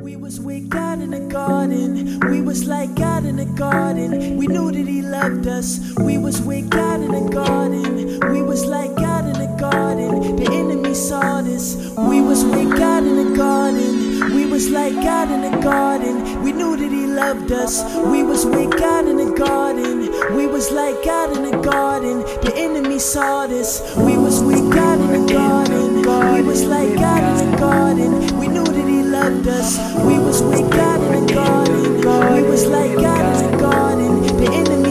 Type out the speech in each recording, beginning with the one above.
We was with God in the garden. We was like God in the garden. We knew that He loved us. We was with God in the garden. We was like God in the garden. The enemy saw this. We was with God in the garden. We was like God in the garden. We knew that He loved us. We was with God in the garden. We was like God in the garden. The enemy saw this. We was with God in the garden. We was like God in the garden. We loved us. We was with God the garden. We was like God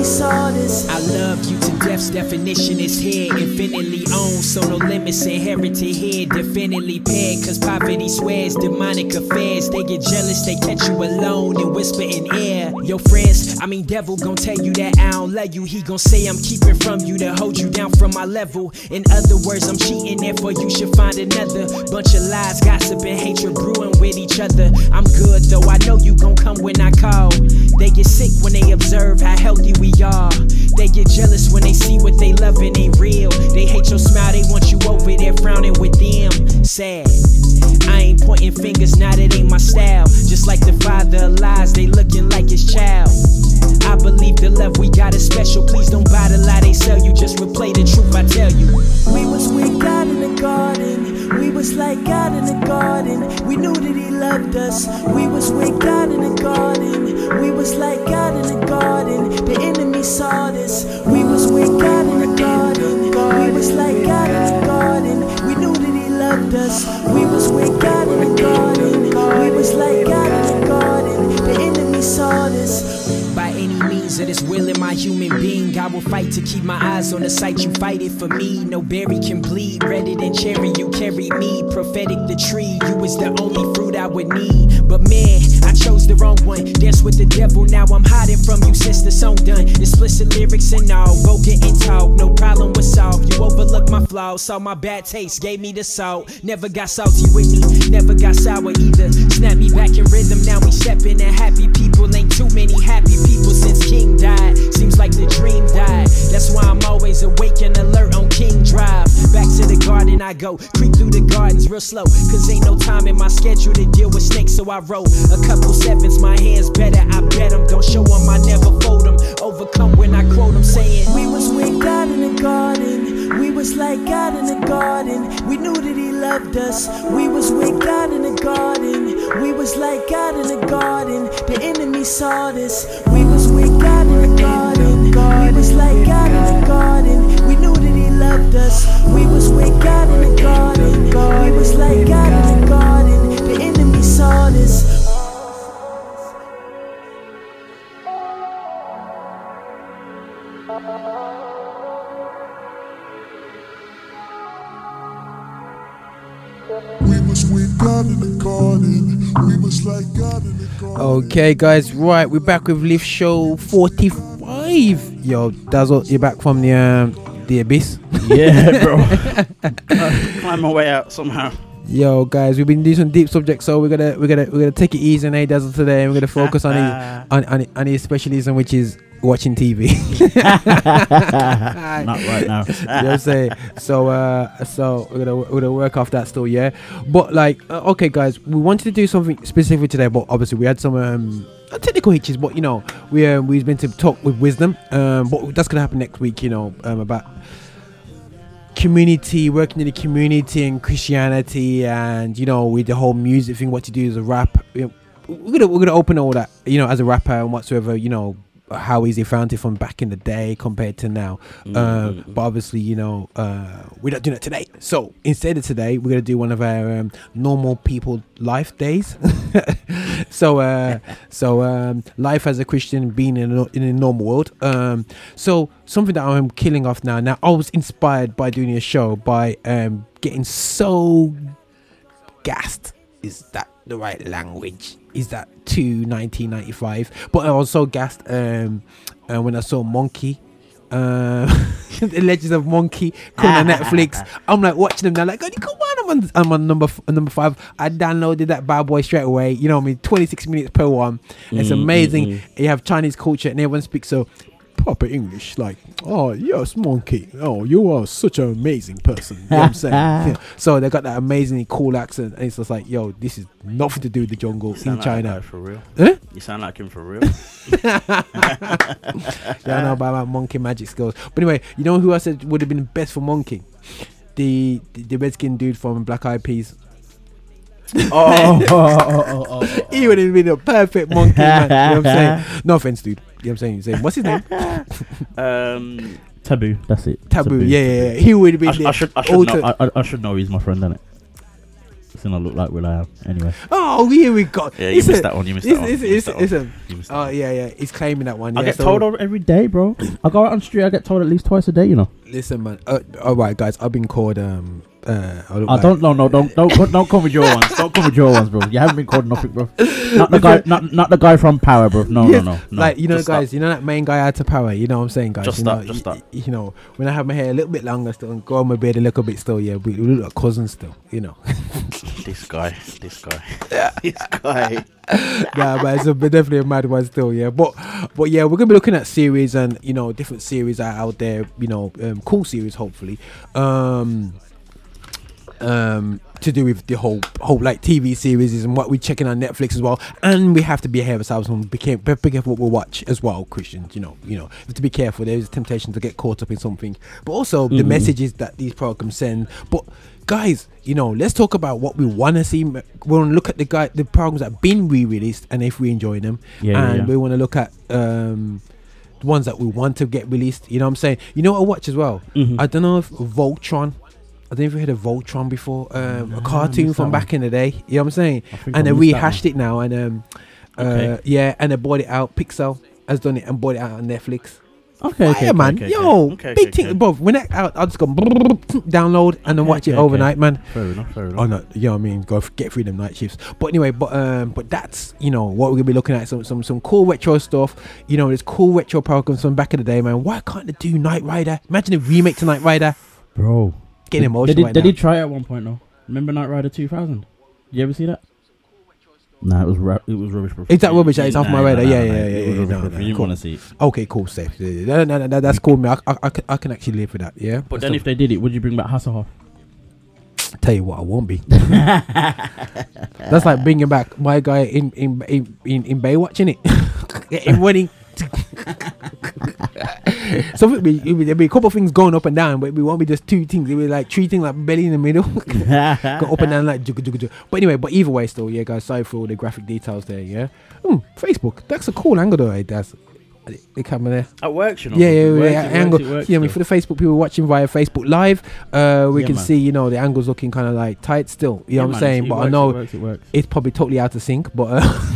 saw this. I love you to death's definition is here, infinitely owned, so no limits inherited here, definitely paired. Cause poverty swears demonic affairs. They get jealous, they catch you alone and whisper in air. Your friends, I mean, devil gon' tell you that I don't love you. He gon' say I'm keeping from you to hold you down from my level. In other words, I'm cheating, therefore you should find another. Bunch of lies, gossip, and hatred brewing with each other. I'm good though, I know you gon' come when I call. They get sick when they observe how healthy we are. They get jealous when they see what they loving ain't real. They hate your smile, they want you over there frowning with them. Sad. I ain't pointing fingers, now that ain't my style. Just like the father of lies, they looking like his child. I believe the love we got is special. Please don't buy the lie they sell you. Just replay the truth I tell you. We was with God in the garden. We was like God in the garden. We knew that He loved us. We was with God in the garden. We was like God in the garden. The enemy saw this. We was with God in the garden. We was like God in the garden. We knew that He loved us. We was with God in the garden. We was like God in the garden. Saw this. By any means of this will in my human being, I will fight to keep my eyes on the sight. You fight it for me. No berry can bleed. Redder than cherry, you carry me. Prophetic the tree, you was the only fruit I would need. But man, I chose the wrong one. Dance with the devil, now I'm hiding from you since the song done. Explicit lyrics and all, broken and talk. No problem was solved. You overlooked my flaws, saw my bad taste, gave me the salt. Never got salty with me, never got sour either. Snap me back in rhythm, now we stepping and happy people. Ain't too many happy people since King died. Seems like the dream died. That's why I'm always awake and alert on King Drive. Back to the garden I go, creep through the gardens real slow. Cause ain't no time in my schedule to deal with snakes, so I roll a couple sevens. My hands better, I bet them. Don't show them, I never fold them. Overcome when I quote them, saying, We was with God in the garden. We was like God in the garden. We knew that He loved us. We was with God in the garden. We was like God in the garden. The enemy saw this. We was with God in the garden. We was like God in the garden. We knew that He loved us. We was with God in the garden. We was like God in the garden. The enemy saw this. Okay, guys, right, we're back with Lift Show 45. Yo, Dazzle, you're back from the um, the abyss. Yeah, bro. Climb my way out somehow. Yo, guys, we've been doing some deep subjects, so we're gonna we're gonna we're gonna take it easy on A Dazzle today, and we're gonna focus on his on, on, on his specialism, which is watching TV. Not right now. you know what I'm saying? So, uh, so we're gonna we're gonna work off that still, yeah. But like, uh, okay, guys, we wanted to do something specific today, but obviously we had some um technical hitches. But you know, we um, we've been to talk with wisdom. Um, but that's gonna happen next week. You know, um, about community, working in the community and Christianity, and you know, with the whole music thing, what to do as a rap. You know, we're gonna we're gonna open all that, you know, as a rapper and whatsoever, you know, how easy found it from back in the day compared to now. Um, but obviously, you know, uh, we're not doing it today. So instead of today, we're gonna do one of our um, normal people life days. so, uh, so um, life as a Christian, being in a, in a normal world. Um, so something that I'm killing off now. Now I was inspired by doing a show by um, getting so gassed. Is that the right language? Is that to 1995? But I was so gassed um, uh, when I saw Monkey. Uh, the Legends of Monkey coming on Netflix. I'm like watching them. They're like, oh, come on, I'm on, I'm on number f- number five. I downloaded that bad boy straight away. You know, what I mean, 26 minutes per one. It's Mm, amazing. mm, You have Chinese culture and everyone speaks so proper English, like, oh yes, monkey. Oh, you are such an amazing person. You know what I'm saying? Yeah. So they got that amazingly cool accent, and it's just like, yo, this is nothing to do with the jungle in like China. for real. Huh? You sound like him for real. Yeah, I know about my monkey magic skills. But anyway, you know who I said would have been best for monkey? The the, the red skinned dude from Black Eyed Peas. oh, oh, oh, oh, oh. He would have been a perfect monkey, man. You know what I'm saying? No offense, dude. You know what I'm saying? You're saying what's his name? um, Taboo. That's it. Taboo. Yeah, yeah, yeah. He would be. been I, sh- I should, I should ulti- know. I, I, I should know he's my friend, innit? Since I look like will.i.am. Anyway. Oh, here we go. Yeah, you It's missed a- that one. You missed It's, that one. it's, You it's, that it's one. a. You missed that Oh one. yeah, yeah. He's claiming that one. I yeah, get so- told over every day, bro. I go out on the street, I get told at least twice a day, you know. Listen, man. Uh, all right, guys. I've been called. Um. Uh. I I like- don't no no don't don't co- don't come with your ones. Don't come with your ones, bro. You haven't been called nothing, bro. Not the guy not not the guy from Power, bro. No Yes, no no no. like you know, just guys. You know that main guy out to power. You know what I'm saying, guys. Just you stop, know, just y- stop. y- You know, when I have my hair a little bit longer still and grow my beard a little bit still, yeah, we, we look like cousins still. You know. This guy. This guy. Yeah, this guy. yeah, but it's a, but definitely a mad one still, yeah. But but yeah, we're gonna be looking at series and you know different series are out there, you know, um, cool series hopefully. Um, um, to do with the whole whole like TV series and what we're checking on Netflix as well, and we have to be ahead of ourselves and be care- be careful what we watch as well, Christians. You know, you know, we have to be careful. There is a temptation to get caught up in something, but also the Mhm. messages that these programs send. But guys, you know, let's talk about what we want to see. We want to look at the guy, the programs that have been re-released, and if we enjoy them, Yeah, yeah, and yeah. we want to look at um ones that we want to get released. You know what I'm saying? You know what I watch as well? Mhm. I don't know if Voltron. I don't know if you heard of Voltron before. Um, Nah, a cartoon from back in the day. You know what I'm saying? And they rehashed it now, and um, uh, Okay. yeah, and they bought it out. Pixel has done it and bought it out on Netflix. One. Okay, okay, yeah, okay, man. okay, Yo, okay, big okay, thing, okay. bro. When that out, I'll just go download and then Okay, watch it okay, okay. overnight, man. Fair enough, fair enough. Oh no, you know what I mean? Go f- get through them night shifts. But anyway, but um, but that's you know what we're gonna be looking at some some some cool retro stuff. You know, there's cool retro programs from back in the day, man. Why can't they do Knight Rider? Imagine a remake to Knight Rider. Bro. Getting They- emotional They did, right they did try it at one point though. Remember Knight Rider 2000? Did you ever see that? Nah, it was ra- it was rubbish. Bro. Is that rubbish? It's off my Nah, radar. nah, Yeah, nah, yeah, nah, yeah, it yeah, rubbish, no, no, You didn't cool. want to see it. Okay, cool, safe. No, no, no, no, that's cool, man. I, I, I, can, I can actually live with that. Yeah. But then if they did it, would you bring back Hasselhoff? tell you what, I won't be. That's like bringing back my guy in in in in, in Baywatch, innit? in winning. so it'll be, it'll be, there'll be a couple of things going up and down, but we won't be just two things. It'll be like three things, like belly in the middle, go up and down like jugga jugga jugga. But anyway, but either way, still, yeah, guys. Sorry for all the graphic details there. Yeah. Hmm, Facebook. That's a cool angle, though. eh, That's the camera there. It works, you know. Yeah, yeah, yeah. works, yeah, works, angle. works yeah, I mean, for the Facebook people watching via Facebook Live, uh, we Yeah, can man. see, you know, the angles looking kind of like tight still. You Yeah, know what I'm saying? it But I know it it it's probably totally out of sync. But, uh,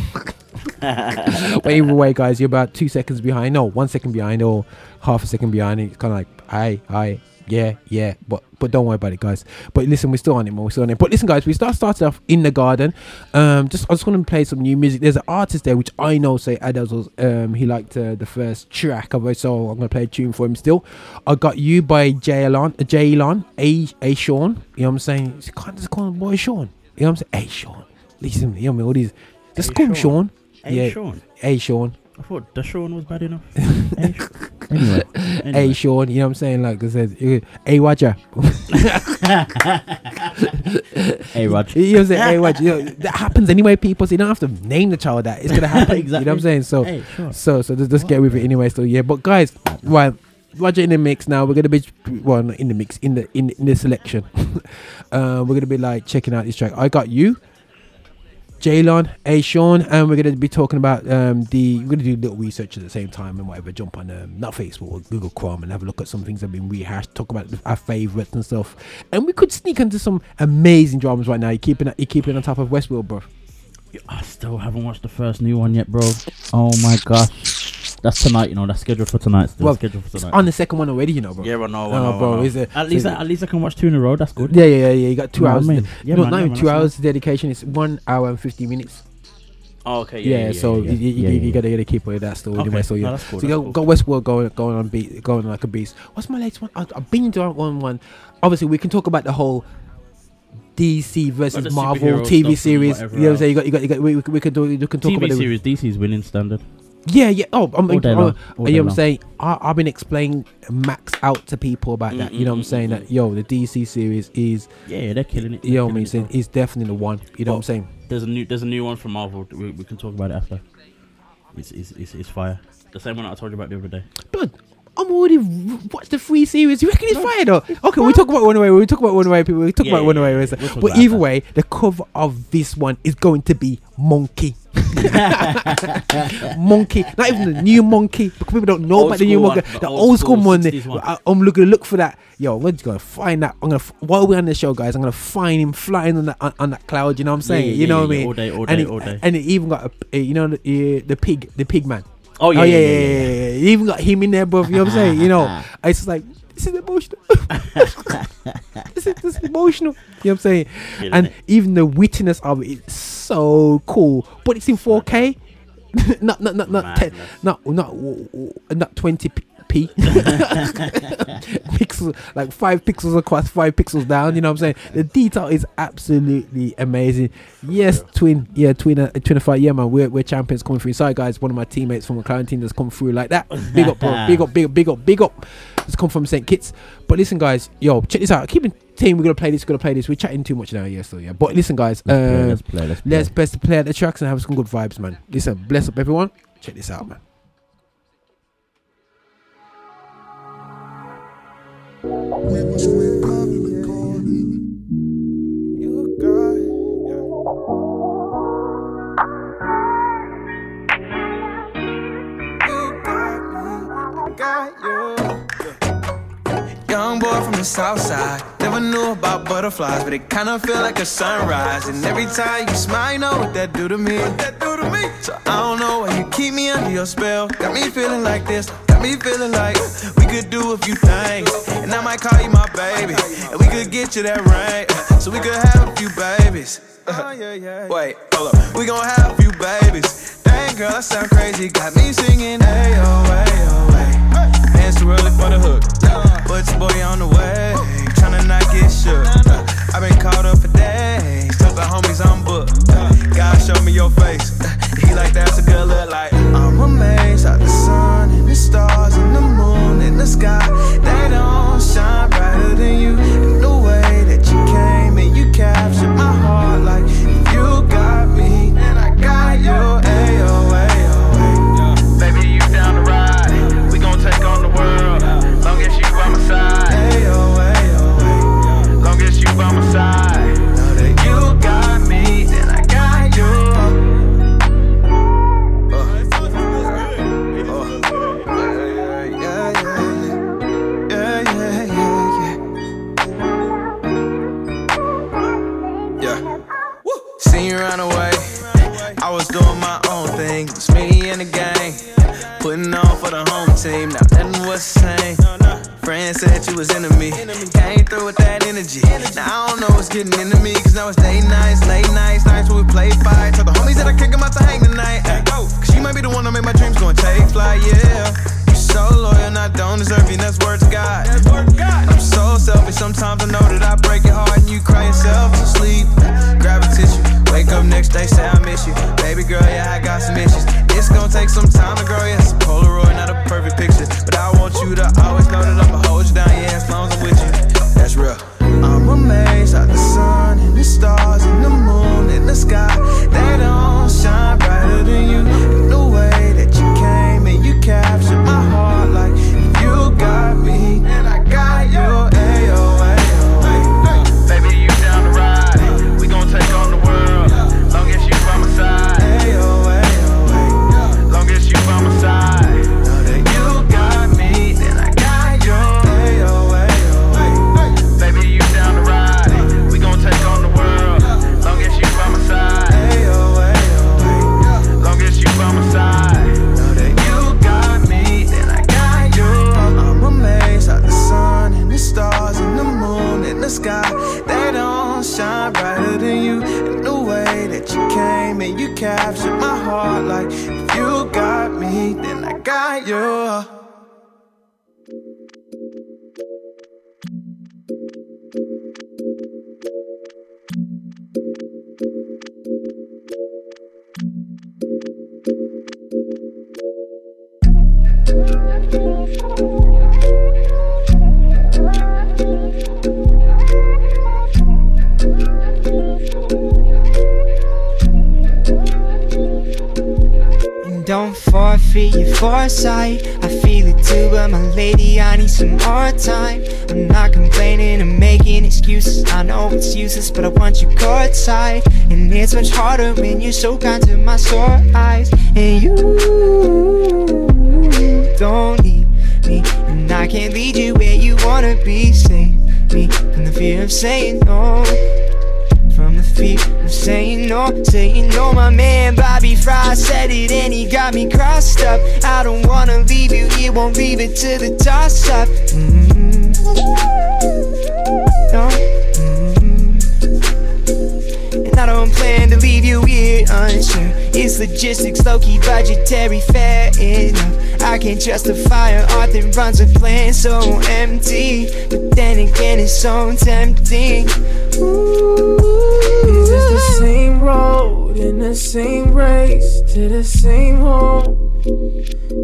but either way, guys, you're about two seconds behind. No, one second behind or half a second behind. It's kind of like, aye, aye, yeah, yeah. But but don't worry about it, guys. But listen, we're still on it, man. We're still on it. But listen, guys, we start started off in the garden. Um, just I just want to play some new music. There's an artist there which I know say Adels was um he liked uh, the first track of it, so I'm gonna play a tune for him still. I got you by Jaylon, Jay Alon, A A Sean. You know what I'm saying? You can't just call him boy Sean. You know what I'm saying? Hey Sean. Listen, you know what I mean? All these. Just Hey, call him Sean. Sean. Hey, yeah. Sean. Hey Sean. I thought the Sean was bad enough. Anyway, Hey. Sean. You know what I'm saying? Like I said, uh, hey Roger. hey, Raj. You know what I'm saying? Hey Roger. You know, that happens anyway, people. So you don't have to name the child that. It's gonna happen. You know what I'm saying? So Hey, sure. So so just, just get with it anyway. So yeah, but guys, right, Roger in the mix now. We're gonna be well not in the mix in the in, in the selection. uh, we're gonna be like checking out this track. I got you, Jaylon, Ashaun, and we're gonna be talking about um the we're gonna do a little research at the same time and whatever. Jump on um not Facebook or Google Chrome and have a look at some things that have been rehashed. Talk about our favorites and stuff. And we could sneak into some amazing dramas right now. You keeping you keeping on top of Westworld, bro. I still haven't watched the first new one yet, bro. Oh my gosh. That's tonight, you know. That's scheduled for tonight. Still Well, scheduled for tonight. On the second one already, you know, bro. Yeah, I no, I Oh, know, I bro, know. is it? at least, so- I, at least I can watch two in a row. That's good. Yeah, yeah, yeah. yeah. You got two Know what I hours. mean? Yeah, no, man, not yeah, even man, two that's hours dedication. It's one hour and fifty minutes. Oh, okay, Yeah, yeah, yeah, so yeah, you, you, Yeah, you, you gotta, gotta keep with that still. Anyway, Okay, so yeah. no, cool, so that's you cool. got, got Westworld going, going on beat, going like a beast. What's my latest one? I, I've been to one one. Obviously, we can talk about the whole DC versus the Marvel TV series. You know what I'm saying? You got, you got, you got we, we, we can do, we can talk TV about the series, DC's winning standard. Yeah, yeah. Oh, I'm, All day I'm- long, all you day know what I'm long. saying? I, I've been explaining max out to people about Mm, that. You know what I'm mm, saying? mm, That yo, the DC series is, Yeah, yeah, they're killing it. you know what I'm saying, it, bro. is definitely the one. You know what I'm saying? There's a new there's a new one from Marvel. We, we can talk about it after. It's, it's, it's, it's fire. The same one I told you about the other day. But I'm already r- watched the free series. You reckon it's fire though? Okay, we talk about one away. We talk about one away. People, we talk Yeah, about one yeah, away. yeah. But We'll talk about either that. way, the cover of this one is going to be monkey. monkey, not even the new monkey because people don't know Old about the new monkey. one, the old old school school one. I, am looking to look for that. Yo, we're just gonna find that. I'm gonna f- while we're on the show, guys. I'm gonna find him flying on that on, on that cloud. You know what I'm saying? yeah, you know yeah, what I yeah, mean? all day, all and day, it, all day. And it even got a, a- you know the, uh, the pig, the pig man. Oh, yeah, oh yeah, yeah, yeah, yeah, yeah. Even got him in there, bro. You know what I'm saying? You know, it's like this is emotional. this, is, this is emotional. You know what I'm saying? And even the wittiness of it is so cool. But it's in 4K, not not not not ten, not not not 20 p. pixels like five pixels across five pixels down you know what i'm saying? The detail is absolutely amazing. Yes twin yeah twin uh, twin fight yeah man we're, we're champions coming through. Sorry guys one of my teammates from a client team that's come through like that. Big up bro. Big up big up big up big up. It's come from st kitts. But listen guys yo check this out. Keep in team we're gonna play this we're gonna play this. We're chatting too much now yeah so yeah. But listen guys Let's play, uh, let's play, let's play. let's best play at the tracks and have some good vibes man. Listen bless up everyone. Check this out man south side, never knew about butterflies, but it kinda feel like a sunrise. And every time you smile, you know what that do to me. What that do to me? So I don't know why you keep me under your spell. Got me feeling like this, got me feeling like we could do a few things. And I might call you my baby, and we could get you that ring, uh, so we could have a few babies. Uh-huh. Oh, Wait, hold up, we gon' have a few babies. Dang girl, that sound crazy, got me singing ayo, ayo, ayo. Hands too early for the hook. But your boy on the way, tryna not get shook. Uh, I've been caught up for days, told the homies I'm booked. God show me your face. Uh, he like that's a good look like. I'm amazed at the sun stars and the moon and the sky. They don't shine brighter than you. Thing. It's me and the gang. Putting on for the home team. Now nothing was the same. Friends said you was me. Came through with that energy. Now I don't know what's getting into me. Cause now it's day nights, late nights, nights where we play fight. Tell the homies that I can't come out to hang tonight. Ay, Cause you might be the one to make my dreams go and take flight, yeah. You so loyal and I don't deserve you, and that's word to God. I'm so selfish, sometimes I know that I break your heart and you cry yourself to sleep. Grab a tissue, wake up next day, say I miss you. Baby girl, yeah, I got some issues. It's gonna take some time to grow, yeah, it's Polaroid, not a perfect picture. But I want you to always know that I'ma hold you down, yeah, as long as I'm with you. That's real. I'm amazed at the sun and the stars and the moon and the sky. They don't shine brighter than you. And the way that you came and you captured captured my heart like if you got me, then I got you. Don't forfeit your foresight. I feel it too, but my lady, I need some more time. I'm not complaining, I'm making excuses. I know it's useless, but I want you courtside. And it's much harder when you're so kind to my sore eyes. And you don't need me, and I can't lead you where you wanna be. Save me from the fear of saying no from the fear saying no, saying no. My man Bobby Fry said it and he got me crossed up. I don't wanna leave you here, won't leave it to the toss up. Mm-hmm. No. Mm-hmm. And I don't plan to leave you here unsure. It's logistics, low key, budgetary, fair enough. I can't justify an art that runs a plan so empty. But then again, it's so tempting. Is this the same road in the same race to the same home?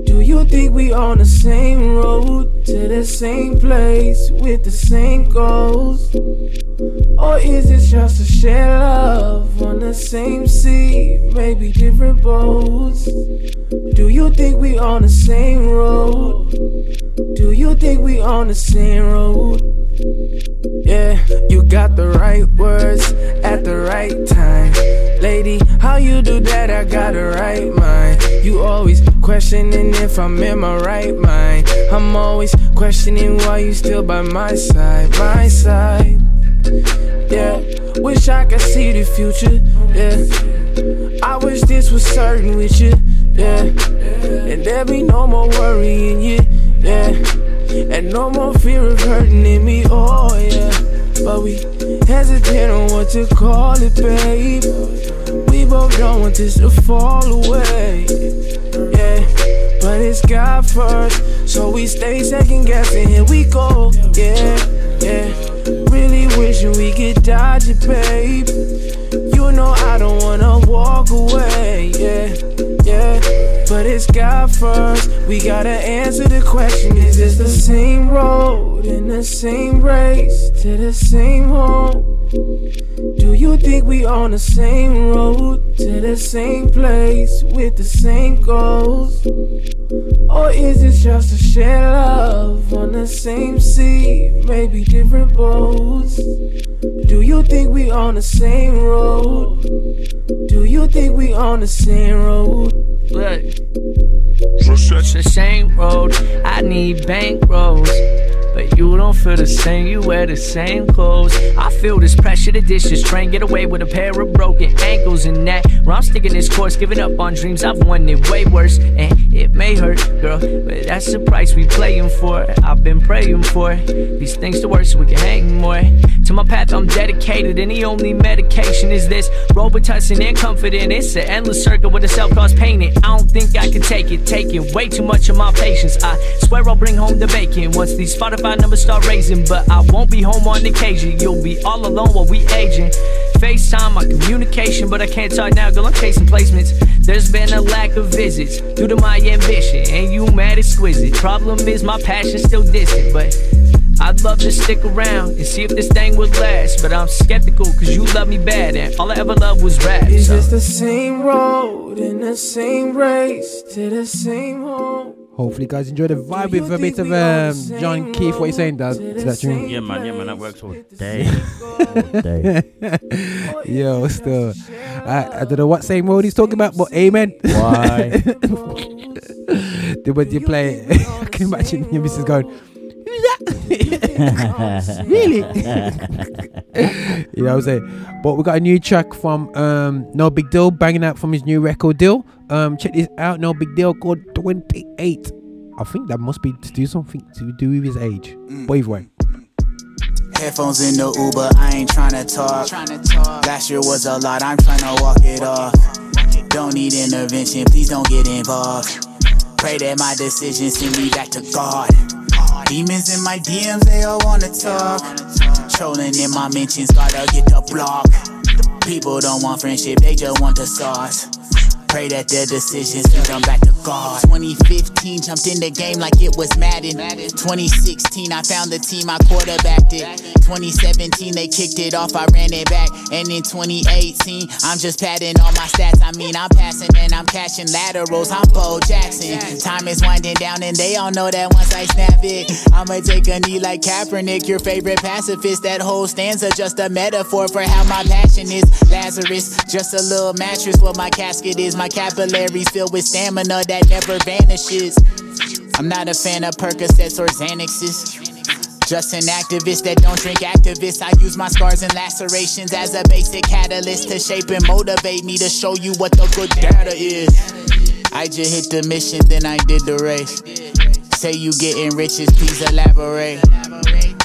Do you think we on the same road to the same place with the same goals? Or is it just a share love on the same sea, maybe different boats? Do you think we on the same road? Do you think we on the same road? Yeah, you got the right words at the right time. Lady, how you do that? I got the right mind. You always questioning if I'm in my right mind. I'm always questioning why you still by my side, my side. Yeah, wish I could see the future. Yeah, I wish this was certain with you. Yeah, and there be no more worrying you. Yeah, and no more fear of hurting in me. Oh yeah, but we hesitate on what to call it, babe. We both don't want this to fall away. Yeah, but it's God first, so we stay second guessing. Here we go. Yeah, yeah. Really wishing we could dodge it, babe. You know I don't wanna walk away. Yeah, yeah. But it's God first. We gotta answer the question: Is this the same road in the same race to the same home? Do you think we on the same road to the same place with the same goals? Or is it just a share love on the same sea, maybe different boats? Do you think we on the same road? Do you think we on the same road? Look, it's the same road. I need bank rolls. But you don't feel the same, you wear the same clothes. I feel this pressure to dish this train, get away with a pair of broken ankles and that. Where I'm sticking this course, giving up on dreams, I've wanted way worse. And it may hurt, girl, but that's the price we playing for. I've been praying for these things to work so we can hang more. To my path, I'm dedicated, and the only medication is this Robitussin and comforting. It's an endless circle with a self cause painted. I don't think I can take it, taking way too much of my patience. I swear I'll bring home the bacon once these Spotify numbers start raising, but I won't be home on occasion. You'll be all alone while we aging. FaceTime, my communication, but I can't talk now, girl. I'm chasing placements. There's been a lack of visits due to my ambition, and you mad exquisite. Problem is, my passion's still distant, but I'd love to stick around and see if this thing would last. But I'm skeptical, cause you love me bad, and all I ever loved was rap. It's so. this the same road in the same race to the same home? Hopefully, guys enjoy the vibe with a bit of um, Jon Keith. What you saying, Dad? To that tune? Yeah, man, yeah, man, that works all day. Day. Yo, still, I, I don't know what same road he's talking about, but amen. Why? the when you play, I can imagine your missus going, "Who's that?" really? you know what I'm saying? But we got a new track from um, nobigdyl., banging out from his new record deal. Um, check this out, nobigdyl., called 28. I think that must be to do something to do with his age. But either way. Headphones in the Uber, I ain't tryna talk. Last year was a lot, I'm tryna walk it off. Don't need intervention, please don't get involved. Pray that my decisions send me back to God. Demons in my DMs, they all wanna talk. Trolling in my mentions, gotta get the block. People don't want friendship, they just want the sauce. Pray that their decisions lead them back to God. 2015 jumped in the game like it was Madden. 2016 I found the team I quarterbacked it. 2017 they kicked it off, I ran it back. And in 2018 I'm just padding all my stats. I mean I'm passing and I'm catching laterals. I'm Bo Jackson. Time is winding down and they all know that once I snap it, I'ma take a knee like Kaepernick, your favorite pacifist. That whole stanza just a metaphor for how my passion is. Lazarus, just a little mattress. What my casket is. My capillaries filled with stamina that never vanishes. I'm not a fan of Percocets or Xanaxes. Just an activist that don't drink activists. I use my scars and lacerations as a basic catalyst to shape and motivate me to show you what the good data is. I just hit the mission, then I did the race. Say you getting riches, please elaborate.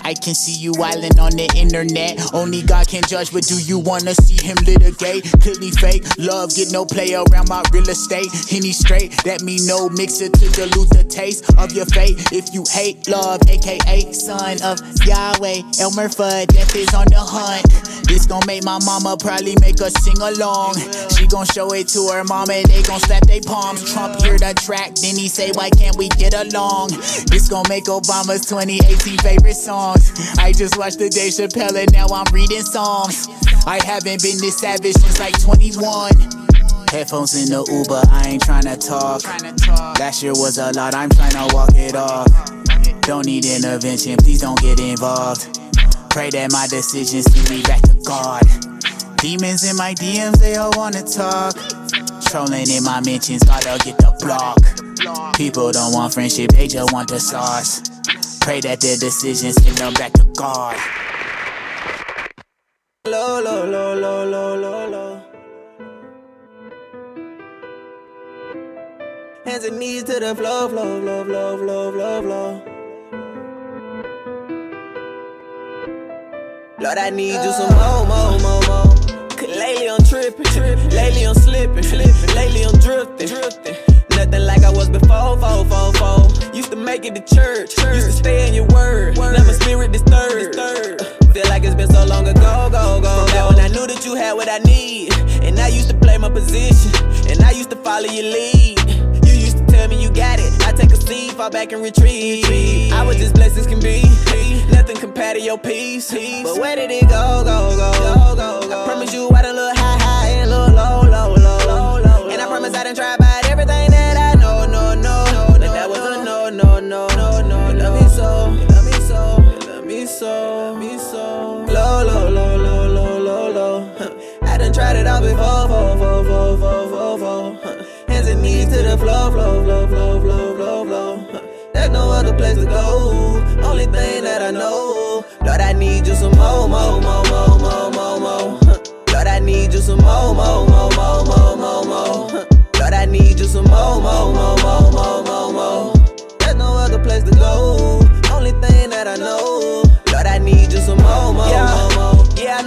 I can see you wildin' on the internet. Only God can judge, but do you wanna see him litigate? Clearly fake. Love get no play around my real estate. Henny straight, that me no mix it to dilute the taste of your fate. If you hate love, aka son of Yahweh, Elmer Fudd, death is on the hunt. This gon' make my mama probably make us sing along. She gon' show it to her mama, they gon' slap their palms. Trump hear the track, then he say, Why can't we get along? This gon' make Obama's 2018 favorite songs. I just watched the Dave Chappelle and now I'm reading Psalms. I haven't been this savage since like 21. Headphones in the Uber, I ain't tryna talk. Last year was a lot, I'm tryna walk it off. Don't need intervention, please don't get involved. Pray that my decisions lead me back to God. Demons in my DMs, they all wanna talk. Trolling in my mentions, gotta get the block. People don't want friendship, they just want the sauce. Pray that their decisions lead them back to God. Low, low, low, low, low, low, low. Hands and knees to the flow, flow, flow, flow, flow, flow, flow. Lord, I need you some more, more, more, lately I'm tripping, tripping. Lately I'm slipping, slipping. Lately I'm drifting, drifting. Nothing like I was before, four, four, four. Used to make it to church, church. used to stay in your word. word. My spirit disturbed. disturbed. Uh, feel like it's been so long ago, go, go. From that when I knew that you had what I need, and I used to play my position, and I used to follow your lead. You used to tell me you got it. I take a seat, fall back and retreat. I was just blessed as can be. Nothing compared to your peace. But where did it go, go, go? go, go, promise you I done look high, high and look low, low, low, low, low. And I promise I done try about everything that I know, no, no, no. But that was a no, no, no, no, no. You love me so, you love me so, you love me so, me so. Low, low, low, low, low, low, low. I done tried it out before, fo, fo, fo, fo, fo, fo. Hands and knees to the flow, flow, flow, flow, flow, flow, flow. There's no other place to go. Only thing that I know, Lord, I need you some more, more, more, more, need you some more, more, more, more, more, more, more. Lord, I need you some more, more, more, more, more, more, more. There's no other place to go. Only thing that I know,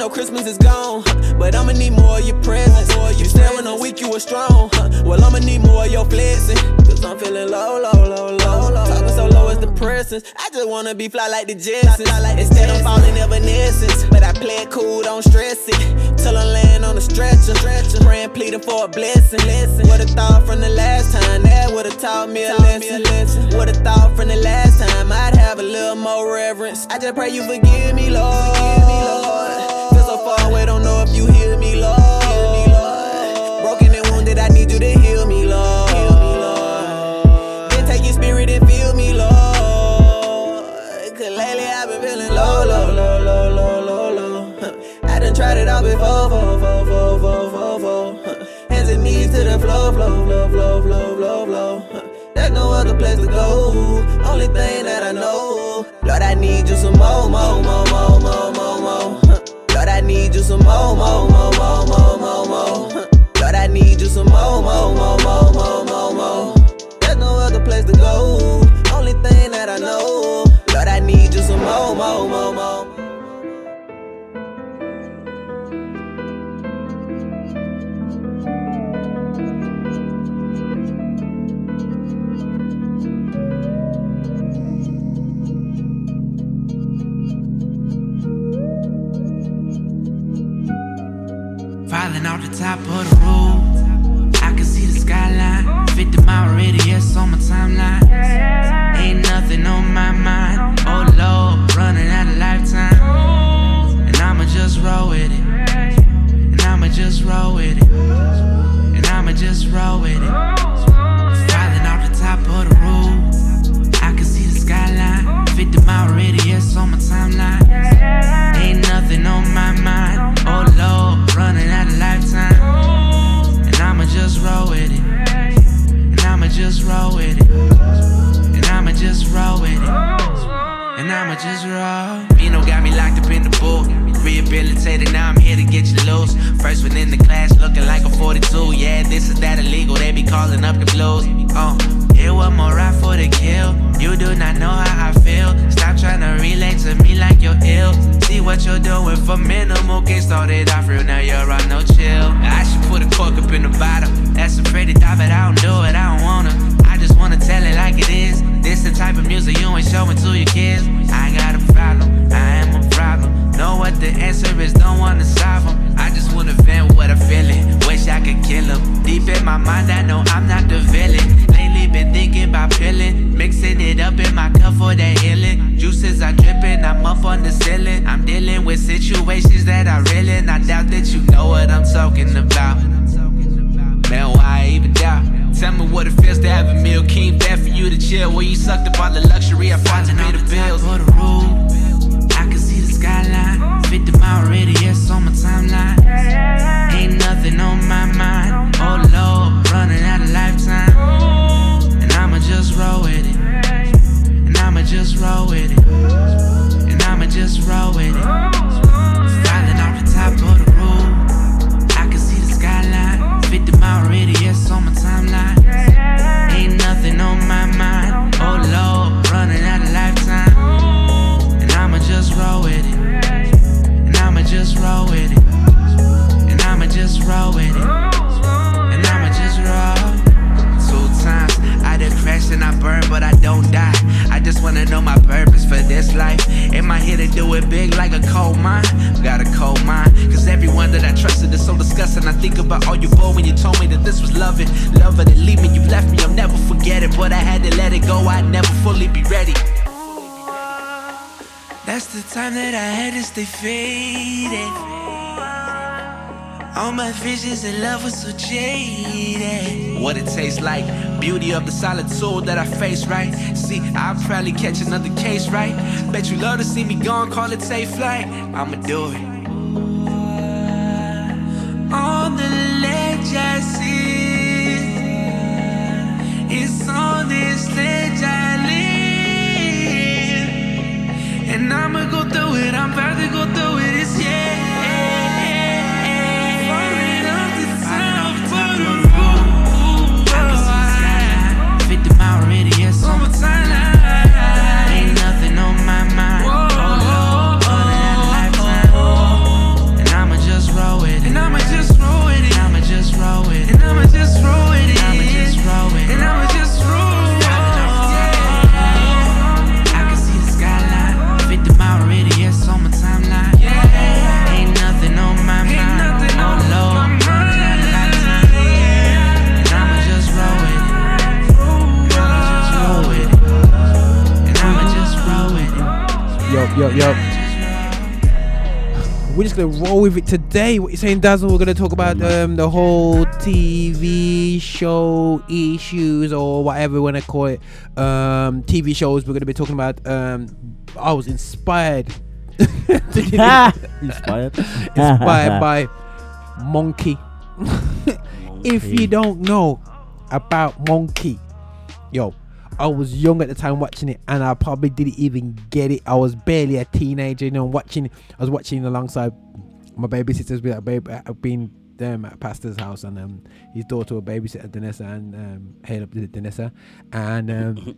know Christmas is gone, but I'ma need more of your presence. You said when I'm weak, you were strong. Well, I'ma need more of your blessing. Cause I'm feeling low, low, low, low, low. Talking so low as depressing. I just wanna be fly like the Jetsons. Instead, I'm falling evanescence. But I play it cool, don't stress it. Till I land on the stretcher. Praying, pleading for a blessing. Would've thought from the last time that would've taught me a lesson. Would've thought from the last time I'd have a little more reverence. I just pray you forgive me, Lord. Feel so far away, don't know if you hear me, Lord. Broken and wounded, I need you to heal me, Lord. Then take your spirit and fill me, Lord. Cause lately I've been feeling low, low, low, low, low, low, low. I done tried it out before, fo, fo, fo, fo, fo, fo. Hands and knees to the flow, flow, flow, flow, flow, flow, flow. There's no other place to go. Only thing that I know, Lord, I need you some more, more, more, more, more, more, more. Lord, I need you some more, more, more, more, more, more, more. Lord, I need you some more, more, more, more, more, more, more. There's no other place to go. Only thing that I know, Lord, I need you some more, more, more, more. Falling off the top of the roof. I can see the skyline. 50 mile radius on my timeline. Ain't nothing on my mind. Oh Lord, running out of lifetime. And I'ma just roll with it. And I'ma just roll with it. And I'ma just roll with it. Falling off the top of the roof. I can see the skyline. 50 mile radius on my timeline. Just roll with it. And I'ma just roll with it. And I'ma just roll. Vino got me locked Rehabilitated, now I'm here to get you loose. First one in the class, looking like a 42. Yeah, this is that illegal. They be calling up the blues. Oh, here one more ride for the kill. You do not know how I feel. Stop trying to relate to me like you're ill. See what you're doing for minimal. Can't it off real, now you're on no chill. I should put a cork up in the bottle. That's a pretty die, but I don't do it. I don't wanna. I just wanna tell it like it is. This the type of music you ain't showing to your kids. I got Know what the answer is, don't wanna solve 'em. I just wanna vent what I'm feeling. Wish I could kill 'em. Deep in my mind, I know I'm not the villain. Lately been thinking about peeling. Mixing it up in my cup for that healing. Juices are dripping, I'm up on the ceiling. I'm dealing with situations that I really, I doubt that you know what I'm talking about. Man, why even doubt? Tell me what it feels to have a meal. King bed for you to chill. Where you sucked up all the luxury I find to pay the bills. The roof, skyline. 50 mile radius on my timeline. Just wanna know my purpose for this life. Am I here to do it big like a coal mine? Got a coal mine. Cause everyone that I trusted is so disgusting. I think about all you bore when you told me that this was loving. Love it, leave me, you left me, I'll never forget it. But I had to let it go, I'd never fully be ready. That's the time that I had to stay faded. All my visions and love was so jaded. What it tastes like, beauty of the solitude that I face, right? See, I'll probably catch another case, right? Bet you love to see me gone, call it safe flight. I'ma do it. On the ledge I see, it's on this ledge I live, and I'ma go through it. I'm about to go through Yo, yo, yo. We're just gonna roll with it today. What you saying, Dazzle? We're gonna talk about um, the whole TV show issues or whatever you wanna call it. Um, TV shows. We're gonna be talking about. Um, I was inspired. Inspired? inspired by Monkey. if you don't know about Monkey, yo, I was young at the time watching it, and I probably didn't even get it. I was barely a teenager, you know, watching. I was watching alongside my babysitter's been, baby, I've been them at pastor's house, and um, his daughter will babysit Danessa and um, to Danessa, and um,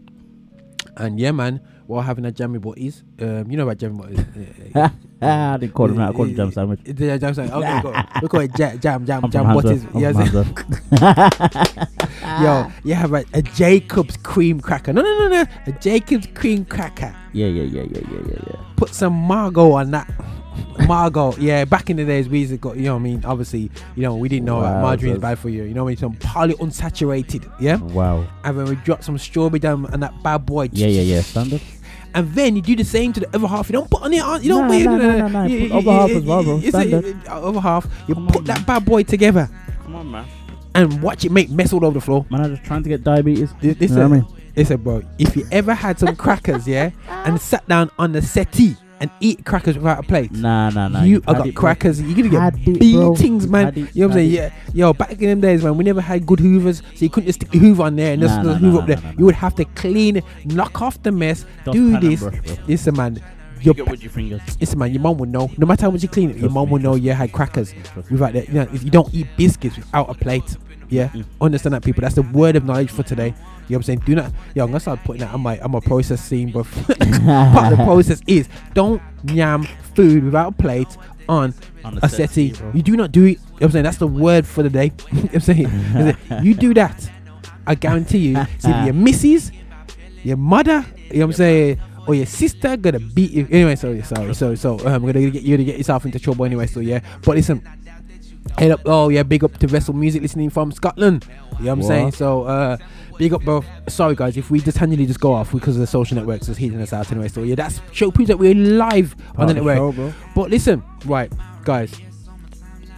and yeah, man, while having a jammy butties, um, you know about jammy butties. uh, I didn't call him that. I called him jam sandwich. Yeah, jam sandwich. Okay, cool. we call it jam, jam, jam, I'm jam butties. Yes. Yo, you have a, a Jacob's cream cracker. No, no, no, no. A Jacob's cream cracker. Yeah, yeah, yeah, yeah, yeah, yeah, yeah. Put some Margot on that. Margot, yeah. Back in the days, we used to go. You know, what I mean, obviously, you know, we didn't know Wow, margarine is bad for you. You know, what I mean, some poly unsaturated. Yeah. Wow. And then we drop some strawberry down and that bad boy. Yeah, yeah, yeah. Standard. And then you do the same to the other half. You don't put on it on. You don't Nah, wait. nah, nah, nah, nah. You- Put you- other half as well, bro. you- you say, Standard. Other half. You put that bad boy together. Come on, man. and watch it make mess all over the floor. Man, I'm just trying to get diabetes. Li- Listen, You know what I mean? listen, bro. If you ever had some crackers, yeah, and sat down on the settee and eat crackers without a plate, Nah, nah, nah. you you've got it, crackers. You're gonna Had get it, beatings, man. It, you know what I'm saying? Yeah, yo, back in them days, man, we never had good hoovers, so you couldn't just stick the hoover on there and just Nah, just nah, hoover nah, up there. nah, nah, You would have to clean knock off the mess, Dustpan do and this. brush, bro. Listen, man. Your, Pick with your fingers. listen, man. Your mom would know. No matter how much you clean it, your Trust mom me, would know you had crackers without that. You know, if you don't eat biscuits without a plate, yeah. Mm. Understand that, people. That's the word of knowledge for today. You know what I'm saying? Do not. Yo, I'm gonna start putting that on my on my process scene, but Part of the process is don't yam food without a plate on On a a settee. bro. You do not do it. You know what I'm saying? That's the word for the day. you know what I'm saying? You do that. I guarantee you. See if your missus, your mother, you know what I'm saying, or your sister gonna beat you. Anyway, so sorry, so so um, we're gonna get you to get yourself into trouble anyway. So yeah, but listen. Head up, oh yeah, big up to Vessel Music listening from Scotland. You know what I'm What? saying? So uh big up bro. Sorry guys, if we just handily just go off because of the social networks is heating us out anyway. So yeah, that's show proves that we're live on the network. show. But listen, right, guys.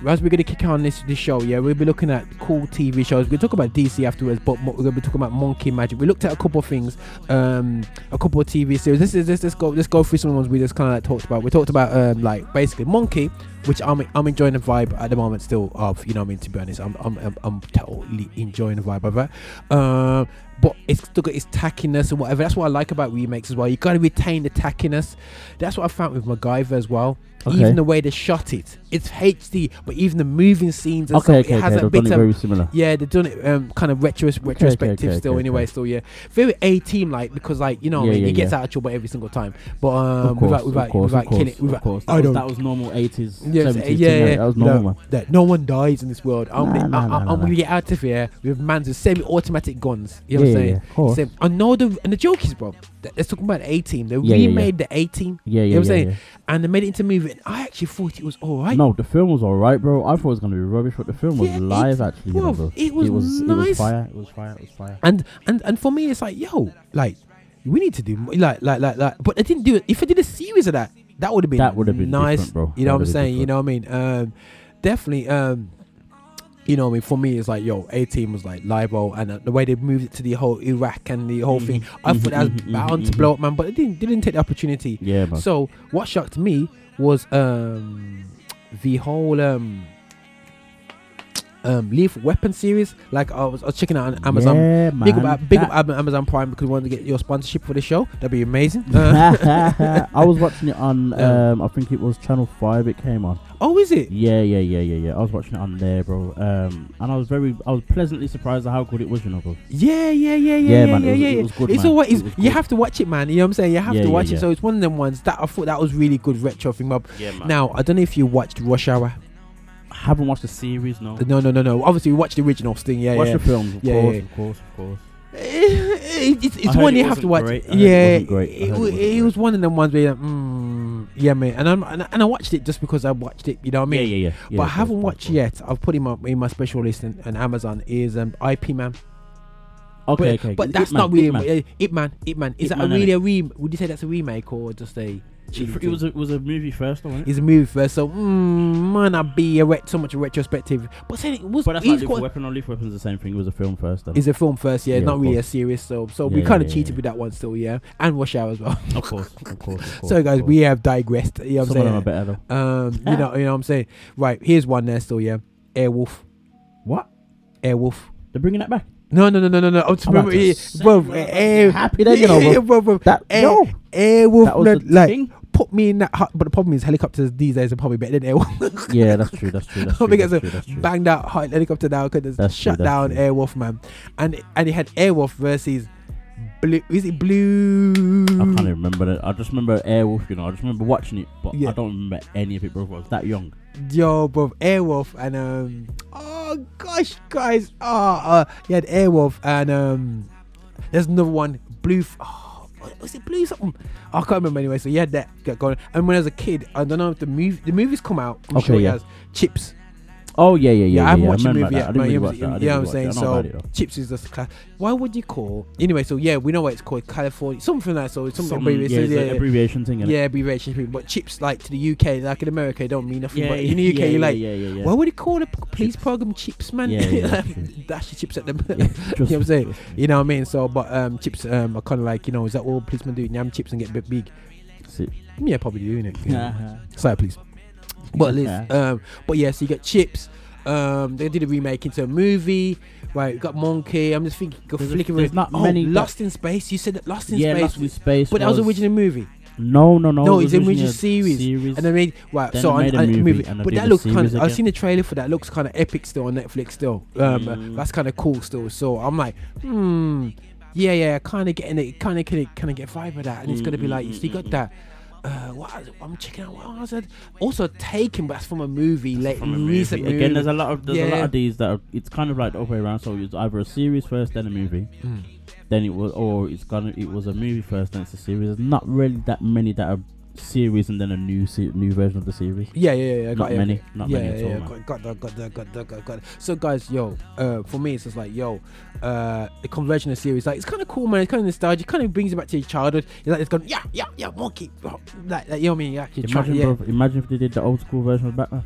As we're gonna kick on this this show, yeah, we'll be looking at cool TV shows. We'll talk about DC afterwards, but we're gonna be talking about Monkey Magic. We looked at a couple of things, um, a couple of TV series. This is let's, let's go let's go through some of the ones we just kind of like talked about. We talked about um, like basically Monkey, which I'm I'm enjoying the vibe at the moment still of you know what I mean to be honest I'm I'm I'm, I'm totally enjoying the vibe of it. Um, but it's still got its tackiness and whatever. That's what I like about remakes as well. You gotta retain the tackiness. That's what I found with MacGyver as well. Okay. Even the way they shot it, it's HD, but even the moving scenes and Okay, stuff, okay, it has okay. a They've bit done it of very similar. yeah, they've done it um, kind of retro- retrospective okay, still okay, anyway. okay. Still, yeah, very A team like because like you know what I mean, yeah, he gets yeah. out of trouble every single time, but um, Of course, without of without course, without of killing, without of course. I That was, don't. that was normal 80s, Yes, 70s. yeah, yeah, That was no, normal, man. that no one dies in this world. I'm, gonna- nah, I, nah, I, nah, I'm gonna nah. get out of here with mans with semi-automatic guns. You know what I'm saying? yeah, of course. I know the and the joke is, bro. Let's talk about the A team. They Yeah, yeah, yeah. remade the A team. Yeah, You yeah, know what I'm saying? yeah. And they made it into a movie. And I actually thought it was all right. No, the film was alright, bro. I thought it was gonna be rubbish, but the film was live it's- actually. you know, bro. it was it was, it was fire. It was fire. It was fire. And and and for me, it's like, yo, like we need to do like like like like. But I didn't do it. If I did a series of that, that would have been That would have been nice, bro. You know what I'm saying? You know what I mean? Um, definitely. Um, you know I mean? For me, it's like, yo, A Team was like live and uh, the way they moved it to the whole Iraq and the whole thing, I mhm, thought that was mhm, bound to blow up, man. But it didn't, didn't take the opportunity. Yeah, man. So what shocked me was um the whole um um Lethal Weapon series. Like I was, I was checking out on Amazon. Yeah, big man. up, big up That- Am- Amazon Prime because we wanted to get your sponsorship for the show. That'd be amazing. I was watching it on. Um, Um, I think it was Channel Five. It came on. oh, is it? Yeah, yeah, yeah, yeah, yeah. I was watching it on there, bro. Um, and I was very, I was pleasantly surprised at how good it was, you know, bro. Yeah, yeah, yeah, yeah, Yeah, yeah, man, yeah, it was- yeah. it was good, it's man. always It was you good. have to watch it, man. You know what I'm saying? You have Yeah, to yeah, watch yeah. it. So it's one of them ones that I thought that was really good retro thing. Up. Yeah, man. Now I don't know if you watched Rush Hour. Haven't watched the series, no. No, no, no, no. Obviously, we watched the original thing. Yeah, yeah. Watch yeah. the films, of yeah, course, yeah. of course, of course. It- it's it's one it you have to watch. great. It Yeah, wasn't great. It, it it great. was one of them ones where you're like, mm, yeah, man. And I'm and, I- and I watched it just because I watched it. You know what I mean? Yeah, yeah, yeah. Yeah, but I haven't watched yet. I've put him up in my special list on, on Amazon. Is um Ip Man. Okay, but, okay. But that's Man, not really Ip Man. Ip Man. Ip Man. Is Ip that a Man, really a re? Would you say that's a remake or just a? It, it was a, it was a movie first, though, wasn't it? It's a movie first, so mm, might not be a ret- so much a retrospective. But saying it was, But that's like Lethal quite- Weapon. Or Lethal Weapon's the same thing. It was a film first, though. It's a film first, yeah, Yeah, not really a series. So, so Yeah, we kind of yeah, cheated with that one still, yeah, and Rush Hour as well. Of course, of course, of course. so, guys, course. we have digressed. You know what Some I'm them saying? better, though. Um, you know, you know what I'm saying. Right, here's one there still, yeah. Airwolf. What? Airwolf. They're bringing that back. No, no, no, no, no, no. I'm just remember, yeah, bro. Air, happy then, you know, bro. bro, bro. That- Air, yo. Airwolf, That was no, the like, thing. Put me in that. hot- But the problem is, helicopters these days are probably better than Airwolf. Yeah, that's true. That's true. That's true. it's That's a true. That's true. banged out hot helicopter now because true, shut that's down true. Airwolf, man. And and he had Airwolf versus blue. Is it blue? I can't even remember it. I just remember Airwolf. You know, I just remember watching it, but Yeah. I don't remember any of it, bro. I was that young. Yo, bro, Airwolf and um. Oh gosh, guys. Oh, uh, he had Airwolf and um. There's another one, blue. F- oh, was it blue something? I can't remember anyway. So he had that get going. And when I was a kid, I don't know if the movie the movies come out. I'm Okay, sure he yeah. has CHiPs. Oh yeah, yeah, yeah. I haven't yeah, watched I the movie yet. I but didn't you know. what I'm saying? watch that. I know So about it, though. CHiPs is just class. Why would you call anyway? So yeah, we know what it's called, California, something like so. Something Some- abbreviation. yeah, it's yeah, yeah. abbreviation thing. Yeah, abbreviation thing. But CHiPs, like to the UK, like in America, it don't mean nothing. Yeah, but in the UK, yeah, you're like, yeah, yeah, yeah. why would you call a police program CHiPs, man? Yeah, yeah. Dash the chips at them. You know what I'm saying? You know what I mean? So, but um, chips um, are kind of like, you know, is that all policemen do? Yam chips and get a bit big. Yeah, probably doing it. Uh-huh. Sorry, please. But um, but yeah, so you got CHiPs. Um, they did a remake into a movie. Right, got Monkey. I'm just thinking, There's flicking. there's with- not oh, many Lost in Space. You said that Lost in Yeah, Space. Lost in Space But that was was- original movie. No, no, no. No, it's was an original a series. And they made right. Then so on, made a movie movie, but that looks kind of. I've seen the trailer for that. Looks kind of epic still on Netflix still. Um, uh, Mm. that's kind of cool still. So I'm like, hmm, yeah, yeah, kind of getting it, kind of, kind of, kind of get vibe of that, and it's gonna be like, so you got that. Uh, what was it? I'm checking out. What was it? Also taken, but that's from a movie, like from a movie. recent movie. Again, there's a lot of there's a lot of these that are, it's kind of like the other way around. So it's either a series first, then a movie, Mm. then it was, or it's gonna it was a movie first, then it's a series. There's not really that many that are series and then a new se- new version of the series. Yeah, yeah, yeah. Not got it. many, not yeah, many at yeah, all, yeah. Got, got got got got, got that. So, guys, yo, uh, for me, it's just like, yo, uh, the conversion of series, like, it's kind of cool, man. It's kind of nostalgic. Kind of brings you back to your childhood. It's like it's going, yeah, yeah, yeah, monkey, like, like you know what I mean? Yeah, you're Imagine, yeah. bro, imagine if they did the old school version of Batman.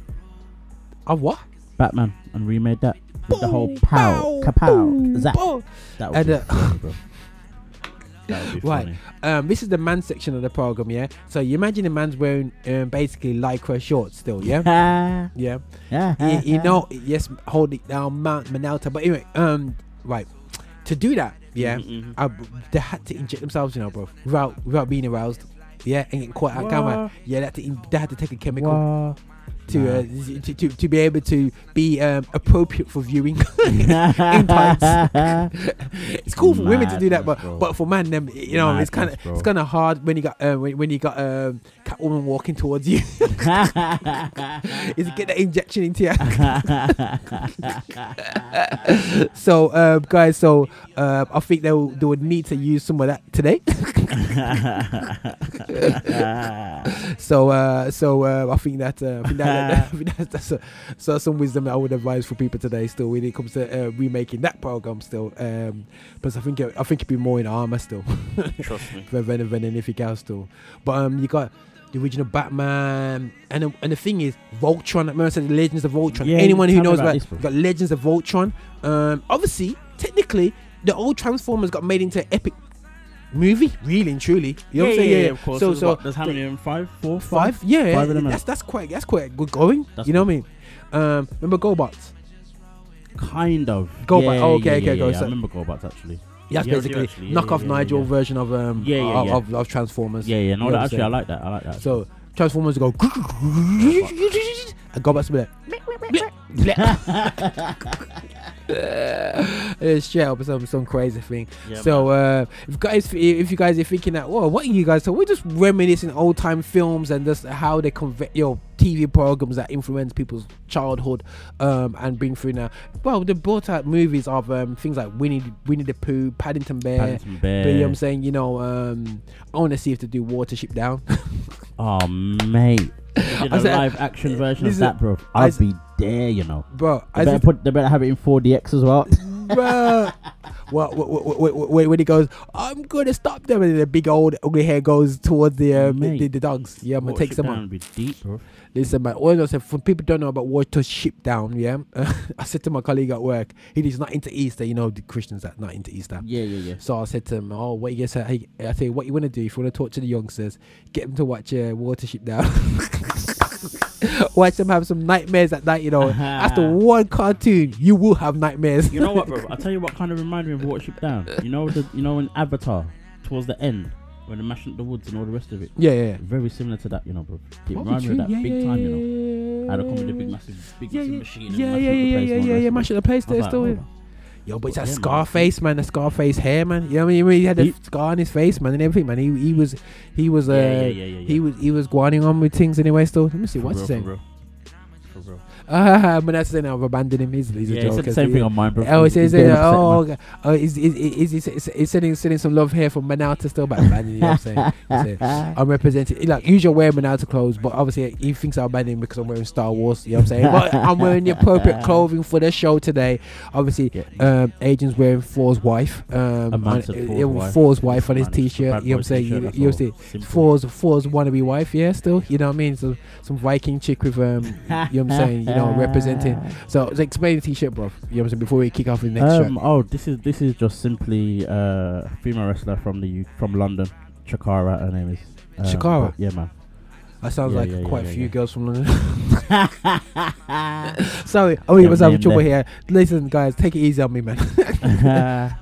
Of what? Batman and remade that with the whole pow, kapow, zap. boom. That would And, be uh, funny, bro. That would be Right. Um, this is the man section of the program, yeah. So you imagine the man's wearing um, basically lycra shorts still, yeah. yeah. you, you know, yes, hold it down, Mount Manalta. But anyway, um, right. To do that, yeah, Mhm, uh, they had to inject themselves, you know, bro, without without being aroused, yeah, and getting caught on camera. Yeah, they had to, in- they had to take a chemical What? To, uh, to, to to be able to be um, appropriate for viewing in tights. it's cool for women to do that, but bro. but for man, them, you know, it's kind of it's kind of hard when you got uh, when, when you got um, Catwoman walking towards you. is get that injection into you. so, um, guys, so uh, I think they will, they would need to use some of that today. so, uh, so uh, I think that uh, I think that, I think that's, that's a, so some wisdom that I would advise for people today. Still, when it comes to uh, remaking that program, still, um, but I think it, I think it'd be more in armor still. Trust me. than, than anything else still. But um, you got the original Batman, and the, and the thing is, Voltron. Remember I said the Legends of Voltron. Yeah, Anyone who knows about about, got Legends of Voltron. Um, obviously, technically, the old Transformers got made into an epic movie, really and truly. You know what I'm saying? of course. So, there's so what, there's how many? Five, four, five, five, yeah, five of that's that's quite that's quite good going. That's you know what I mean? Um, remember GoBots? Kind of. Go yeah. Oh, okay, yeah, okay, yeah, go. yeah. I So- remember GoBots actually. Yeah, that's Yeah, basically actually, yeah, knock yeah, off Nigel yeah. version of um Yeah, yeah, of, yeah. Of, of Transformers. Yeah, yeah. No, that, what I'm actually, I like that. I like that. So Transformers go and GoBots be like it's straight up some some crazy thing. Yeah, so uh, if guys, if you guys are thinking that, whoa, what are you guys? So we're just reminiscing old time films and just how they convey your TV programs that influence people's childhood um, and bring through now. Well, they brought out movies of um, things like Winnie Winnie the Pooh, Paddington Bear. Paddington But you know what I'm saying? You know, um, I want to see if they do Watership Down. Oh mate, they did I a said- live action version of that, bro. I I'd s- be there, you know. Bro, they as better put. They better have it in 4DX as well. Bruh. Well, when, when he goes, I'm gonna stop them, and the big old ugly hare goes towards the um, the, the, dogs. Yeah, I'm gonna take Watership some Down on. would be deep, bro. Listen, man. All I say, for people don't know about Watership Down, yeah. I said to my colleague at work, he's not into Easter. You know, the Christians that not into Easter. Yeah, yeah, yeah. So I said to him, "Oh, what you say? Hey, I say, what you want to do if you want to talk to the youngsters, get them to watch uh, Watership Down." Watch them have some nightmares at night, you know. Uh-huh. After one cartoon, you will have nightmares. You know what, bro? I'll tell you what kind of reminded me of Watership Down. You know the, you know in Avatar, towards the end, when they mash up the woods and all the rest of it. Yeah, yeah, yeah. Very similar to that, you know, bro. It What reminded me of that you- big yeah, time, you yeah, know. How they come with the big massive, big Yeah, massive yeah, machine. yeah, and yeah, yeah, yeah, yeah, yeah. rest of Mash up the place I there still. Hold yeah. on. Yo, but that man. Scarface, man. The Scarface hair, man. You know what I mean? He had a He- scar on his face, man, and everything, man. He he was he was uh Yeah, yeah, yeah, he was he was going on with things anyway. Still, let me see what's he saying. Real. For real. Uh, that's saying I've abandoned him. He's, he's Yeah, a he joke. said the same thing on mine, bro. Oh, getting upset, oh, okay. oh, he's, he's, he's, he's, he's, he's sending, sending some love here from Manalta still back abandoning. You know what I'm saying? He I'm representing. Like usually, I wear Manalta clothes, but obviously he thinks I'm abandoning him because I'm wearing Star Wars. You know what I'm saying? But I'm wearing the appropriate clothing for the show today. Obviously, um, Agent's wearing Thor's wife. Um, on- uh, Thor's wife. Wife on his a t-shirt. You know what I'm saying? You, all. see. Thor's Thor's wannabe wife. Yeah, still. You know what I mean? So some Viking chick with um. you know what I'm saying? Know, representing. So so explain the t-shirt, bro. You know what I'm saying? Before we kick off the next track. Um, oh, this is this is just simply uh, a female wrestler from the U- from London, Chikara. Her name is uh, Chikara? Yeah, man. That sounds Yeah, like yeah, quite yeah, a few yeah. girls from London. Sorry, I mean, was having trouble here. Listen, guys, take it easy on me, man.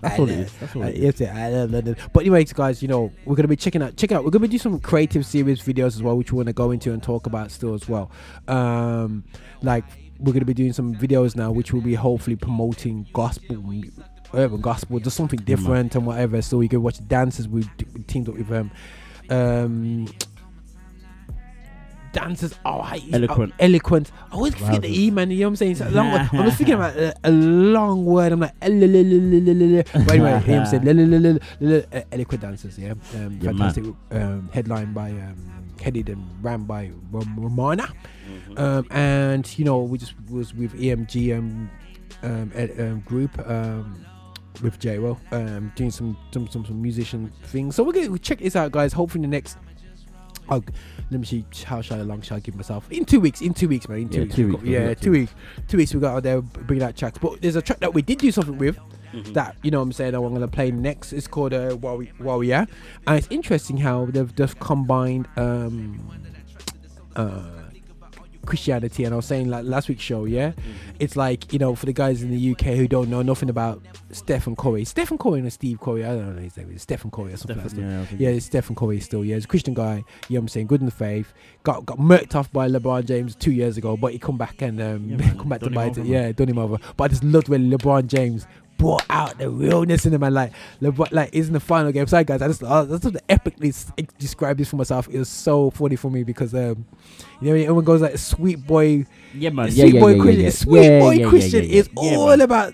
That's all it is. That's all it is. yes, yeah, I love London. But anyways, guys, you know we're gonna be checking out. Check out. We're gonna be doing some creative series videos as well, which we want to go into and talk about still as well. Um, like we're gonna be doing some videos now, which will be hopefully promoting gospel. Urban gospel, just something different and whatever. So you can watch dances. We we teamed up with um, um, dancers. Oh, I, Eloquent. oh, eloquent. I always forget the E, man. You know what I'm saying? It's a long word. I was thinking about a, a long word. I'm like, "Elelelelelelele." but anyway, you know what I'm saying? Lelelelelelele, uh, eloquent dancers, yeah. Um, Yeah, fantastic. Um, headline by, um, headed and ran by Rom- Romana. Um, and, you know, we just was with EMG um, um, ed- um, group. Um, with J Ro, um, doing some, some some some musician things. So we're gonna check this out, guys. Hopefully, the next Oh, let me see how shall I long shall I give myself in two weeks. In two weeks, man. In two Yeah, weeks. two weeks, got- yeah, two two weeks. Two weeks. We got out there bringing out tracks. But there's a track that we did do something with. That you know, what I'm saying I'm gonna play next. It's called uh, While We While We Are, and it's interesting how they've just combined um, uh, Christianity. And I was saying like last week's show, yeah, it's like you know for the guys in the UK who don't know nothing about Stephen Curry, Stephen Curry and Steve Curry. I don't know his name. It's Stephen Curry or something like Stephen, that. yeah, Yeah, it's Stephen Curry still. Yeah, he's a Christian guy. You know what I'm saying? Good in the faith. Got got murked off by LeBron James two years ago, but he come back and um, Yeah, come back to bite it. Yeah, done him over. But I just loved when LeBron James brought out the realness in him and like LeBron, like is in the final game. Sorry guys, I just I just have to epically describe this for myself. It was so funny for me because um, you know everyone goes like sweet boy. Yeah, man. Sweet Yeah, yeah, boy yeah, Christian, yeah, yeah. sweet boy yeah, yeah, Christian yeah, yeah. is all about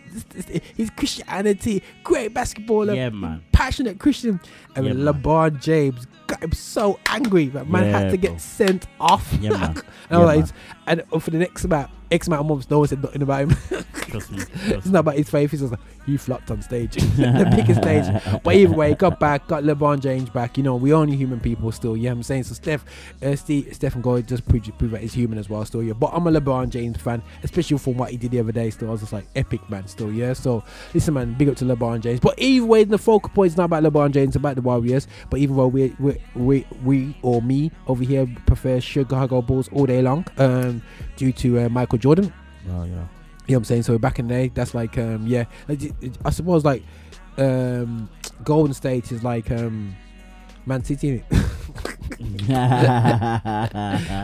his Christianity. Great basketballer, Yeah, man. passionate Christian. And Yeah, when man. LeBron James got him so angry that man had Yeah, to bro. get sent off. Yeah, man. and, I was like, man. it's- and for the next about X amount of months, no one said nothing about him. Trust me. it's not about his faith. It's just like he flopped on stage, the biggest stage. But either way, got back, got LeBron James back. You know, we only human people still. Yeah, I'm saying so. Steph, uh, Steve, Stephen Goy just prove, that he's human as well. Still, yeah. But I'm a LeBron James fan, especially from what he did the other day. Still, I was just like epic man. Still, yeah. So listen, man, big up to LeBron James. But either way, the focal point is not about LeBron James, it's about the Warriors. But even though we we we, we or me over here prefer Chicago Bulls all day long, um, due to uh, Michael Jordan. Oh, yeah. You know what I'm saying? So back in the day, that's like um yeah, like, it- it- I suppose like um Golden State is like um Man City.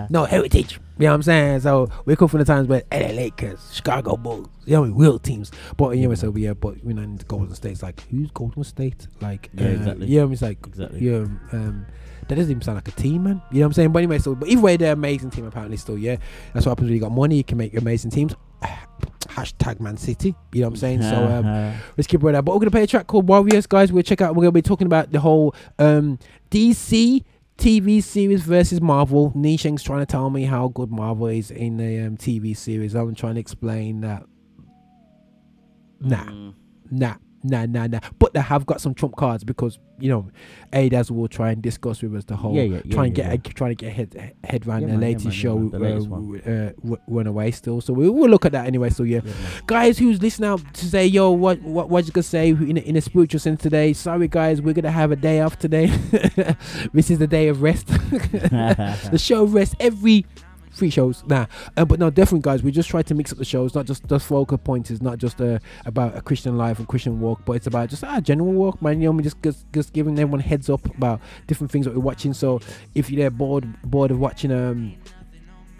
no heritage. You know what I'm saying? So we come from the times where LA Lakers, Chicago Bulls, you know, real teams. But anyway, so yeah, but you know, in Golden State's like who's Golden State? Like Yeah, uh, exactly. Yeah, it's like Exactly. yeah, um, that doesn't even sound like a team, man. You know what I'm saying? But anyway, so but either way, they're an amazing team apparently still. Yeah, that's what happens when you got money. You can make amazing teams. Hashtag Man City. You know what I'm saying? So um, let's keep it right now. But we're gonna play a track called Warriors, guys. We'll check out. We're gonna be talking about the whole um, DC TV series versus Marvel. Nisheng's trying to tell me how good Marvel is in the um, TV series. I'm trying to explain that. Nah, Mm. nah, nah, nah, nah. But they have got some trump cards because you know, Adas will try and discuss with us the whole Yeah, yeah, yeah, try and yeah, get trying to get head head round Yeah, the man, yeah, latest man, yeah, show man, the latest uh, uh, w- Runaway still. So we will look at that anyway. So yeah, Yeah, guys who's listening out to say yo what what what you gonna say in a, in a spiritual sense today sorry guys we're gonna have a day off today this is the day of rest the show rests every three shows nah uh, but no definitely guys we just try to mix up the shows not just the focal point is not just uh, about a christian life and christian walk but it's about just ah general walk man you know me just, just just giving everyone heads up about different things that we're watching so if you're there bored bored of watching um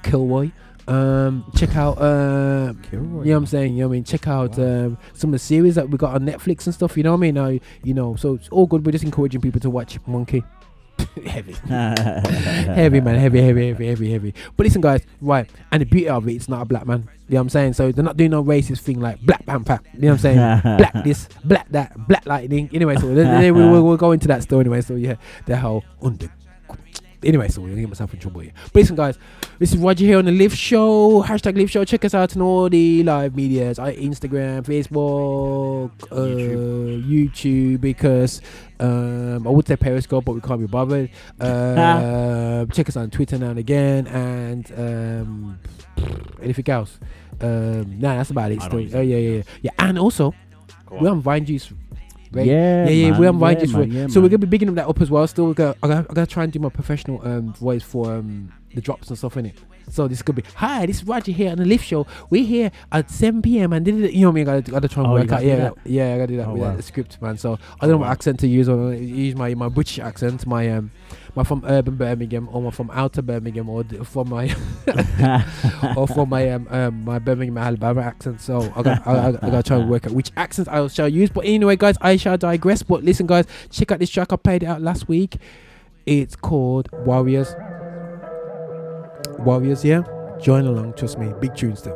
Kilroy. Um, check out, uh, you know what I'm saying? You know what I mean? Check out um, some of the series that we got on Netflix and stuff. You know what I mean? Uh, you know, so it's all good. We're just encouraging people to watch Monkey. heavy, heavy man, heavy, heavy, heavy, heavy, heavy. But listen, guys, right? And the beauty of it, it's not a black man. You know what I'm saying? So they're not doing no racist thing like black panther. You know what I'm saying? black this, black that, black lightning. Anyway, so they, we, we'll, we'll go into that story anyway. So yeah, the whole under. Anyway, so we're gonna get myself in trouble here. But listen, guys, this is Roger here on the Lift Show. Hashtag Lift Show. Check us out on all the live medias, Instagram, Facebook, uh, YouTube. because um, I would say Periscope, but we can't be bothered. Uh, check us on Twitter now and again, and um, anything else. Um, nah, that's about it. Oh yeah, yeah, yeah, yeah. And also, we're on Vine Juice. Right? Yeah, yeah, yeah. man. We're on Vine Yeah, man. Yeah, so we're gonna be bigging that up as well. Still, we're gonna, I gotta, I gotta try and do my professional um, voice for um, the drops and stuff in it. So this could be hi. This is Roger here on the Lift Show. We're here at 7 p.m. and did it. You know me, I gotta, gotta try and Oh, work out. Yeah, that? yeah. I gotta do that Oh, with wow. the script, man. So I don't know Oh, what wow. accent to use. Or use my my British accent, my um, my from urban Birmingham, or my from outer Birmingham, or from my or for my um, um my Birmingham Alabama accent. So I got I, I, I gotta try and work out which accents I shall use. But anyway, guys, I shall digress. But listen, guys, check out this track I played it out last week. It's called Warriors. Warriors, yeah. Join along, trust me. Big tune still.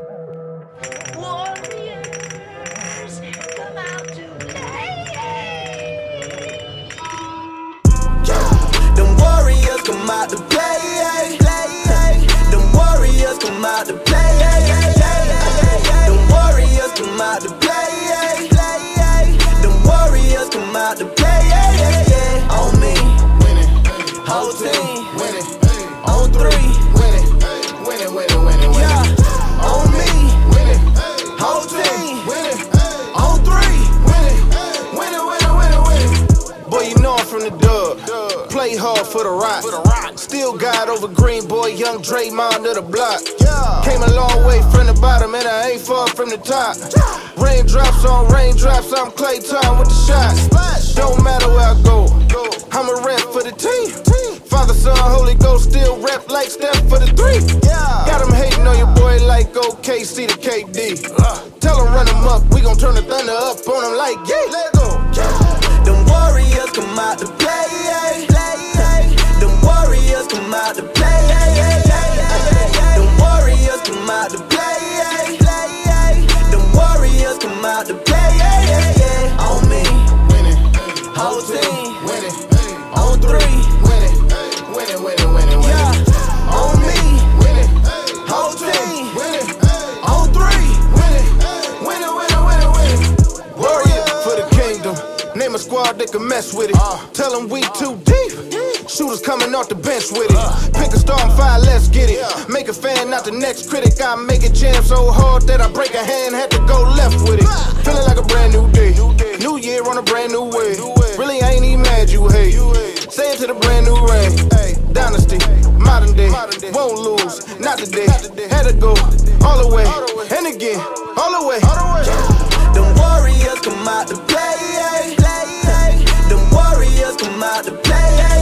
Them from the dub. Play hard for the rock. Still got over Green Boy, young Draymond of the block. Came a long way from the bottom, and I ain't far from the top. Raindrops on raindrops, I'm Clay Tom with the shot. Don't matter where I go, I'm a rep for the team. Father, Son, Holy Ghost, still rep like Steph for the three. Got them hating on your boy like OKC to KD. Tell them run them up, we gon' turn the thunder up on them like yeah. Let go. Warriors come out to play. Them warriors come out to play. Them warriors come out to play. Them warriors come out to play. On me, whole team, on three, Name a squad that can mess with it. Uh. Tell them we too deep. Shooters coming off the bench with it. Uh. Pick a star and fire, let's get it. Make a fan, not the next critic. I make it jam so hard that I break a hand, had to go left with it. Feeling like a brand new day. New year on a brand new way. Really, I ain't even mad you hate. You hate. Say it to the brand new reign. Dynasty, modern day. modern day. Won't lose, not today. Had to go all the way. And again, all the way. Them warriors come out to play. Out to play.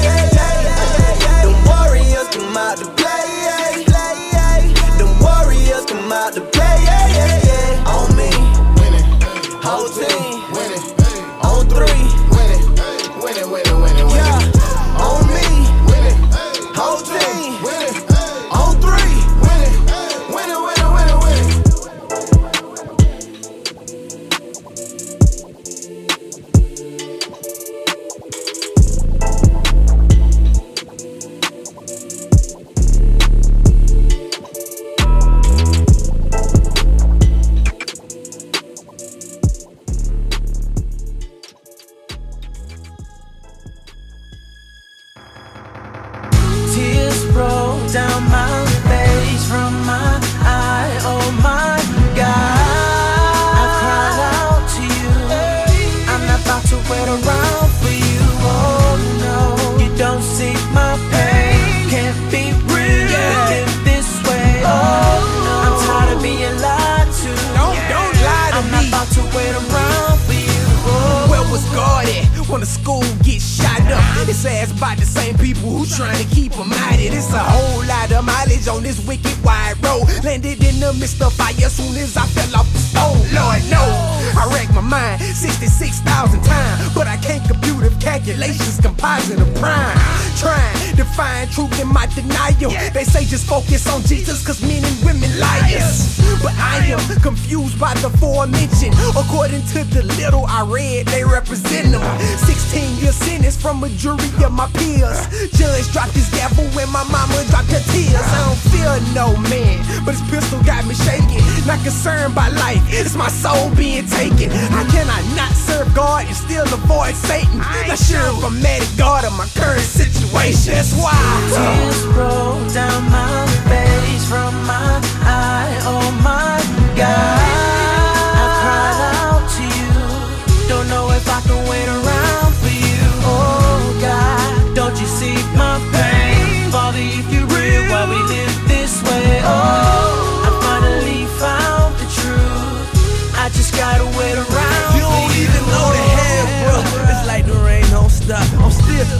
The school gets shot up? It's ass by the same people who trying to keep them out it. It's a whole lot of mileage on this wicked wide road. Landed in the midst of fire soon as I fell off the stove. Lord knows, I racked my mind 66,000 times, but I can't compute if calculations composite of prime. Trying to find truth in my denial. They say just focus on Jesus, cause men and women liars. But I am confused by the aforementioned. According to the little I read, they represent them. 16 year sentence from a jury of my peers. Judge dropped his gavel when my mama dropped her tears. I don't fear no man, but his pistol got me shaking. Not concerned by life, it's my soul being taken. How can I not serve God and still avoid Satan? Not sure if I'm mad at God or my current situation. That's why Tears roll down my face from my eye. Oh my God,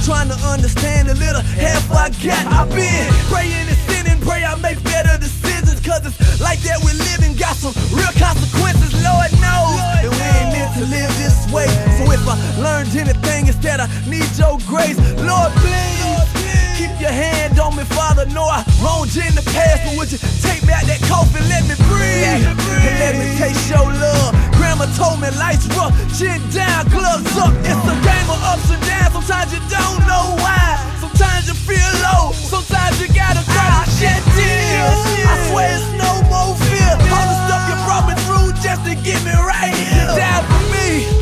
trying to understand the little half I got. I've been praying and sinning, pray I make better decisions. Cause it's like that we're living, got some real consequences, Lord knows. And we ain't meant to live this way. So if I learned anything instead, I need your grace. Lord, please. Keep your hand on me, Father. Know I wronged you in the past, but would you take me out that coffin, let me breathe, and let me taste your love. Grandma told me life's rough, chin down, gloves up. It's a game of ups and downs. Sometimes you don't know why. Sometimes you feel low. Sometimes you gotta cry and shed tears. I swear it's no more fear. All the stuff you brought me through just to get me right. You died for me.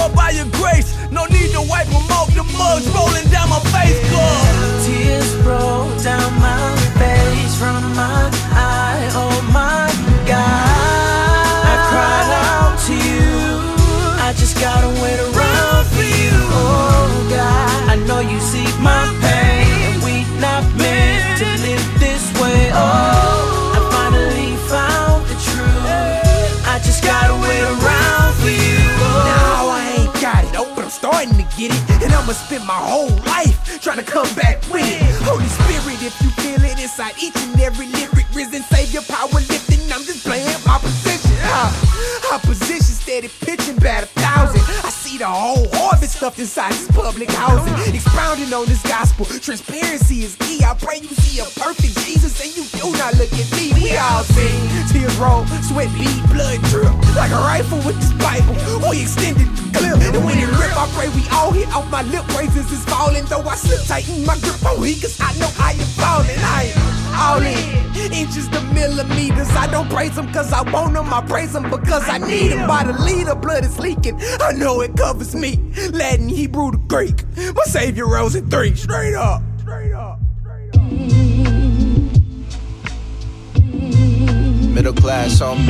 Floored by your grace. No need to wipe them off the mugs rolling down my face. God. Tears roll down my face from my eye. Oh my God, I cried out to you. I just gotta wait around for you. Oh God, I know you see my pain. We not meant to live this way. Oh, get it. And I'ma spend my whole life trying to come back with it. Holy Spirit, if you feel it inside each and every lyric, risen Savior, power lifting, I'm just playing my position. Uh, opposition steady pitching about the whole harvest stuffed inside this public housing. Expounding on this gospel, transparency is key. I pray you see a perfect Jesus and you do not look at me. We all see tears roll, sweat bead, blood drip. Like a rifle with this Bible, we extended the clip. And when it rip, I pray we all hit off my lip. Praises is falling, though I slip tighten my grip on he, cause I know I am falling. I am all in, inches to millimeters. I don't praise him cause I want him, I praise him because I need him. By the leader, blood is leaking. I know it covers me. Latin, Hebrew, the Greek. My savior rose in three. Straight up. Straight up. Middle class, home.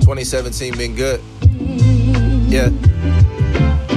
2017 been good. Yeah.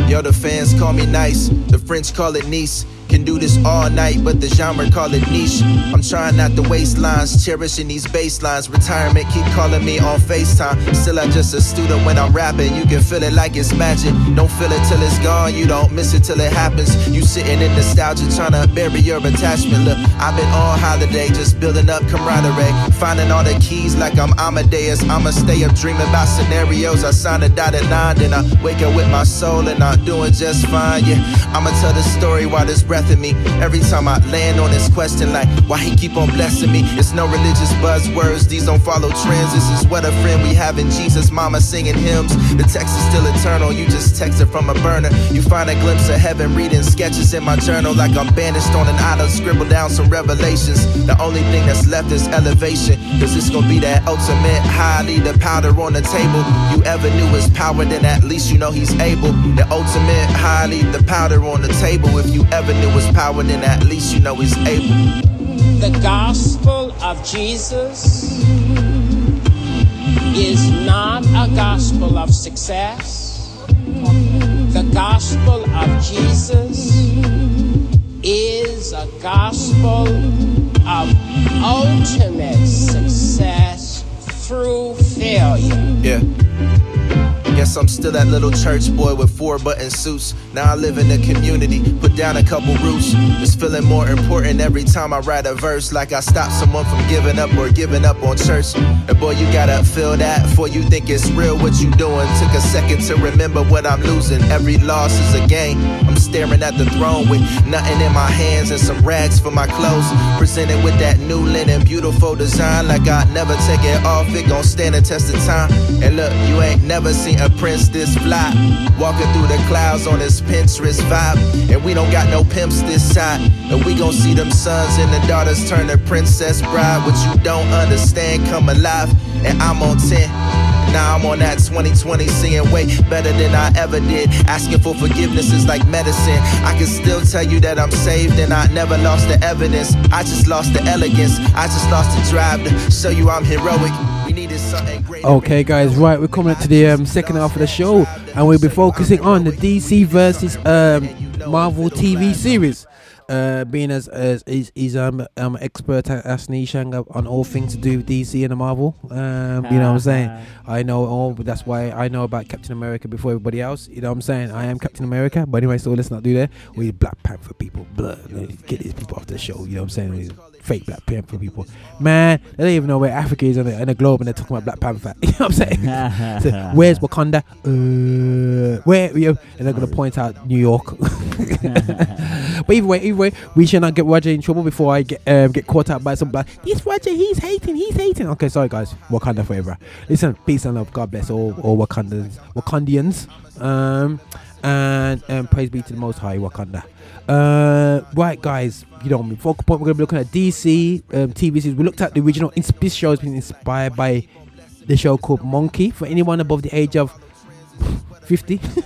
Yo, the fans call me nice, the French call it niece. Can do this all night, but the genre call it niche. I'm trying not to waste lines, cherishing these bass lines. Retirement keep calling me on FaceTime. Still, I'm just a student when I'm rapping. You can feel it like it's magic. Don't feel it till it's gone, you don't miss it till it happens. You sitting in nostalgia, trying to bury your attachment. Look, I've been on holiday, just building up camaraderie. Finding all the keys like I'm Amadeus. I'ma stay up dreaming about scenarios. I sign a dotted line, then I wake up with my soul and I'm doing just fine. Yeah, I'ma tell the story while this breath me. Every time I land on this question, like why he keep on blessing me. It's no religious buzzwords, these don't follow trends. This is what a friend we have in Jesus. Mama singing hymns. The text is still eternal. You just text it from a burner. You find a glimpse of heaven, reading sketches in my journal like I'm banished on an island. Scribble down some revelations. The only thing that's left is elevation. Cause it's gonna be that ultimate high. Leave the powder on the table. You ever knew his power, then at least you know he's able. The ultimate high. Leave the powder on the table. If you ever knew his power, then at least you know he's able. The gospel of Jesus is not a gospel of success. The gospel of Jesus is a gospel of ultimate success through failure. Yeah. Guess I'm still that little church boy with four button suits. Now I live in the community, put down a couple roots. It's feeling more important every time I write a verse. Like I stopped someone from giving up or giving up on church. And boy, you gotta feel that before you think it's real what you doing. Took a second to remember what I'm losing. Every loss is a gain. I'm staring at the throne with nothing in my hands and some rags for my clothes. Presented with that new linen, beautiful design. Like I never take it off, it gon' stand the test of time. And look, you ain't never seen prince this fly. Walking through the clouds on this Pinterest vibe. And we don't got no pimps this side. And we gon' see them sons and the daughters turn to princess bride. What you don't understand come alive. And I'm on 10. Now I'm on that 2020, seeing way better than I ever did. Asking for forgiveness is like medicine. I can still tell you that I'm saved and I never lost the evidence. I just lost the elegance. I just lost the drive to show you I'm heroic. We needed something great. Okay, guys, right, we're coming up to the um, second half of the show, and we'll be focusing on the DC versus um, Marvel TV series. Uh, being as as he's, he's um um expert at Asni Shanga on all things to do with DC and the Marvel. Um, you know what I'm saying? I know all, but that's why I know about Captain America before everybody else. You know what I'm saying? I am Captain America, but anyway, so let's not do that. We Black Panther people, blood. Get these people off the show. You know what I'm saying? Fake Black Panther people, man. They don't even know where Africa is on the, on the globe, and they're talking about Black Panther. You know what I'm saying? So, where's Wakanda? Uh, where? You know, and they're gonna point out New York. but either way, either way, we should not get Roger in trouble before I get um, get caught out by some black. This Roger, he's hating, he's hating. Okay, sorry guys, Wakanda forever. Listen, peace and love. God bless all all Wakandans, Wakandians. Um, and um, praise be to the Most High, Wakanda. Uh, right, guys, you know, focal point. We're gonna be looking at DC um, TV series. We looked at the original. This show has been inspired by the show called Monkey. For anyone above the age of 50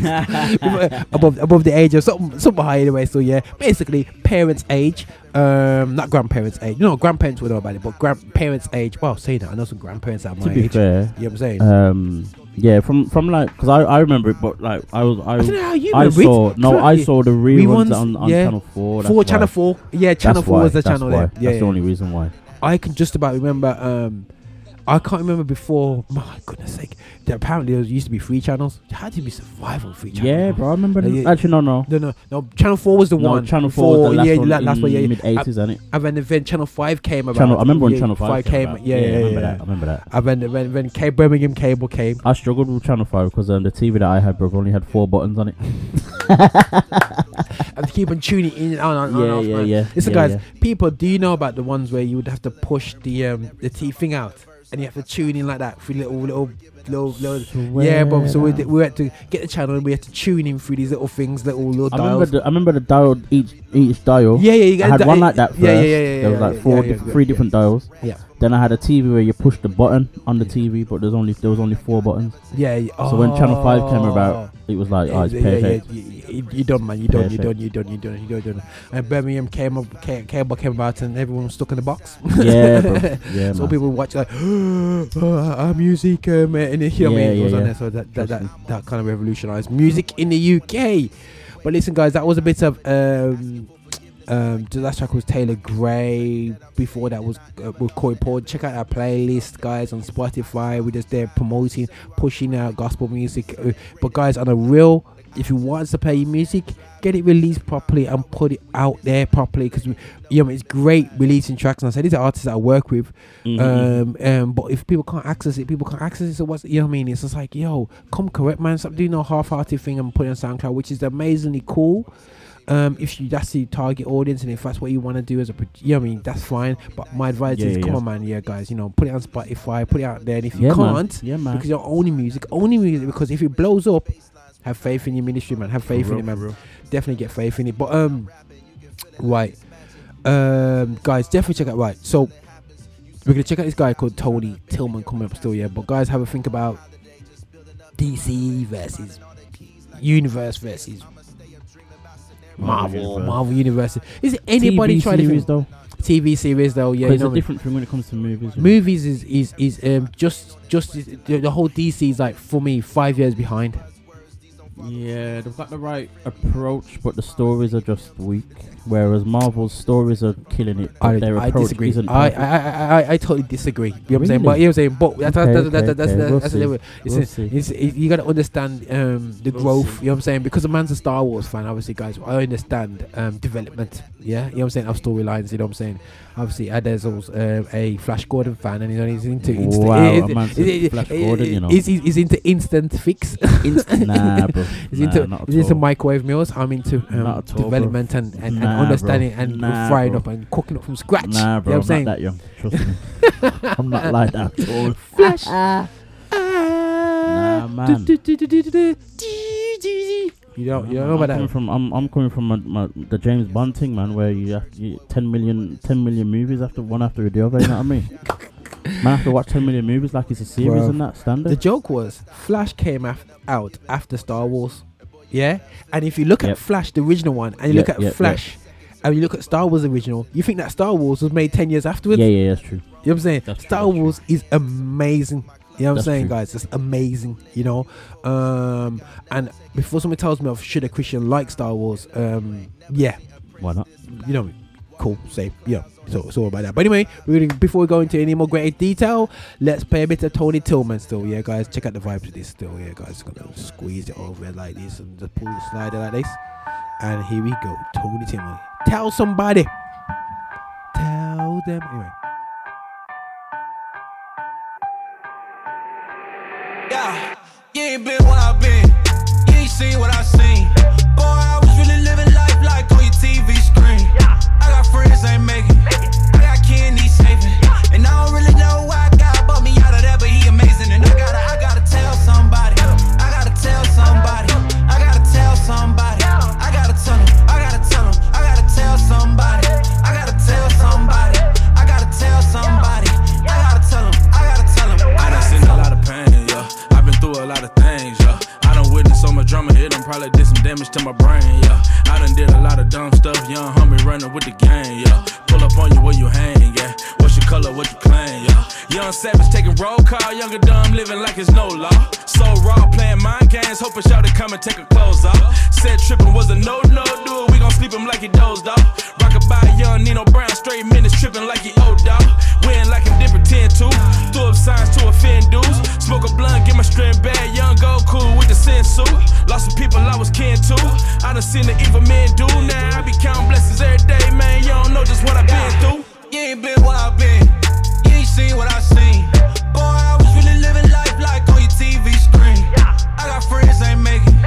above above the age of something something high anyway so yeah basically parents age um not grandparents age You know, grandparents would know about it but grandparents age well say that i know some grandparents at my to be age fair, you know what i'm saying Um, yeah, from from like because I, I remember it, but like I was I, I don't know how you I remember it. saw no I saw the reruns, Reruns, on, on yeah. channel four. Four, Channel 4. Yeah, Channel 4 was the channel there. Yeah, that's the yeah. only reason why. I can just about remember. Um, I can't remember before. My goodness sake! There apparently there used to be three channels. How did we survive on three channels? Yeah, bro, I remember. Them- yeah. Actually, no, no. No, no, no. Channel Four was the No, one. Channel 4 was the last yeah, one la- last one. Yeah, mid-eighties, Uh, isn't it? And then, then Channel Five came about. Channel- I remember when Yeah, Channel 5 came came. about. Yeah, Yeah, I yeah, remember yeah. that, I remember that. And then when when K Birmingham Cable came. I struggled with channel five because um, the TV that I had, bro, only had four buttons on it. Have to keep on tuning in and on and on. Yeah, and off, yeah, man. yeah, Listen, yeah, guys, yeah. people, do you know about the ones where you would have to push the um the T thing out? And you have to tune in like that through little, little, little, little. Yeah, bro. So we, did- we had to get the channel and we had to tune in through these little things, little, little I remember, dials. the, I remember the dial each each dial. Yeah, yeah, you got I had the- one like that first. yeah, yeah, yeah, yeah, There was like yeah, four, yeah, diff- three different dials. Yeah. Then I had a TV where you push the button on the TV, but there's only there was only four buttons. Yeah, yeah. So when Channel Five came Oh. about, it was like, oh, it's perfect. you, you, you done, man. You done, you done, you done, you done, you done, you done. And Birmingham came up, came, cable came about, and everyone was stuck in the box. Yeah, bro. Yeah, so man. people watch like, oh, our music, um, and you know what I Yeah. It was yeah, on there, so that that, that that kind of revolutionized music in the UK. But listen, guys, that was a bit of um. Um, the last track was Taelor Gray. Before that was uh, with Corey Paul. Check out our playlist, guys, on Spotify. We're just there promoting, pushing out gospel music. Uh, but guys, on a real, if you want to play your music, get it released properly and put it out there properly. Because you know it's great releasing tracks. And I said these are artists I work with. Mhm. Um, um, but if people can't access it, people can't access it. So what's you know what I mean? It's just like yo, come correct, man. Stop doing no half-hearted thing and putting on SoundCloud, which is amazingly cool. Um, if you that's the target audience and if that's what you want to do as a, you know what I mean, that's fine. But my advice Yeah, is, yeah, come yeah. on, man, yeah, guys, you know, put it on Spotify, put it out there. And if you can't, Yeah, man. because you're only music, only music, because if it blows up, have faith in your ministry, man. Have faith For in real, it, man. for real. Definitely get faith in it. But um, right, um, guys, definitely check out. Right, so we're gonna check out this guy called Tony Tillman coming up still, yeah. But guys, have a think about DC versus Universe versus Marvel, Universe. Marvel Universe. Is anybody TV trying to series, think- TV series though, yeah. But it's a what I mean? different thing when it comes to movies. you know. Movies is is is um just just the, the whole DC is like for me five years behind. Yeah, they've got the right approach, but the stories are just weak. Whereas Marvel's stories are killing it. I, their I approach disagree. Isn't I, I. I, I, I totally disagree. You know what I'm saying? But you know what I'm saying? But that's Okay, that's that's okay, that's, we'll that's, the it's, We'll it's, it's, you got to understand um, the We'll growth. see. You know what I'm saying? Because a man's a Star Wars fan, obviously, guys. I understand um, development. Yeah, you know what I'm saying? Of storylines. You know what I'm saying? Obviously, Adezel's um, a Flash Gordon fan, and he's only he's into instant. Wow, it- a it- it- Flash Gordon, you know. He's, he's, he's into instant fix. Instant- nah, bro. He's Nah, into not he's into microwave meals. I'm into um, all, development and, and, and Nah, bro. understanding and Nah, frying bro. up and cooking up from scratch. Nah, You bro, know I'm what I'm saying? not that young. Trust me. I'm not like that at all. Flash. Nah, man. You don't, you don't know I'm about coming that. From, I'm, I'm coming from my, my, the James Bond thing, man, where you have you, 10 million 10 million movies after one after the other. You know what I mean? man, I have to watch 10 million movies like it's a series Bruv. and that standard. The joke was Flash came af- out after Star Wars. Yeah? And if you look Yep. at Flash, the original one, and you Yep, look at yep, Flash, and you look at Star Wars original, you think that Star Wars was made 10 years afterwards? Yeah, yeah, that's true. You know what I'm saying? That's true, Star that's true. Wars is amazing. You know what I'm That's saying, true. guys? It's amazing, you know. Um, and before someone tells me of should a Christian like Star Wars, um, yeah, Why not? you know, cool, safe, yeah. So all about that. But anyway, we're before we go into any more great detail, let's play a bit of Tony Tillman still. Yeah, guys, check out the vibes of this still. Yeah, guys, gonna squeeze it over like this and just pull the slider like this. And here we go, Tony Tillman. Tell somebody. Tell them. Anyway. Yeah, you ain't been where I've been. You ain't seen what I seen. Damage to my brain, yeah. I done did a lot of dumb stuff, young homie running with the gang, yeah. Pull up on you where you hang, yeah. What's your color, what you claim, yeah. Young savage taking roll call, younger dumb living like it's no law. So raw, playing mind games, hoping y'all to come and take her clothes off. Said tripping was a no no, do it, we gon' sleep him like he dozed off. Rockabye, young Nino Brown, straight minutes tripping like he old dog. We ain't like him different 10 2. Threw up signs to offend dudes. Smoke a blunt, get my strength bad. Young Goku with the senzu. Lost some people I was kin to. I done seen the evil men do. Now I be counting blessings every day, man. You don't know just what I've been through. You ain't been where I've been. Seen what I seen. Boy, I was really living life like on your TV screen. I got friends ain't making.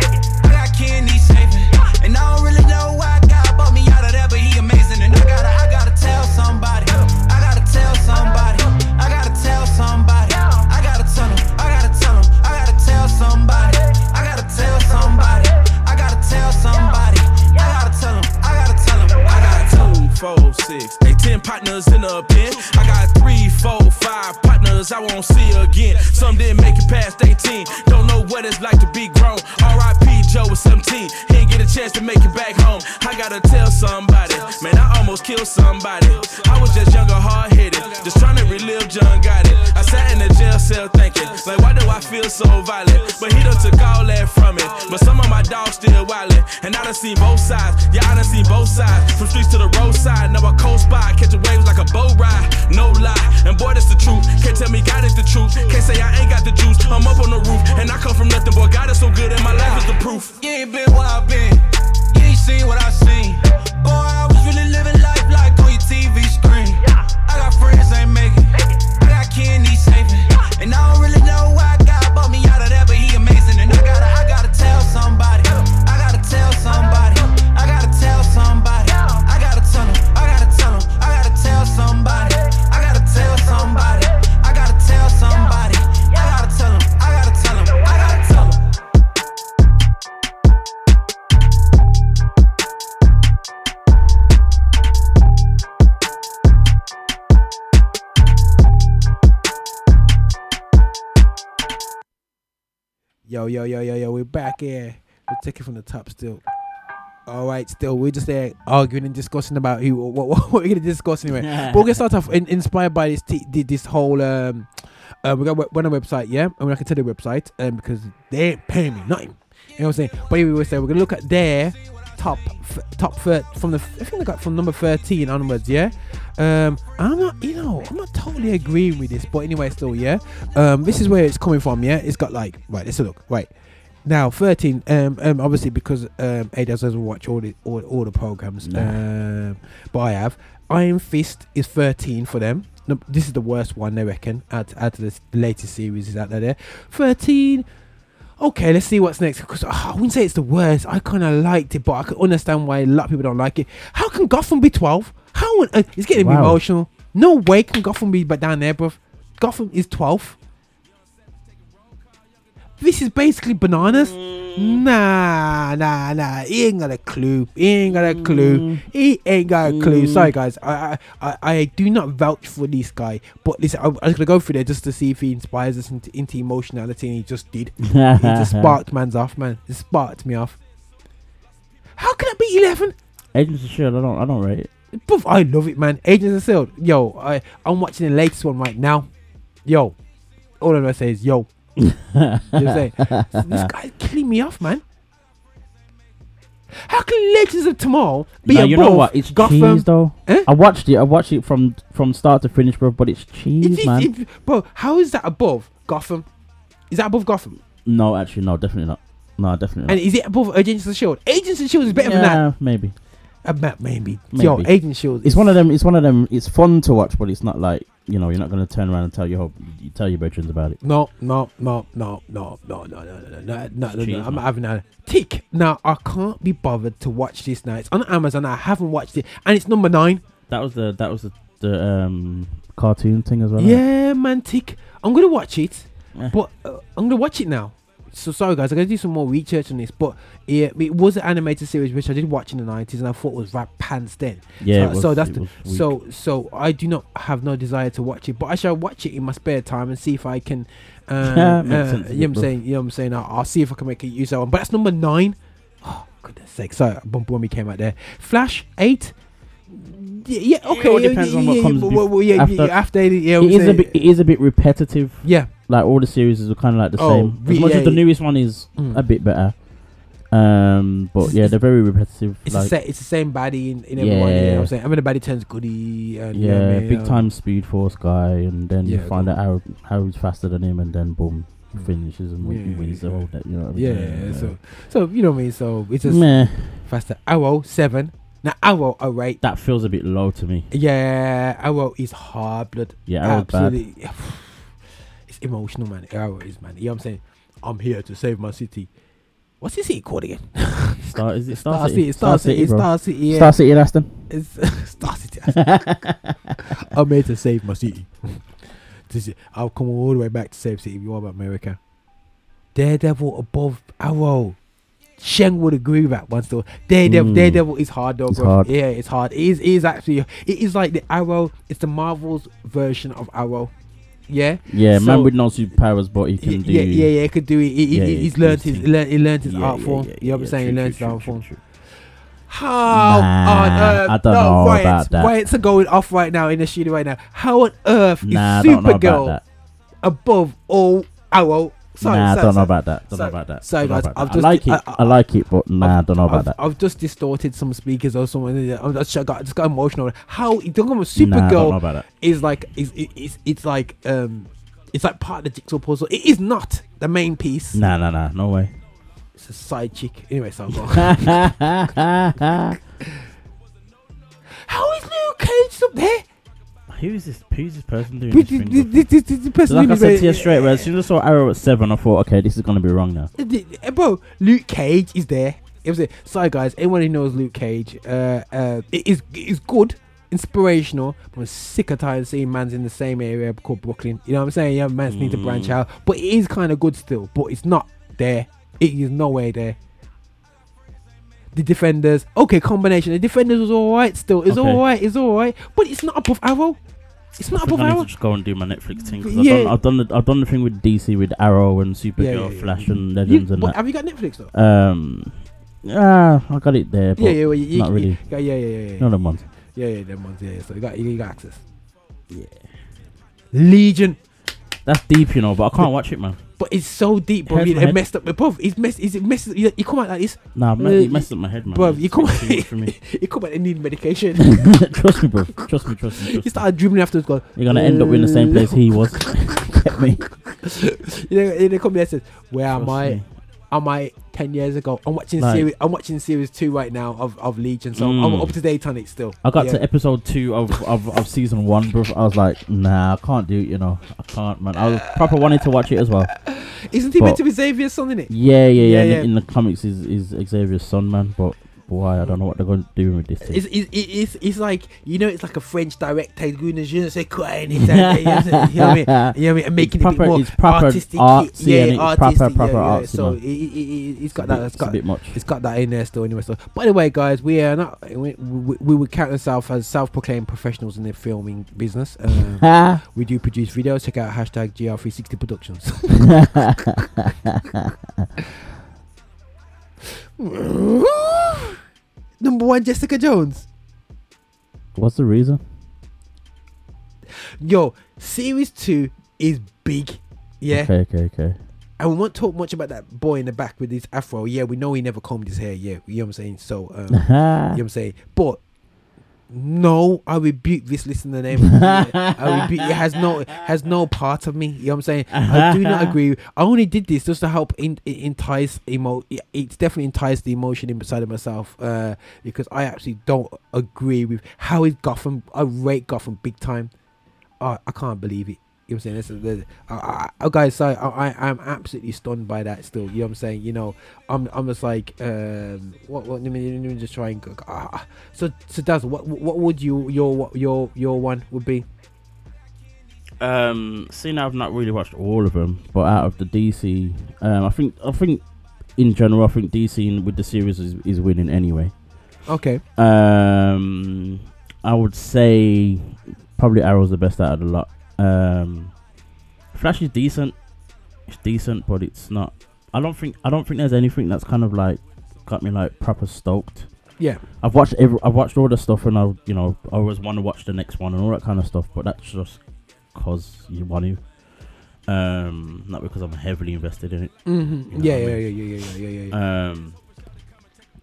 I got candy saving. And I don't really know why God brought me out of that, but he amazing. And I gotta, I gotta tell somebody. I gotta tell somebody. I gotta tell somebody. I gotta tell him. I gotta tell him. I gotta tell somebody. I gotta tell somebody. I gotta tell somebody. I gotta tell him. I gotta tell him. I got two, four, six, eight, ten partners in the pen. I got three, four, five partners I won't see again. Some didn't make it past 18. Don't know what it's like to be grown. R.I.P. Joe was 17. He didn't get a chance to make it back home. I gotta tell somebody. Man, I almost killed somebody. I was just younger, hard headed. Just trying to relive John got it. I sat in the jail cell thinking, like, why do I feel so violent? But he done took all that from it. But some of my dogs still wildin'. And I done seen both sides. Yeah, I done seen both sides. From streets to the roadside. Now I coast by, catching waves like a boat ride. No lie. And boy, that's the truth. Can't tell me God is the truth. Can't say I ain't got the juice. I'm up on the roof. And I come from nothing, boy. God is so good, and my life is the proof. You ain't been where I've been. You ain't seen what I seen. Yo, yo, yo, yo, yo, we're back here. We'll take it from the top still. All right, still, we're just there arguing and discussing about who, what, what, what we're going to discuss anyway. but we're going to start off in, inspired by this t- this whole, um, uh, we got went on a website, yeah? I And I can tell the website um, because they ain't paying me nothing. You know what I'm saying? But anyway, we say we're gonna look at their top f- top third from the I think they got from number 13 onwards. Yeah. Um, I'm not, you know, I'm not totally agreeing with this, but anyway, still, yeah. Um, this is where it's coming from. Yeah, it's got like right. Let's look. Right now, 13. Um, um obviously because um, Adas doesn't watch all the all, all the programs. Nah. Um, but I have. Iron Fist is 13 for them. No, this is the worst one they reckon. Out out of the latest series is out there. 13. Okay, let's see what's next. Because ah, I wouldn't say it's the worst. I kind of liked it, but I can understand why a lot of people don't like it. How can Gotham be 12? How on earth? It's getting Wow. emotional. No way can Gotham be but down there, bruv. Gotham is 12. This is basically bananas. Mm. Nah, nah, nah. He ain't got a clue. He ain't got a clue. Mm. He ain't got a clue. Mm. Sorry, guys. I, I, I, do not vouch for this guy. But listen, I, I was gonna go through there just to see if he inspires us into, into emotionality, and he just did. he just sparked man's off, man. It sparked me off. How can I be eleven? Agents of Shield. I don't. I don't rate it. Bruv, I love it, man. Agents of Shield. Yo, I, I'm watching the latest one right now. Yo, all I'm gonna say is yo. you know what I'm saying? this guy's killing me off, man. How can Legends of Tomorrow be No, above you know what? It's Gotham? cheese though. Eh? I watched it. I watched it from from start to finish, bro. But it's cheese, It- it- man. it- bro, how is that above Gotham? Is that above Gotham? no, actually, no, definitely not. No, definitely Not. And is it above Agents of Shield? Agents of Shield is better yeah, than that. maybe. Uh, ma- maybe. Yo, Agents of Shield. It's one of them. It's one of them. It's fun to watch, but it's not like you know. You're not gonna turn around and tell your whole, you tell your veterans about it. No, no, no, no, no, no, no, no, no, no, no, no, no, no. I'm not having that. Tick. Now I can't be bothered to watch this now. It's on Amazon. I haven't watched it, and it's number nine. That was the that was the, the um cartoon thing as well. Yeah, man, Tick. I'm gonna watch it, Eh. but uh, I'm gonna watch it now. So sorry, guys. I'm gonna do some more research on this, but yeah, it was an animated series which I did watch in the nineties, and I thought was rap pants then. Yeah, So, it was- so that's it the, so so I do not have no desire to watch it, but I shall watch it in my spare time and see if I can. Uh, Yeah, uh, sense, you know what I'm saying? You know what I'm saying? I'll, I'll see if I can make a use of one. But that's number nine. Oh goodness sake! Sorry, bump when we came out there. Flash eight. Yeah, yeah okay. all yeah, depends yeah, on what yeah, comes bef- well, well, yeah, after. yeah, after it, yeah, it is bit. It is a bit repetitive. Yeah. Like all the series are kind of like the Oh, same. As much yeah, as the newest one is Mm. a bit better. Um, but It's- yeah, they're very repetitive. It's like, the same. It's the same baddie in, in everyone. You know what Yeah. I'm saying? I mean, the baddie turns goody. And, you yeah, know I mean? big Um, time Speed Force guy, and then you find out how how he's faster than him, and then boom, finishes and win- Yeah, wins the whole. Day, you know what I mean? Yeah, mean? so so you know what I mean. So it's just Meh. faster. Arrow seven. Now Arrow, all right. that feels a bit low to me. Yeah, Arrow is hard blood. Yeah, Arrow's absolutely. It's emotional, man. Arrow is man. You know what I'm saying? I'm here to save my city. What's his city called again? Star is it Star, Star City? City, Star City, bro. Star City, yeah. Star City Aston. It's Star City. I'm here to save my city. This is- I'll come all the way back to save city. You are about America. Daredevil above Arrow. Sheng would agree with that one still. Daredevil, Mm. Daredevil is hard though, It's bro. hard. Yeah, it's hard. It is, it is actually. It is like the Arrow. It's the Marvel's version of Arrow. Yeah. Yeah, So- man with no superpowers, but he can Y- do. yeah, yeah, yeah, he could do it. He, he, Yeah, he's learned his, learned, he learned his Yeah, art form. you know what I'm saying? he learned true, his art form. true. How Nah, on earth? I don't no, know riots, about that. Riots are going off right now in the studio right now. How on earth Nah, is don't know about Supergirl above all Arrow? Sorry, nah, I don't know about that. Don't know about that. Know guys. about I've that. just I like it. I, I, like it, but nah, I don't know about I've, that. I've just distorted some speakers or something. I'm just, I got, just got emotional. How you talking about Nah, I Supergirl don't know about that. is like is it- it's it's like um it's like part of the jigsaw puzzle. It is not the main piece. Nah, nah, nah, no way. It's a side chick. Anyway, so. How is Luke Cage up there? Who's this? Who's this person doing This- this this- this- this- this person like I said to you straight as soon as I saw Arrow at seven, I thought, okay, this is gonna be wrong now. Uh, bro, Luke Cage is there. It was it. Sorry, guys. Anyone who knows Luke Cage, uh, uh, it is it is good, inspirational. But I'm sick of tired of seeing man's in the same area called Brooklyn. You know what I'm saying? Yeah, man's need to branch Mm. out, but it is kind of good still. But it's not there. It is nowhere there. The defenders, okay, combination. The defenders was all right still. It's Okay. all right. It's all right. But it's not above Arrow. It's not above I need to just go and do my Netflix thing. 'cause Yeah. I've, done, I've done the I've done the thing with DC with Arrow and Supergirl, Yeah, yeah. Flash and You- Legends and but that. have you got Netflix though? Um, yeah, I got it there, but Yeah, yeah, well, you, not you- really. you- yeah, yeah, yeah, yeah. Of them ones. Yeah, yeah, them ones. Yeah, yeah. So you got you got access. Yeah. Legion. That's deep, you know, but I can't watch it, man. But it's so deep, bro. Hurts It, it messed up. Bro, it's messed. Is it messed? You, you come out like this. Nah, man, Uh, it messed up my head, man. Bro, It's you come. a bit too for me. you come out and need medication. trust me, bro. Trust me, trust me. You Trust me. started dribbling afterwards. Going, You're gonna end up in the same place he was. Get me? you know, they come here and says, "Where am I? me. Am I ten years ago? I'm watching Like- series. I'm watching series two right now of, of Legion, so I'm Mm. up to date on it still. I got Yeah. to episode two of, of, of season one, bro. I was like, nah, I can't do it. You know, I can't, man. I was proper wanting to watch it as well. Isn't he meant to be Xavier's son in it? Yeah, yeah, yeah. Yeah, in, yeah. in the comics, is is Xavier's son, man. But boy, I don't know what they're going to do with this. Thing. It's, it's, it's, it's like you know it's like a French director je ne sais quoi and it's, uh, you know what I mean? You know what I mean? And It's making it a proper- bit more it's proper artistic. artsy, yeah? It's artistic. proper- proper yeah, yeah. artsy, So it, it, has got a that. bit- It's it's a bit much. It's got that in there still anyway. So, by the way, guys, we are not. We, we, we would count ourselves as self-proclaimed professionals in the filming business. Um, we do produce videos. Check out hashtag GR360 Productions. Number one, Jessica Jones. What's the reason? Yo, series two is big. Yeah. Okay, okay, okay. And we won't talk much about that boy in the back with his afro. Yeah, we know he never combed his hair. Yeah, you know what I'm saying? So, um, you know what I'm saying? But no, I rebuke this listener name. I rebuke it has no has no part of me. You know what I'm saying? I do not agree. I only did this just to help in, entice emo. it- It's definitely enticed the emotion inside of myself uh, because I actually don't agree with how is Gotham. I rate Gotham big time. Oh, I can't believe it. You know what I'm saying? This is the, I, I- guys, so I, I, I'm absolutely stunned by that still. You know what I'm saying? You know, I'm, I'm just like, um, what, what, let me, let me just try and go. Ah. So, so Daz, what, what would you, your, your, your one would be? Um, seeing I've not really watched all of them, but out of the DC, um, I think I think in general, I think DC with the series is, is winning anyway. Okay. Um, I would say probably Arrow's the best out of the lot. Um, Flash is decent. It's decent, but it's not. I don't think. I don't think there's anything that's kind of like got me like proper stoked. Yeah. I've watched every. I've watched all the stuff, and I, you know, I always want to watch the next one and all that kind of stuff. But that's just cause you want to. Um, not because I'm heavily invested in it. Mhm. You know Yeah, what I yeah, yeah, yeah, yeah, yeah, yeah, Um,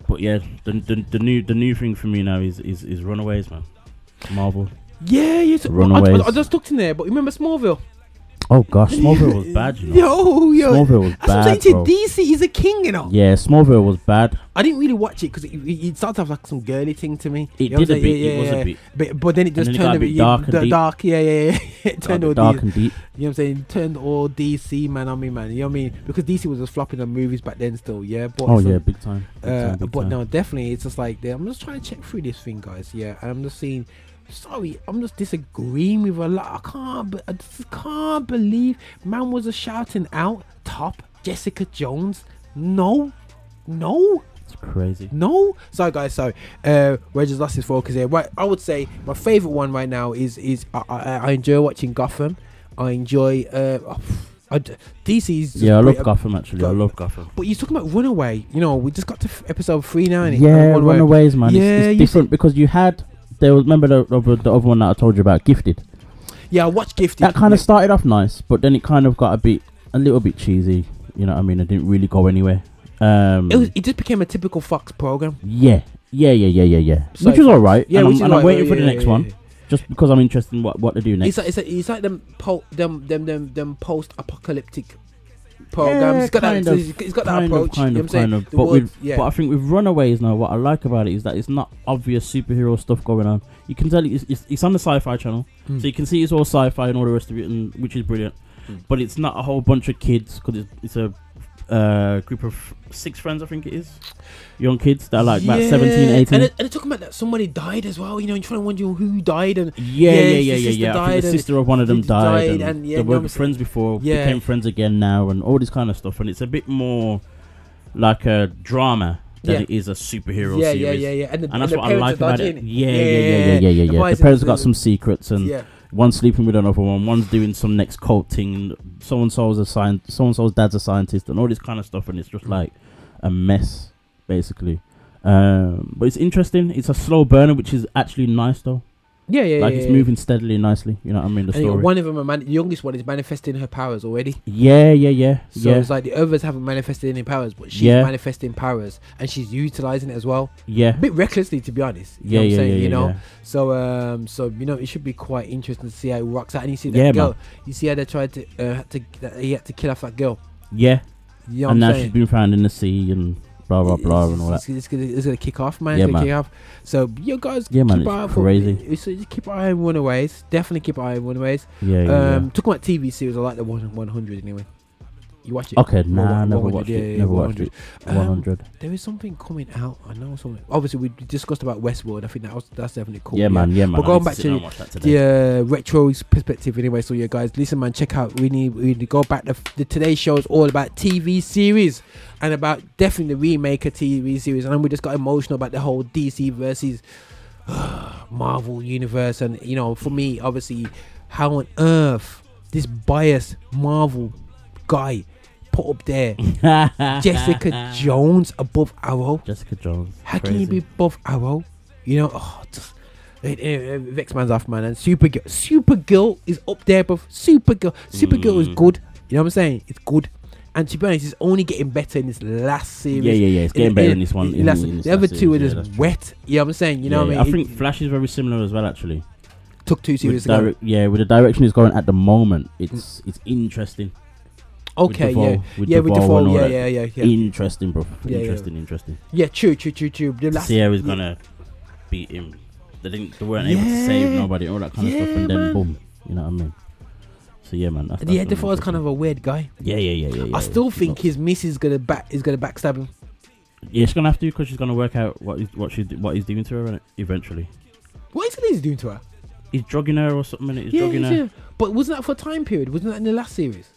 but yeah, the, the the new the new thing for me now is is, is Runaways, man. Marvel. Yeah, you. I, Runaways. I, I just looked in there, but remember Smallville? Oh gosh, Smallville was bad, you know. Yo, yo. Smallville was That's what I'm saying bro. to DC. He's a king, you know. Yeah, Smallville was bad. I didn't really watch it because it, it, it started off like some girly thing to me. It You did a bit, it was a bit. But, but then it just then it turned got a bit dark and deep. dark. Yeah, yeah, yeah. it turned all dark D- and deep. You know what I'm saying? It turned all DC man on me, man. You know what I mean? Because DC was just flopping on movies back then, still. Yeah. But Oh, yeah, big time, big uh, time, big but time. no, definitely, it's just like I'm just trying to check through this thing, guys. Yeah, and I'm just seeing. Sorry, I'm just disagreeing with a lot. I can't, be- I just can't believe man was a shouting out top Jessica Jones. No, no. It's crazy. No, sorry guys. So uh, we're just lost his focus here. Right, I would say my favorite one right now is is I, I, I enjoy watching Gotham. I enjoy uh, I d DC's. Yeah, I love great. Gotham actually. I love Gotham. But you're talking about Runaway. You know, we just got to f- episode three now. innit? Yeah, Runaway. Runaways, man. Yeah, it's, it's different because you had there was remember the, the the other one that I told you about, Gifted. Yeah, I watched Gifted. That kind of started off nice, but then it kind of got a bit a little bit cheesy. You know what I mean? It didn't really go anywhere. Um, It was. It just became a typical Fox program. yeah, yeah, yeah, yeah, yeah, yeah. So which was alright. yeah, and which I'm, is and I'm waiting yeah, for the yeah, next yeah, one, just because I'm interested in what what they do next. It's like it's, like it's like them po- them them them them post apocalyptic programs. Yeah, it's got kind that. of, it's it's got that kind approach. Of, kind you know of, kind of. But with, yeah. but I think with Runaways now, what I like about it is that it's not obvious superhero stuff going on. You can tell it's, it's, it's on the Sci-Fi Channel, Mm. so you can see it's all sci-fi and all the rest of it, and which is brilliant. Mm. But it's not a whole bunch of kids because it's, it's a uh, group of six friends, I think it is, young kids that are like about 17, 18. And, it, and they're talking about that somebody died as well. You know, you're trying to wonder who died and Yeah, yeah, yeah, yeah, yeah. I think the sister of one of them d- died, and, yeah, they were I'm friends before, Yeah. became friends again now, and all this kind of stuff. And it's a bit more like a drama than Yeah. it is a superhero Yeah, series. yeah, yeah, yeah. And the- and that's the what I like about it. Yeah, Yeah, yeah, yeah, yeah, yeah, yeah. yeah, yeah. The parents are- got some secrets, and Yeah. One's sleeping with another one. One's doing some next cult thing, and so and so's a scientist. So and so's dad's a scientist, and all this kind of stuff. And it's just like a mess, basically. Um, but it's interesting. It's a slow burner, which is actually nice, though. Yeah, yeah, Like yeah, it's yeah. moving steadily, nicely. You know what I mean? The And story. one of them, are man- the youngest one, is manifesting her powers already. Yeah, yeah, yeah, So yeah. it's like the others haven't manifested any powers, but she's Yeah. manifesting powers and she's utilizing it as well. Yeah. a bit recklessly, to be honest. You Yeah, know what yeah, I'm saying? yeah, you know. So um, so you know, it should be quite interesting to see how it rocks out. And you see that girl, man. you see how they tried to uh, to he had to kill off that girl. Yeah. You know and now saying? she's been found in the sea and blah blah blah and all It's, that. it's, gonna, it's gonna kick off, man. Yeah, it's gonna man. kick off. So you guys, Yeah, man, keep it's eye for- crazy. it's- it's- keep an eye on Runaways. Definitely keep an eye on Runaways. Yeah, yeah, Um, yeah. talking about TV series, I like the one one hundred anyway. You watch it? Okay, nah, never watched yeah, it, yeah, never 100. watched it. 100. There is something coming out. I know something. Obviously, we discussed about Westworld. I think that was that's definitely cool. Yeah, man, yeah, man, But going to back to down and watch that the uh, retro perspective, anyway. So yeah, guys, listen, man, check out. We need we need to go back. The, the today's show is all about TV series and about definitely the remake of TV series. And then we just got emotional about the whole DC versus Marvel universe. And you know, for me, obviously, how on earth this biased Marvel guy put up there Jessica Jones above Arrow? Jessica Jones. How can you be above Arrow? You know, oh, just, it, it, it vex man's off, man. And Supergirl, Supergirl is up there, but Supergirl, Supergirl is Mm. good. You know what I'm saying? It's good. And to be honest, it's only getting better in this last series. Yeah, yeah, yeah, it's getting better in this one, in- last- in this the other two are series, yeah, just that's wet. You know what I'm saying? You know Yeah, what yeah. I mean? I think Flash is very similar as well, actually. Took two With series ago. direct- Yeah, with the direction it's going at the moment, it's mm. it's interesting. With Okay, DeVoe- yeah. with Yeah, with DeVoe DeVoe, yeah, yeah, yeah, yeah. Interesting, bro. Yeah, yeah. interesting, interesting. Yeah, true, true, true, true. The last- how yeah. gonna beat him. They didn't. They weren't able to save nobody, all that kind of stuff, and then man. boom. You know what I mean? So yeah, man. That's, yeah, that's gonna DeVoe's kind of a weird guy. Yeah, yeah, yeah, yeah. yeah I still yeah. think his miss is gonna back is gonna backstab him. Yeah, she's gonna have to because she's gonna work out what he's, what she what he's doing to her eventually. What is he doing to her? He's drugging her or something. He's Yeah, drugging yeah, her. yeah. But wasn't that for a time period? Wasn't that in the last series?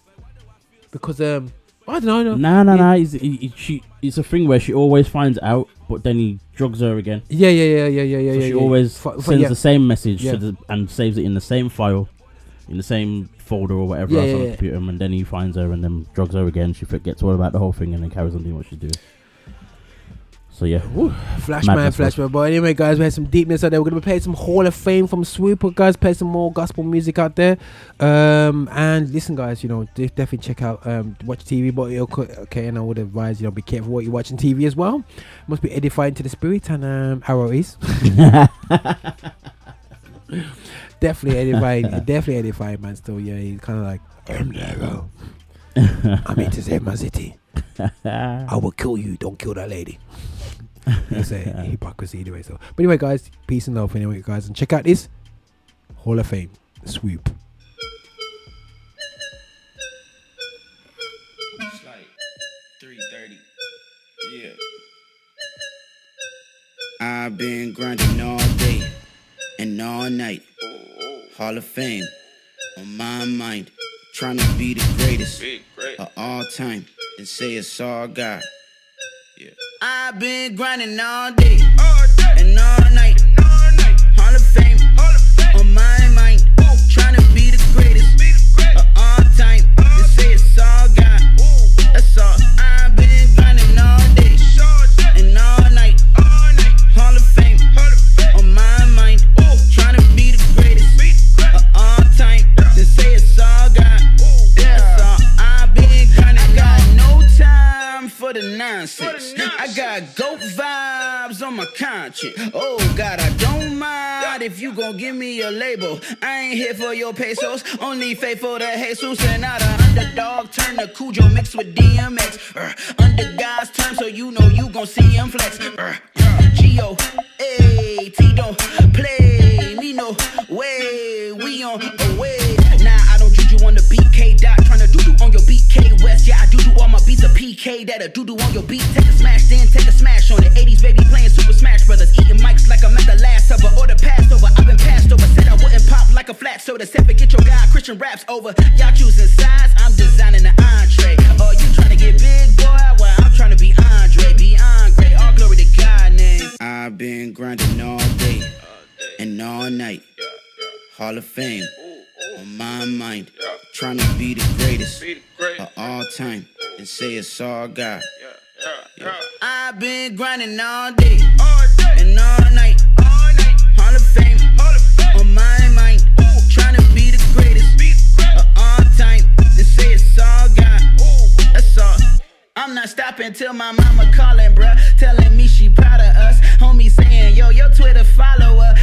Because um, I don't know. No. Nah, nah, nah. He's, he, he, she, it's a thing where she always finds out, but then he drugs her again. Yeah, yeah, yeah, yeah, yeah, yeah. So yeah, she yeah. always for- sends yeah. the same message Yeah. to the, and saves it in the same file, in the same folder or whatever Yeah, else yeah, on the yeah. computer. And then he finds her and then drugs her again. She forgets all about the whole thing and then carries on doing what she's doing. So yeah, Flashman, Madness, bro. Flashman. But anyway, guys, we had some deepness out there. We're gonna be playing some Hall of Fame from Swoope, guys. Play some more gospel music out there. Um, and listen, guys, you know, definitely check out um, watch TV. But okay, and I would advise you know be careful what you're watching TV as well. Must be edifying to the spirit, and um, Arrow is. definitely edifying, definitely edifying, man. Still, yeah, he's kind of like I'm the Arrow. I'm here to save my city. I will kill you. Don't kill that lady. That's a hypocrisy anyway. So, but anyway, guys, peace and love. Anyway, guys, and check out this Hall of Fame Swoope. It's like 3:30. Yeah. I've been grinding all day and all night. Hall of Fame on my mind. Trying to be the greatest of all time. And say it's all God. Yeah. I've been grinding all day and all night. Hall of Fame the nonsense. I got goat vibes on my conscience. Oh God, I don't mind if you gon' give me a label. I ain't here for your pesos. Only faithful to Jesus and not a underdog. Turn to Cujo mixed with DMX. Uh, under God's terms, so you know you gon' see him flex. Uh, Geo, don't play me no way. We on a West. Yeah, I do do all my beats a PK. That a doo doo on your beat. Take a smash, then take a smash on it. 80s baby playing Super Smash Brothers. Eating mics like I'm at the last supper or the Passover. I've been passed over. Said I wouldn't pop like a flat soda. Said forget your guy. Christian raps over. Y'all choosing sides. I'm designing the entree. Oh, you tryna get big, boy? Well, I'm tryna be Andre. Beyond great. All glory to God name. I've been grinding all day and all night. Hall of Fame on my mind. Trying to be the greatest of all time and say it's all God. Yeah. I've been grinding all day and all night. Hall of Fame on my mind. Trying to be the greatest of all time and say it's all God. That's all. I'm not stopping till my mama calling, bruh. Telling me she proud of us. Homie saying, yo, your Twitter follower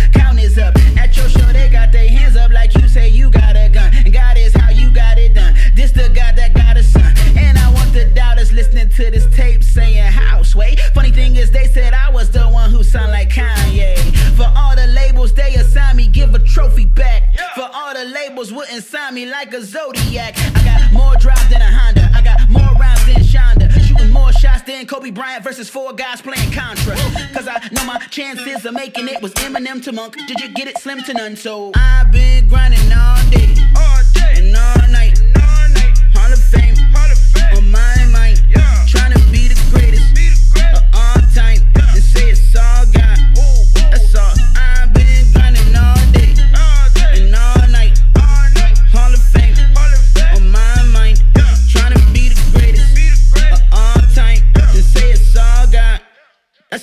up. At your show, they got their hands up like you say you got a gun. And God is how you got it done. This the God that got a son. And I want the doubters listening to this tape saying, house, wait. Funny thing is, they said I was the one who sound like Kanye. For all the labels they assigned me, give a trophy back. For all the labels wouldn't sign me like a Zodiac. I got more drive than a Honda. Than Kobe Bryant versus four guys playing Contra. Cause I know my chances of making it was Eminem to Monk. Did you get it? Slim to none. So I've been grinding all day.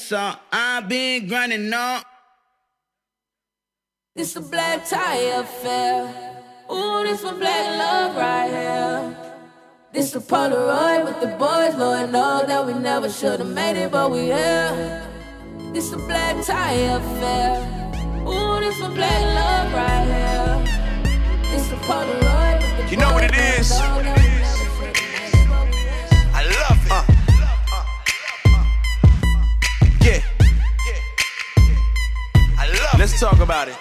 That's all. I've been grinding all. This a black tie affair. Ooh, this for black love right here. This a Polaroid with the boys, Lord know that we never should've made it, but we here. This a black tie affair. Ooh, this for black love right here. This a Polaroid with the You know what it is. boys, is? Let's talk about it.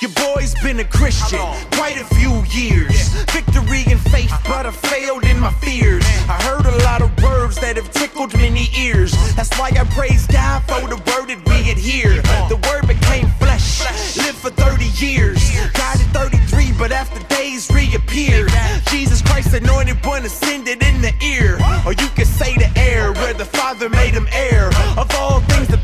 Your boy's been a Christian quite a few years. Victory and faith, but I failed in my fears. I heard a lot of words that have tickled many ears. That's why I praise God for the word that we adhere. The word became flesh, lived for 30 years. Died at 33, but after days reappeared. Jesus Christ, anointed one, ascended in the ear. Or you could say the air, where the Father made him heir. Of all things, the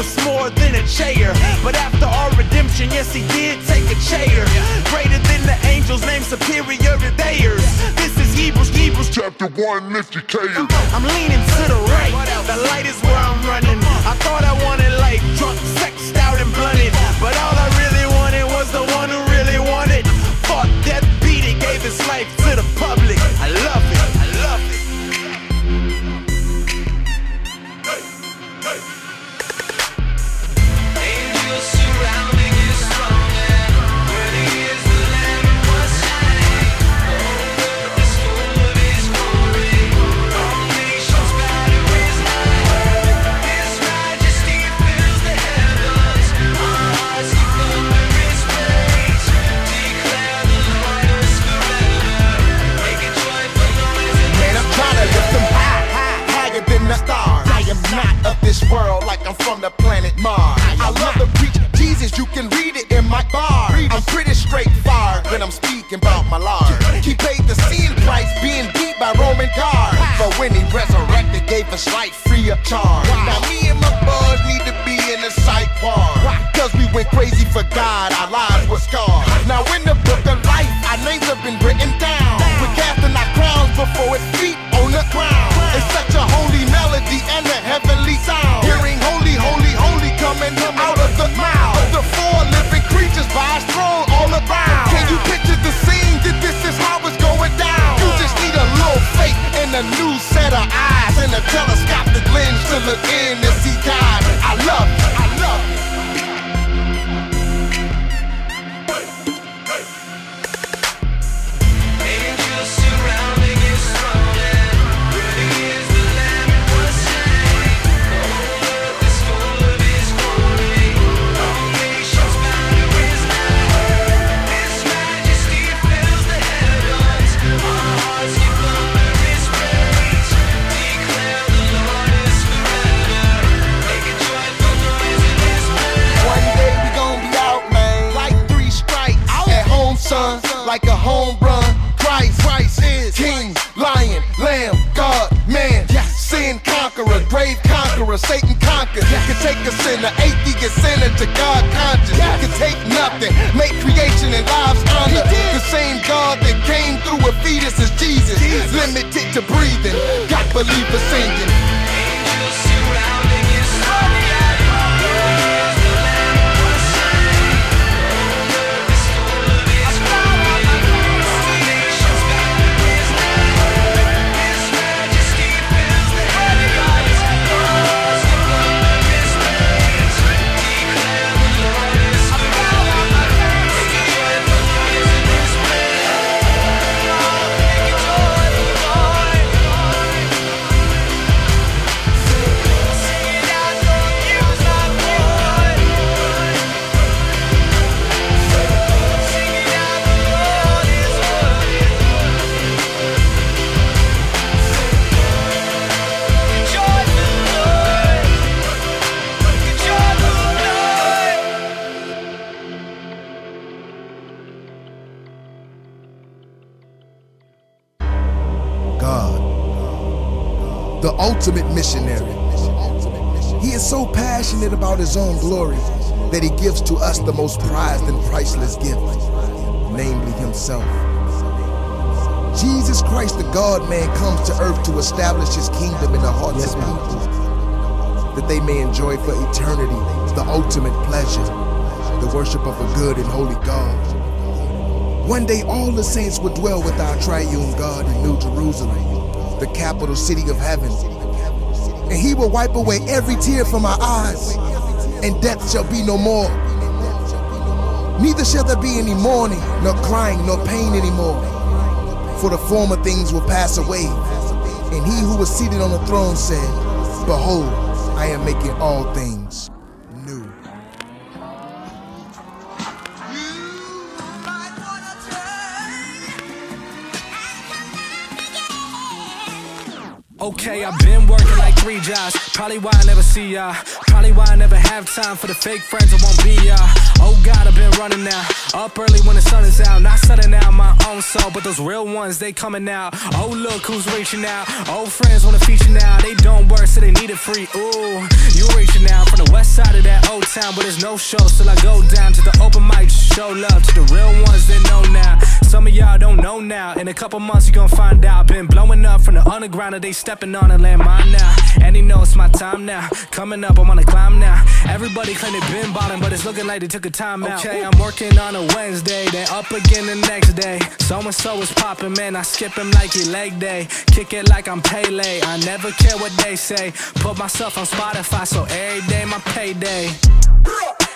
it's more than a chair. But after our redemption, yes, he did take a chair. Greater than the angels, named superior to theirs. This is Hebrews, Hebrews chapter 1, lift your care. I'm leaning to the right, the light is where I'm running. I thought I wanted life, drunk, sexed out, and blunted. But all I really wanted was the one who really wanted. Fought death, beat it, gave his life this world like I'm from the planet Mars. I love to preach Jesus, you can read it in my bar. I'm pretty straightforward when I'm speaking about my Lord. He paid the sin price being beat by Roman guards. But when he resurrected, gave us life free of charge. Now me and my boys need to be in the psych ward. Cause we went crazy for God, our lives were scarred. Now in the book of life, our names have been written down. We're casting our crowns before his feet a new set of eyes and a telescopic lens to look in home run. Christ, Christ is King, Lion, Lamb, God, man. Sin conqueror, grave conqueror, Satan conquered. Can take a sinner, atheist sinner to God conscious. Can take nothing, make creation and lives honor. The same God that came through a fetus is Jesus. Limited to breathing, got believers singing. Ultimate missionary. He is so passionate about his own glory that he gives to us the most prized and priceless gift, namely himself. Jesus Christ, the God man, comes to earth to establish his kingdom in the hearts of people, that they may enjoy for eternity the ultimate pleasure, the worship of a good and holy God. One day, all the saints will dwell with our triune God in New Jerusalem, the capital city of heaven. And he will wipe away every tear from our eyes, and death shall be no more. Neither shall there be any mourning, nor crying, nor pain anymore for the former things will pass away. And he who was seated on the throne said, Behold, I am making all things Okay, I've been working like three jobs. Probably why I never see ya. Probably why I never have time for the fake friends I won't be ya. Oh God, I've been running now. Up early when the sun is out. Not setting out my own soul, but those real ones, they coming out. Oh, look who's reaching out. Old friends wanna feature now. They don't work, so they need it free. Ooh, you reaching out from the west side of that old town, but there's no show. Till I go down to the open mic, show love to the real ones that know now. Some of y'all don't know now. In a couple months, you gon' find out. Been blowing up from the underground, and they stepping on a landmine now. And he knows it's my time now. Coming up, I'm on a now. Everybody claim they been bottom, but it's looking like they took a time out. Okay, I'm working on a Wednesday, then up again the next day. So and so is popping, man. I skip him like he leg day. Kick it like I'm Pele. I never care what they say. Put myself on Spotify, so every day my payday.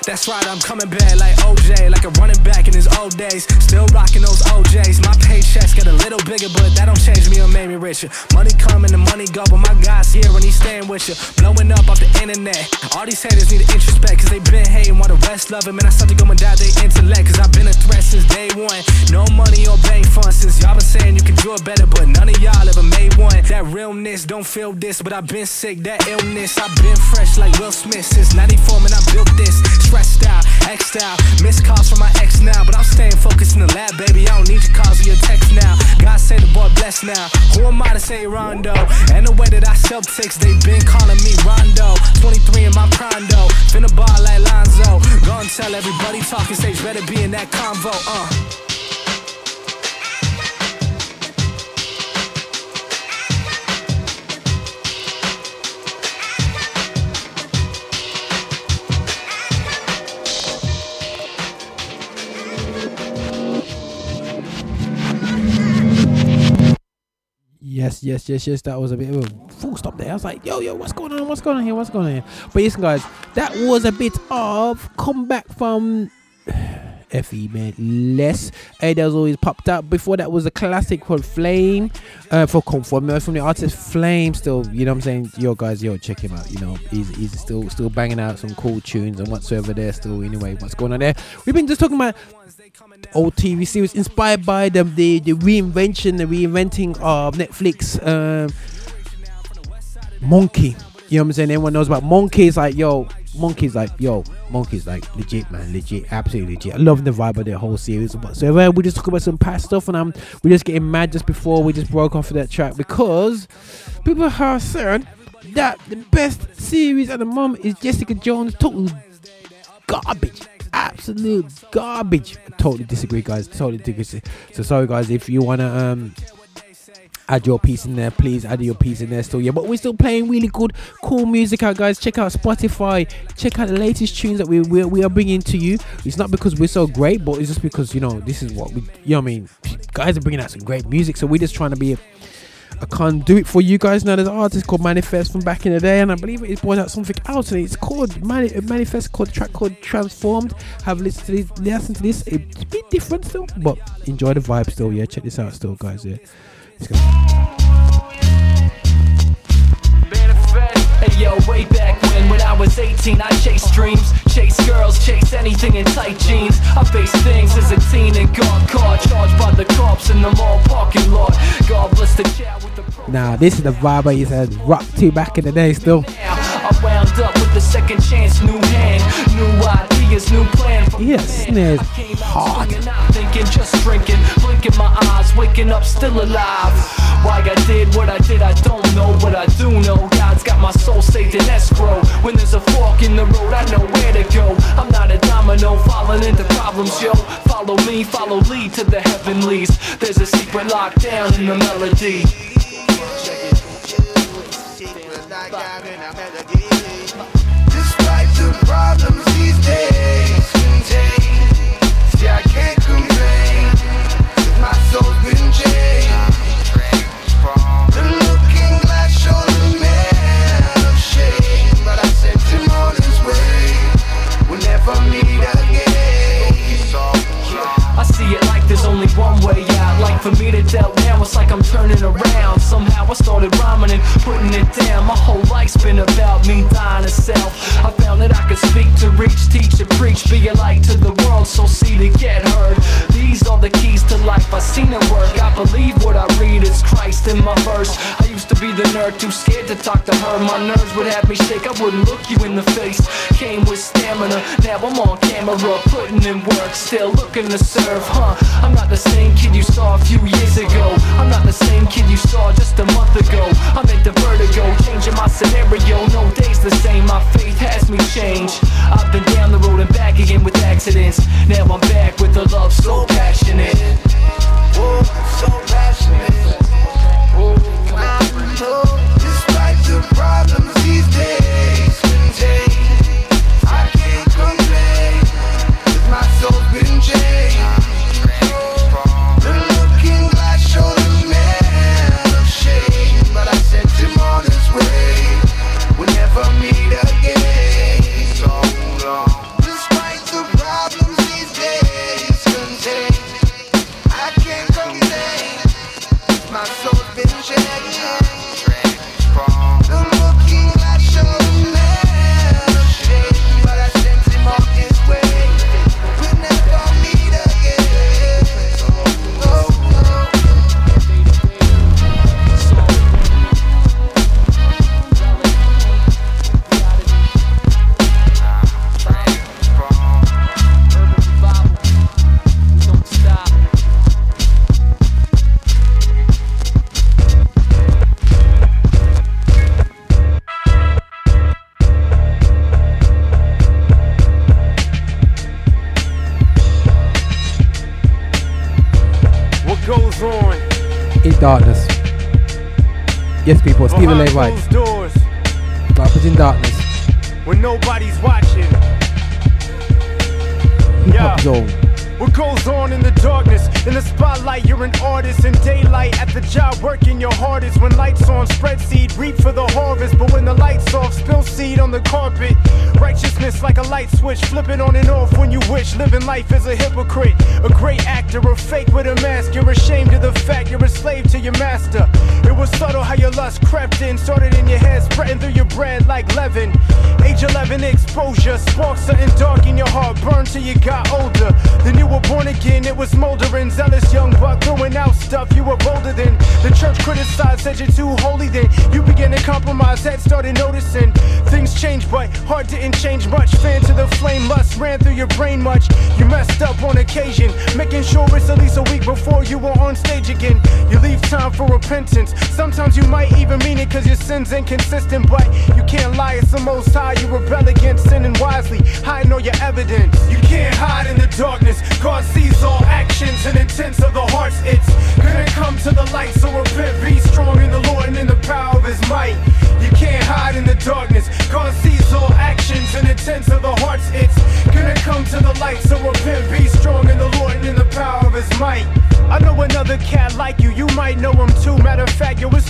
That's right, I'm coming back like OJ, like a running back in his old days. Still rocking those OJs. My paychecks get a little bigger, but that don't change me or make me richer. Money come and the money go, but my God's here and he's staying with you. Blowing up off the internet. All these haters need to introspect, cause they been hating while the rest love him. And I start to go and doubt they intellect, cause I've been a threat since day one. No money or bank funds since y'all been saying you can do it better, but none of y'all ever made one. That realness don't feel this, but I've been sick, that illness. I've been fresh like Will Smith since 94, man, I built this. Stressed out, X'd out, missed calls from my ex now, but I'm staying focused in the lab, baby. I don't need your calls or your text now. God say the boy blessed now. Who am I to say Rondo? And the way that I sell ticks, they been calling me Rondo. 23 in my prime finna ball like Lonzo. Go and tell everybody talking stage better be in that convo, uh. Yes, yes, yes, yes. That was a bit of a full stop there. I was like, yo, yo, what's going on? What's going on here? What's going on here? But listen, guys, that was a bit of comeback from Fe man. Less. Adele's always popped up. Before that was a classic called Flame. Uh, for from, from the artist Flame. Still, you know what I'm saying? Yo, guys, yo, check him out. You know, he's, he's still still banging out some cool tunes and whatsoever there. Still, anyway, what's going on there? We've been just talking about old TV series inspired by the the, the reinvention, the reinventing of Netflix. Um, Monkey. You know what I'm saying? Everyone knows about Monkeys. Like, yo, Monkeys, like, yo, Monkeys, like, legit, man, legit, absolutely legit. I love the vibe of the whole series. So, we just talk about some past stuff, and I'm we're just getting mad just before we just broke off of that track because people have said that the best series at the moment is Jessica Jones. Total garbage absolute garbage. Totally disagree, guys. Totally disagree. So sorry, guys. If you wanna um add your piece in there, please add your piece in there still. Yeah, but we're still playing really good, cool music out, guys. Check out Spotify. Check out the latest tunes that we we, we are bringing to you. It's not because we're so great, but it's just because you know this is what we. You know what I mean? Guys are bringing out some great music, so we're just trying to be. I can't do it for you guys now. There's an artist called Manafest from back in the day, and I believe it brought out something else. And it's called Mani- uh, Manafest, called track called Transformed. Have listened to this, listen to this. It's a bit different still, but enjoy the vibe still. Yeah, check this out still, guys. Yeah. Hey yo, way back when, when I was 18, I chased dreams, chased girls, chased anything in tight jeans. I faced things as a teen and got caught, charged by the cops in the mall parking lot. God bless the child with the Now this is the vibe I used to rock to back in the day still. I wound up with the second chance, new hand, new idea, his new plan thinking, just drinking, blinking my eyes, waking up still alive. Why I did what I did, I don't know, I do know God's got my soul saved in escrow. When there's a fork in the road, I know where to go. I'm not a domino falling into problems, yo. Follow me, follow lead to the heavenlies. There's a secret locked down in the melody. Check it. Check it. Check it. These types of problems these days. Contain nerves would have me shake, I wouldn't look you in the face. Came with stamina, now I'm on camera, putting in work, still looking to serve, huh? I'm not the same kid you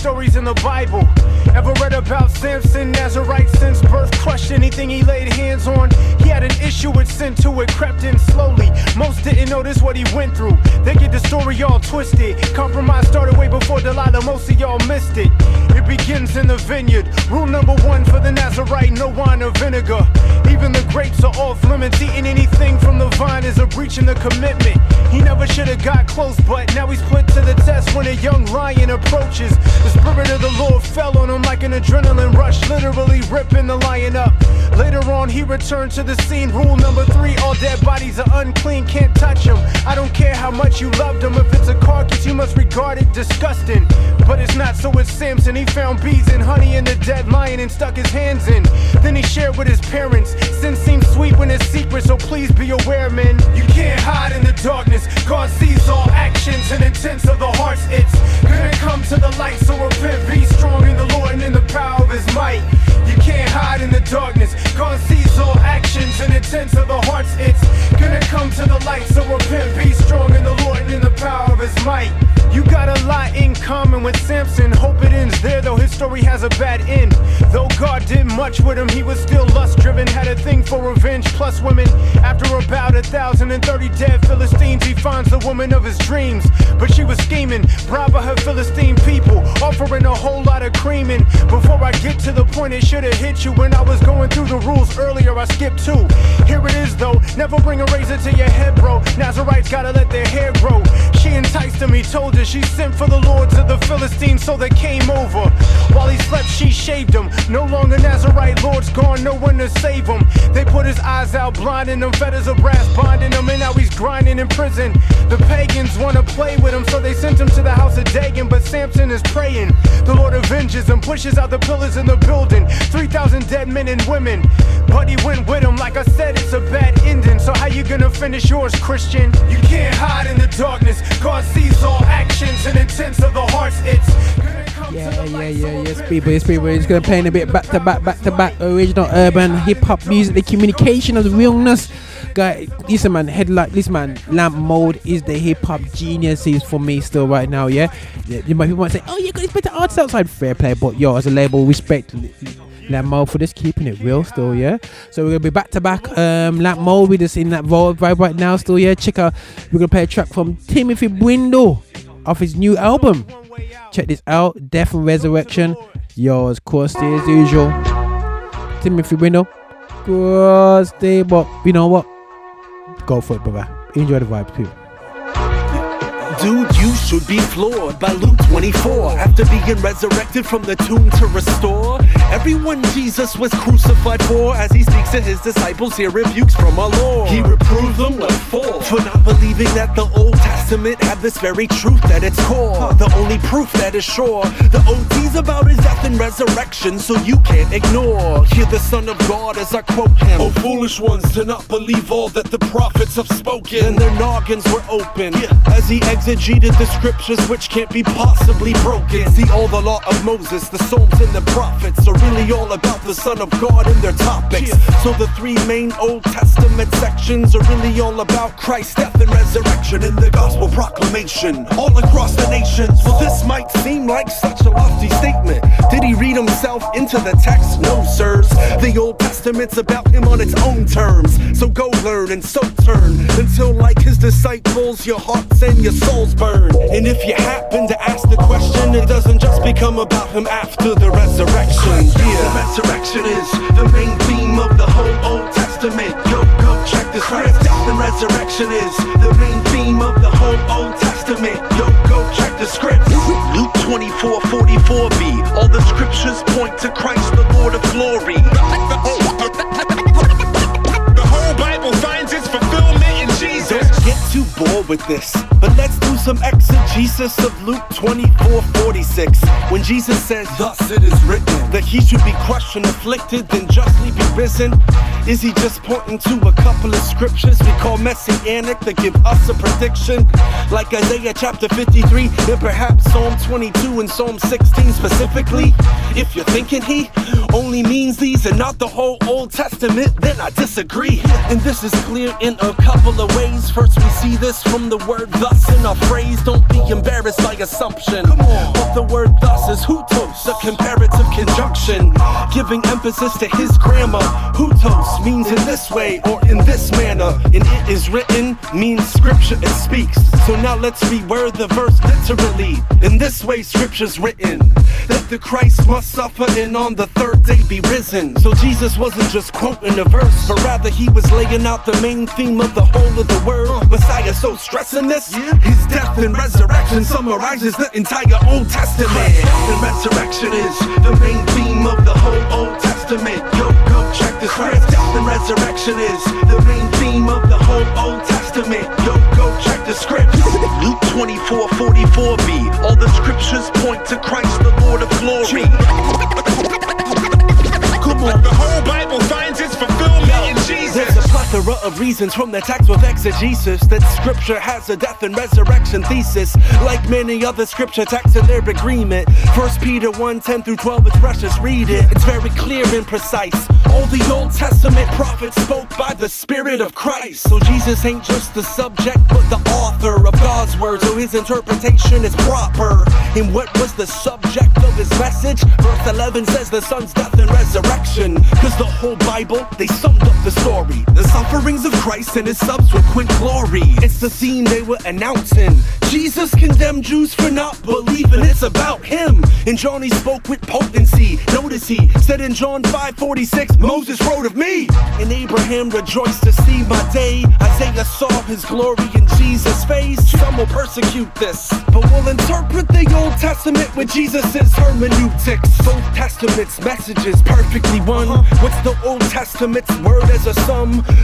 stories in the Bible. Ever read about Samson, Nazarite since birth? Crushed anything he laid hands on. He had an issue with sin too, it crept in slowly. Most didn't notice what he went through. They get the story all twisted. Compromise started way before Delilah, most of y'all missed it. Begins in the vineyard. Rule number one for the Nazarite no wine or vinegar. Even the grapes are off limits. Eating anything from the vine is a breach in the commitment. He never should have got close, but now he's put to the test when a young lion approaches. The spirit of the Lord fell on him like an adrenaline rush, literally ripping the lion up. Later on, he returned to the scene. Rule number three all dead bodies are unclean, can't touch them. I don't care how much you loved them. If it's a carcass, you must regard it disgusting. But it's not, so it's Samson. He found bees and honey in the dead lion and stuck his hands in. Then he shared with his parents. Sin seems sweet when it's secret, so please be aware, men. You can't hide in the darkness. God sees all actions and intents of the hearts. It's gonna come to the light, so repent, be strong in the Lord and in the power of his might. You can't hide in the darkness. God sees all actions and intents of the hearts. It's gonna come to the light, so repent, be strong in the Lord and in the power of his might. You got a lot in common with Samson. Hope it ends there, though his story has a bad end. Though God did much with him, he was still lust driven. Had a thing for revenge, plus women. After about a thousand and thirty dead Philistines, he finds the woman of his dreams. But she was scheming, bribing her Philistine people, offering a whole lot of creaming. Before I get to the point, it should have hit you when I was going through the rules earlier. I skipped two. Here it is, though. Never bring a razor to your head, bro. Nazarites gotta let their hair grow. She enticed him, he told her she sent for the lords of the Philistines, so they came over. While he slept, she shaved him. No longer Nazarite, Lord's gone, no one to save him. They put his eyes out, blinding him, fetters of brass binding him, and now he's grinding in prison. The pagans wanna play with him, so they sent him to the house of Dagon. But Samson is praying. The Lord avenges him, pushes out the pillars in the building. 3,000 dead men and women. But he went with him, like I said, it's a bad ending. So how you gonna finish yours, Christian? You can't hide in the darkness. God sees all actions and intents of the hearts. It's Yeah, yeah, yeah, yes, people, yes, people. It's gonna play in a bit back to back, back to back, original urban hip hop music, the communication of the realness. Guy, listen, man, headlight, listen, man, Lamp Mode is the hip hop genius. He's for me still right now, yeah. yeah you might, people might say, oh, you got these better artists outside, fair play, but yo, as a label, respect Lamp Mode for just keeping it real still, yeah. So we're gonna be back to back. Um, Lamp Mode, we just in that vibe right now, still, yeah. Check out, we're gonna play a track from Timothy Brindle off his new album. Check this out, Death and Resurrection. Yo, of course, as usual. Timothy. Cross day, but you know what? Go for it, brother. Enjoy the vibes, people. Dude, you should be floored by Luke 24. After being resurrected from the tomb to restore everyone Jesus was crucified for, as he speaks to his disciples, he rebukes from our Lord. He reproved them what for? For not believing that the Old Testament had this very truth at its core. The only proof that is sure. The OT's about his death and resurrection, so you can't ignore. Hear the Son of God as I quote him. Oh, foolish ones, to not believe all that the prophets have spoken. And their noggins were open yeah. as he exegeted the scriptures which can't be possibly broken. See, all the law of Moses, the Psalms, and the prophets are really all about the Son of God and their topics. So the three main Old Testament sections are really all about Christ's death and resurrection and the gospel proclamation all across the nations. Well, this might seem like such a lofty statement. Did he read himself into the text? No, sirs. The Old Testament's about him on its own terms. So go learn and so turn until, like his disciples, your hearts and your souls burn. And if you happen to ask the question, it doesn't just become about him after the resurrection. Yeah, the resurrection is the main theme of the whole Old Testament. Yo, go check the script. Death and resurrection is the main theme of the whole Old Testament. Yo, go check the script. Luke 24, 44b. All the scriptures point to Christ, the Lord of glory. The oh, bored with this, but let's do some exegesis of Luke 24 46. When Jesus says, Thus it is written, that he should be crushed and afflicted, then justly be risen. Is he just pointing to a couple of scriptures we call messianic that give us a prediction? Like Isaiah chapter 53, and perhaps Psalm 22 and Psalm 16 specifically? If you're thinking he only means these and not the whole Old Testament, then I disagree. And this is clear in a couple of ways. First, we see this from the word thus in our phrase. Don't be embarrassed by assumption. But the word thus is hutos, a comparative conjunction, giving emphasis to his grammar. Hutos, means in this way or in this manner. And it is written means scripture it speaks. So now let's reword the verse literally. In this way, scripture's written that the Christ must suffer and on the third day be risen. So Jesus wasn't just quoting a verse, but rather he was laying out the main theme of the whole of the word. Messiah so stressing this, his death and resurrection summarizes the entire Old Testament. Death and resurrection is the main theme of the whole Old Testament. Yo, go check the script. Death and resurrection is the main theme of the whole Old Testament. Yo, go check the script. Luke 24, 44b. All the scriptures point to Christ, the Lord of glory. Come on. The whole Bible There's a plethora of reasons from the text with exegesis that scripture has a death and resurrection thesis. Like many other scripture texts in their agreement. 1 Peter 1 10 through 12 is precious, read it. It's very clear and precise. All the Old Testament prophets spoke by the Spirit of Christ. So Jesus ain't just the subject, but the author of God's word. So his interpretation is proper. And what was the subject of his message? Verse 11 says the Son's death and resurrection. Cause the whole Bible, they summed up the story. The sufferings of Christ and his subsequent glory. It's the theme they were announcing. Jesus condemned Jews for not believing it's about him. And John he spoke with potency. Notice he said in John 5:46, Moses wrote of me. And Abraham rejoiced to see my day. Isaiah saw his glory in Jesus' face. Some will persecute this, but we'll interpret the Old Testament with Jesus' hermeneutics. Both testaments' messages perfectly one. What's the Old Testament's word as a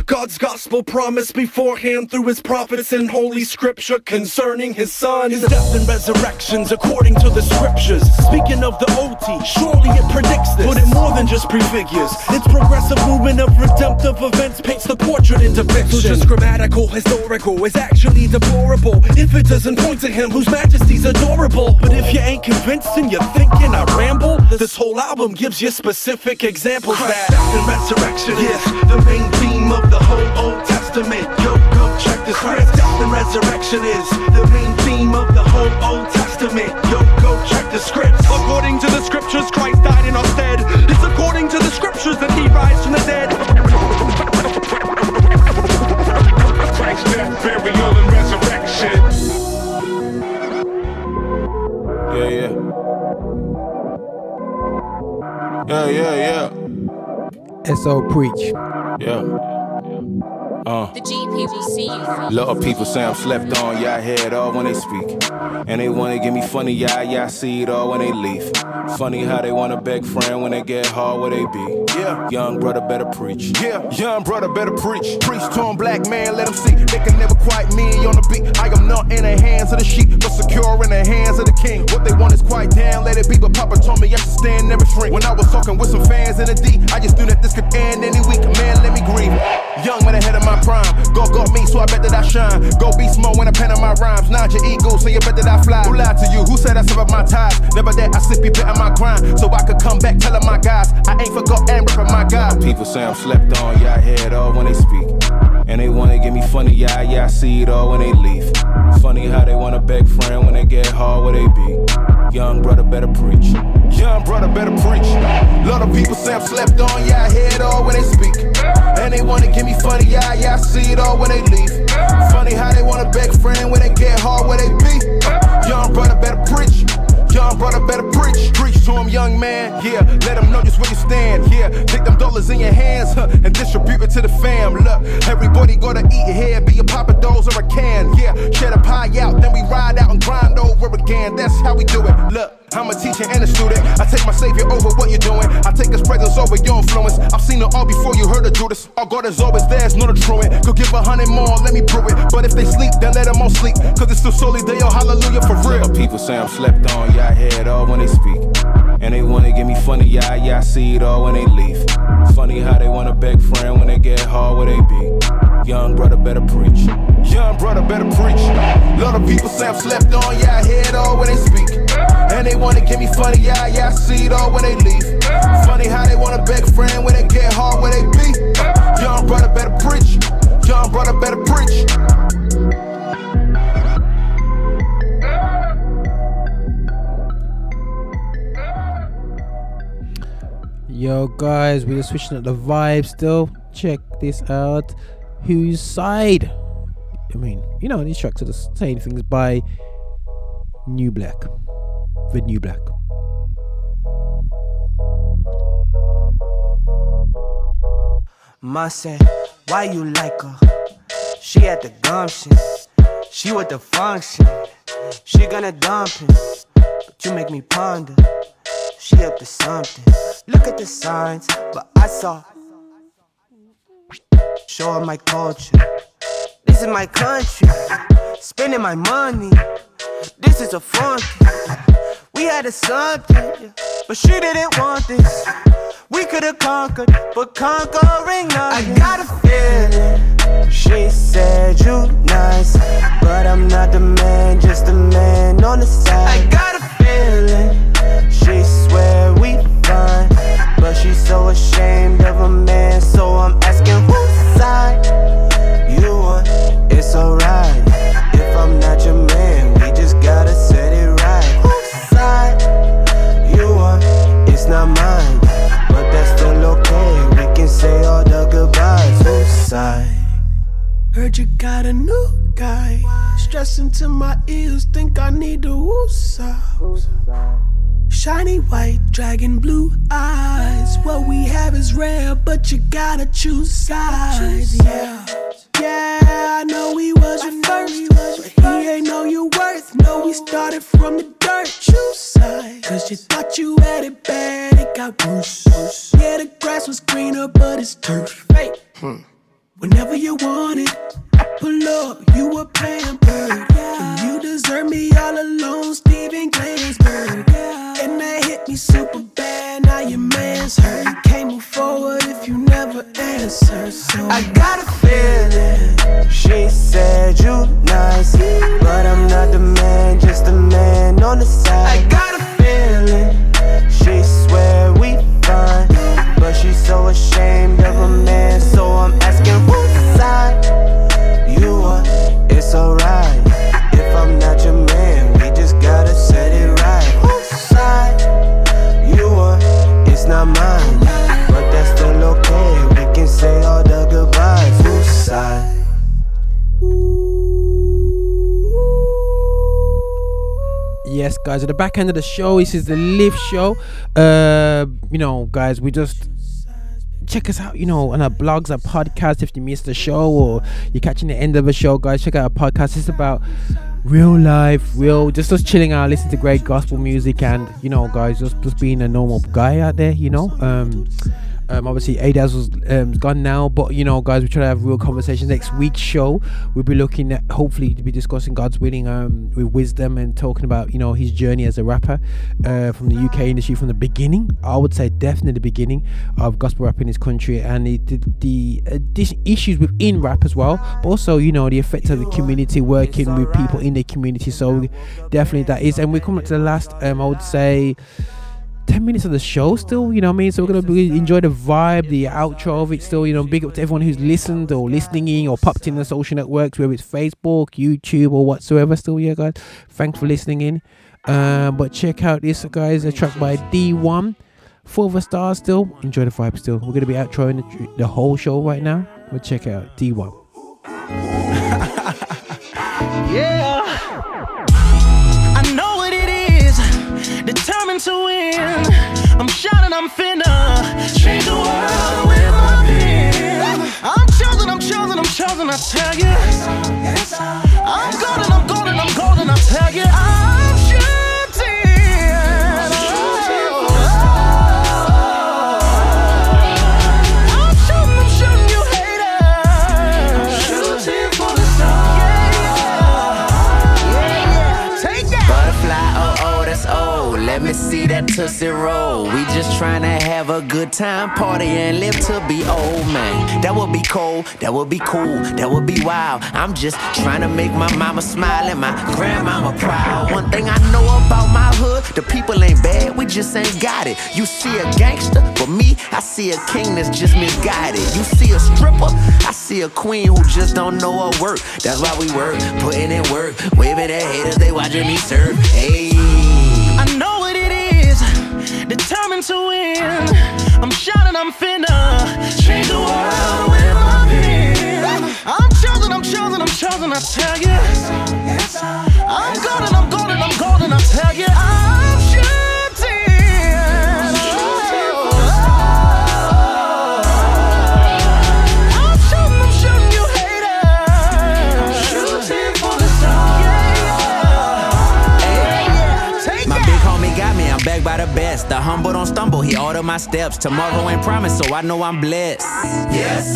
God's gospel promised beforehand through his prophets in holy scripture concerning his son. His death and resurrections according to the scriptures. Speaking of the OT, surely it predicts this. But it more than just prefigures. Its progressive movement of redemptive events paints the portrait into fiction. So just grammatical, historical is actually deplorable. If it doesn't point to him whose majesty's adorable. But if you ain't convinced and you're thinking I ramble, this whole album gives you specific examples that death and resurrection is the main theme of the whole Old Testament. Yo, go check the script. Death and resurrection is the main theme of the whole Old Testament. Yo, go check the script. According to the scriptures, Christ died in our stead. It's according to the scriptures that he rise from the dead. Christ's death, burial, and resurrection. Yeah, yeah. Yeah, yeah, yeah. SO preach. The lot of people say I'm slept on, yeah, I hear it all when they speak. And they wanna give me funny, yeah, yeah, I see it all when they leave. Funny how they wanna beg friend when they get hard where they be. Yeah, young brother better preach. Yeah, young brother better preach. Preach to him, black man, let him see. They can never quite me on the beat. I am not in the hands of the sheep, but secure in the hands of the king. What they want is quite down, let it be. But Papa told me I should stand, never shrink. When I was talking with some fans in the D, I just knew that this could end any week. Man, let me grieve. Young man ahead of my prime. God got me, so I bet that I shine. Go beast mode when I pen on my rhymes. Nod your ego, so you bet that I fly. Who lied to you? Who said I severed my ties? Never that I simply bit on my grind. So I could come back telling my guys. I ain't forgot and ripping my guy. People say I'm slept on, yeah, I hear it all when they speak. And they wanna give me funny, yeah, yeah, I see it all when they leave. Funny how they wanna beg friend when they get hard where they be. Young brother better preach. Young brother better preach. Lot of people say I'm slept on, yeah, I hear it all when they speak. And they wanna give me funny, yeah, yeah, I see it all when they leave. Funny how they wanna beg friend when they get hard where they be. Young brother better preach. Young brother better preach. Preach to him, young man. Yeah, let him know just where you stand. Yeah, take them dollars in your hands huh, and distribute it to the fam. Look, everybody gotta eat here, be a Papa Do's or a can. Yeah, share the pie out, then we ride out and grind over again. That's how we do it. Look. I'm a teacher and a student. I take my savior over what you're doing. I take his presence over your influence. I've seen it all before you heard of Judas. Our God is always there, it's not a truant. Could give a hundred more, let me prove it. But if they sleep, then let them all sleep. Cause it's still solely day, oh hallelujah for real. Lot people say I'm slept on, yeah, I hear it all when they speak. And they wanna give me funny, yeah, yeah, I see it all when they leave. Funny how they wanna beg friend when they get hard where they be. Young brother better preach. Young brother better preach. Lot of people say I'm slept on, yeah, I hear it all when they speak. And they wanna give me funny, yeah, yeah, I see it all when they leave. Funny how they wanna beg friend when they get hard where they be. Young brother better preach. Young brother better preach. Yo, guys, we're switching up the vibe still. check this out. Whose side? I mean, you know, these tracks are just saying things by KnuBlack. The KnuBlack. Ma said, why you like her? She had the gumption. She with the function. She gonna dump him. But you make me ponder. She up to something. Look at the signs, but I saw. Show her my culture. This is my country. Spending my money. This is a fun thing. We had a something, but she didn't want this. We could have conquered, but conquering nothing. I got a feeling. She said you nice, but I'm not the man, just the man on the side. I got a feeling. She swear we fine, but she's so ashamed of a man, so I'm asking whose side you on. It's alright not mine, but that's still okay. We can say all the goodbyes. Whose side? Heard you got a new guy. Stressing to my ears, think I need to woosah. Shiny white dragon blue eyes. What we have is rare, but you gotta choose sides. Yeah, yeah, I know he was your first, but he ain't know your worth. No, we started from the side, cause you thought you had it bad, it got worse. Yeah, the grass was greener, but it's turf. Hey. Whenever you want it, I pull up, you a pampered. And you deserve me all alone, Steven Glansberg. And that hit me super you never answer. So I got a feeling. She said you nice, but I'm not the man, just the man on the side. I got a feeling. She swear we fine, but she's so ashamed of a man, so I'm asking whose side you on. It's alright if I'm not your man, we just gotta set it right. Whose side you on? It's not mine, side? Yes, guys, at the back end of the show, this is the lift show. Uh, you know, guys, we just check us out, you know, on our blogs, our podcast. If you missed the show or you're catching the end of the show, guys, check out our podcast. It's about real life, real, just us chilling out, listening to great gospel music, and you know, guys, just just being a normal guy out there, you know. Um, um, obviously, Adaz was um, gone now, but you know, guys, we try to have real conversations. Next week's show, we'll be looking at hopefully to be discussing God's willing um, with wisdom and talking about you know his journey as a rapper uh, from the UK industry from the beginning. I would say definitely the beginning of gospel rap in this country and the the, the issues within rap as well, but also you know the effect of the community working with people in the community. So definitely that is, and we're coming to the last. Um, I would say. 10 minutes of the show still, you know what I mean? So we're gonna be, enjoy the vibe, the outro of it still, you know, big up to everyone who's listened or listening in or popped in the social networks, whether it's Facebook, YouTube, or whatsoever. Still, yeah, guys. Thanks for listening in. Um, but check out this, guys, a track by Dee-1. Four of a star still. Enjoy the vibe still. We're gonna be outroing the, the whole show right now. But check out Dee-1. Yeah. Determined to win. I'm shining, I'm finna change the world with my pen. I'm chosen, I'm chosen, I'm chosen, I tell you. I'm golden, I'm golden, I'm golden, I tell you. I'm me see that Tootsie Roll. We just trying to have a good time, party, and live to be old, man. That would be cold, that would be cool, that would be wild. I'm just trying to make my mama smile and my grandmama proud. One thing I know about my hood, the people ain't bad, we just ain't got it. You see a gangster, but me, I see a king that's just misguided. You see a stripper, I see a queen who just don't know her work. That's why we work, putting in work, waving at haters, they watching me serve. Hey. I know My steps. Tomorrow ain't promised, so I know I'm blessed. Yes,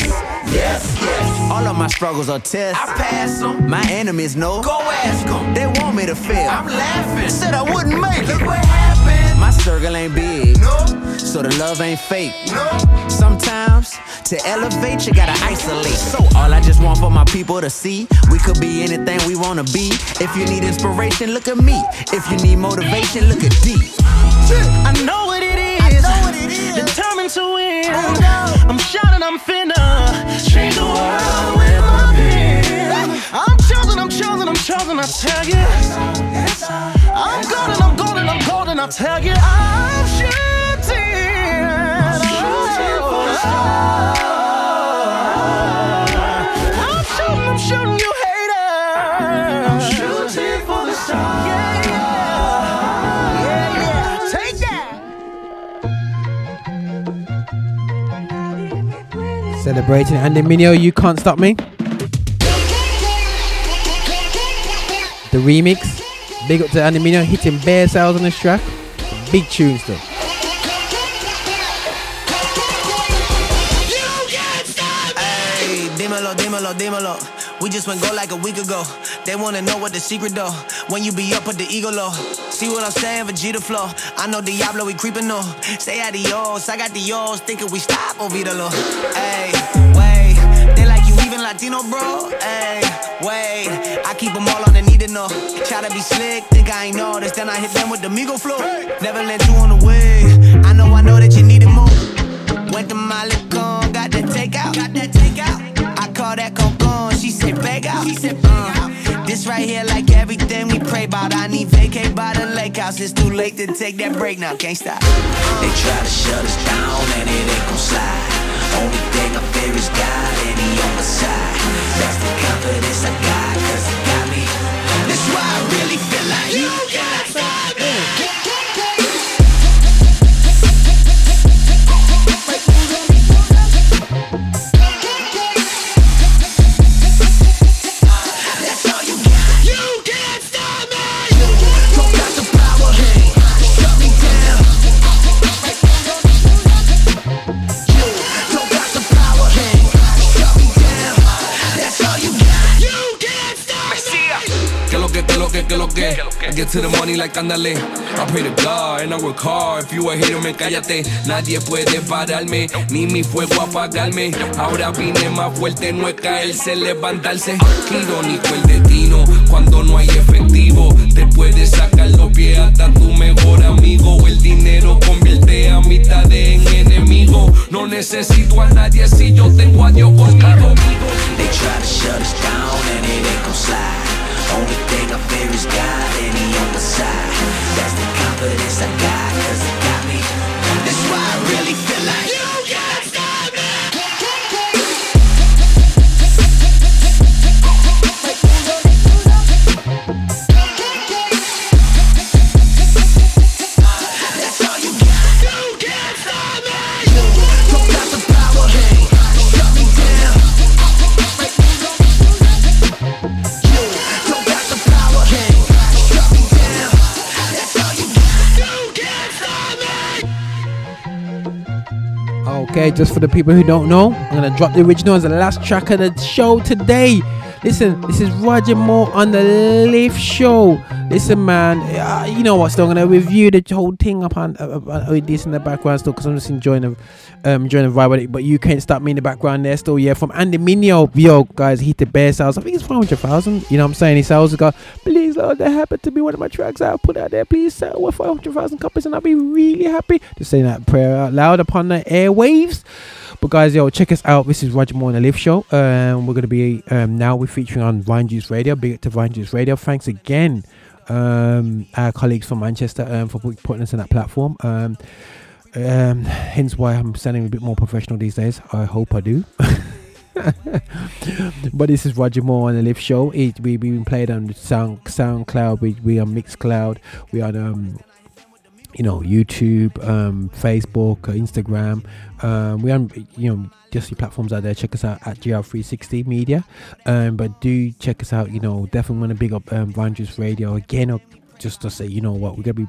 yes, yes. All of my struggles are tests. I pass them. My enemies know. Go ask them. They want me to fail. I'm laughing. Said I wouldn't make it. Look what happened. My circle ain't big, No, so the love ain't fake. no. Sometimes to elevate, you gotta isolate. So all I just want for my people to see, we could be anything we wanna be. If you need inspiration, look at me. If you need motivation, look at D. I know what it is. Determined to win. Oh, I'm shouting, I'm finna change the world with my pen. I'm chosen, I'm chosen, I'm chosen. I tell you, I'm golden, I'm golden, I'm golden. I tell you, I'm shooting. I'm shooting for the stars. Celebrating Andy Mineo, You Can't Stop Me. The remix. Big up to Andy Mineo hitting bare sales on this track. Big tune still. Dímelo. We just went go like a week ago. They wanna know what the secret though. When you be up with the eagle low. See what I'm saying? Vegeta flow. I know Diablo, we creeping though. Say adios, I got the yours. Thinking we stop oh, on Vita low. Hey, Latino, bro. Hey, wait. I keep them all on the need to know. Try to be slick, think I ain't noticed. Then I hit them with the Migo flow. Never let you on the way. I know, I know that you need it more. Went to my Licon, got that takeout. Got that takeout. I call that concon. She said beg out. She said uh, This right here, like everything we pray about. I need vacate by the lake house. It's too late to take that break now. Can't stop. They try to shut us down and it ain't gon' slide. Only thing I fear is God and He on my side. That's the confidence I got, cause He got me. That's why I really feel like you can't I get to the money like andale. I pray to God and I work hard. If you a hater, me cállate. Nadie puede pararme, ni mi fuego apagarme. Ahora vine más fuerte, no es caerse, levantarse. Irónico el destino cuando no hay efectivo. Te puedes sacar los pies hasta tu mejor amigo. El dinero convierte a mitad en enemigo. No necesito a nadie si yo tengo a Dios conmigo. They try to shut us down and it ain't the confidence I got, cause just for the people who don't know, I'm gonna drop the original as the last track of the show today. Listen, this is Roger Moore on the Lift Show. Listen, man, uh, you know what? Still, gonna review the whole thing up on uh, uh, this in the background still, because I'm just enjoying the um enjoying the vibe with it. But you can't stop me in the background there still. Yeah, from Andy Mineo, yo guys, he the bare sales. I think it's 500,000. You know what I'm saying? He sells it. Go, please, Lord, that happened to be one of my tracks I put out there. Please sell with 500,000 copies, and I'll be really happy. Just saying that prayer out loud upon the airwaves. But guys, yo, check us out. This is Roger Moore on the Lift Show. Um, we're gonna be um now we're featuring on Vine Juice Radio. Big up to Vine Juice Radio. Thanks again, um, our colleagues from Manchester, um, for put- putting us in that platform. Um, um, hence why I'm sounding a bit more professional these days. I hope I do. but this is Roger Moore on the Lift Show. It, we, we've been played on Sound SoundCloud. We we on Mixcloud. We on um you know YouTube, um, Facebook, uh, Instagram. Um, we on you know the platforms out there. Check us out at GR360 Media. Um, but do check us out. You know definitely want to big up um, Vine Juice Radio again. uh, just to say, you know what, we're gonna be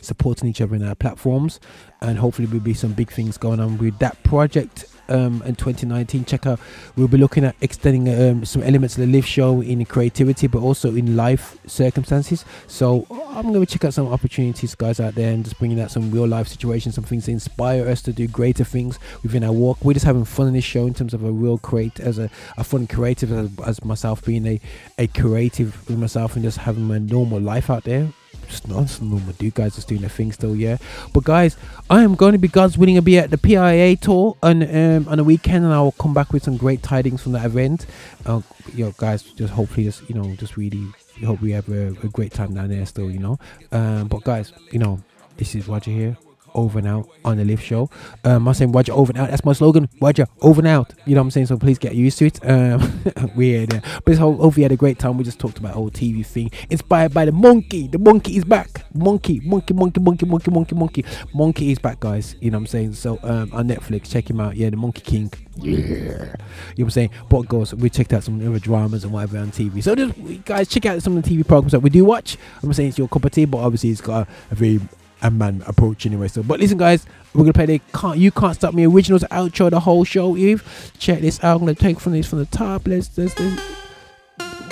supporting each other in our platforms, and hopefully there'll be some big things going on with that project. Um, in 2019, check out. We'll be looking at extending um, some elements of the lift show in creativity, but also in life circumstances. So I'm going to check out some opportunities, guys, out there, and just bringing out some real life situations, some things to inspire us to do greater things within our walk. We're just having fun in this show in terms of a real create as a, a fun creative as, as myself being a a creative with myself and just having my normal life out there just nonsense normal dude guys just doing their thing still yeah? But guys i am going to be god's willing to be at the pia tour on um on the weekend and i will come back with some great tidings from that event. Uh you know guys just hopefully just you know just really hope we have a, a great time down there still you know? Um but guys you know this is roger here over and out on the lift show. Um, I'm saying Roger over and out. That's my slogan. Roger over and out. You know what I'm saying? So please get used to it. Um, weird. Uh, but ho- hopefully you had a great time. We just talked about whole TV thing. Inspired by the monkey. The monkey is back. Monkey, monkey, monkey, monkey, monkey, monkey, monkey. Monkey is back, guys. You know what I'm saying? So um, on Netflix, check him out. Yeah, the Monkey King. Yeah. You know what I'm saying? But goes, we checked out some other dramas and whatever on TV. So just guys, check out some of the TV programs that we do watch. I'm saying it's your cup of tea, but obviously it's got a, a very a man approach anyway. So, but listen, guys, we're gonna play the can't you can't stop me originals outro the whole show. Eve, check this out. I'm gonna take from this from the top. Let's let's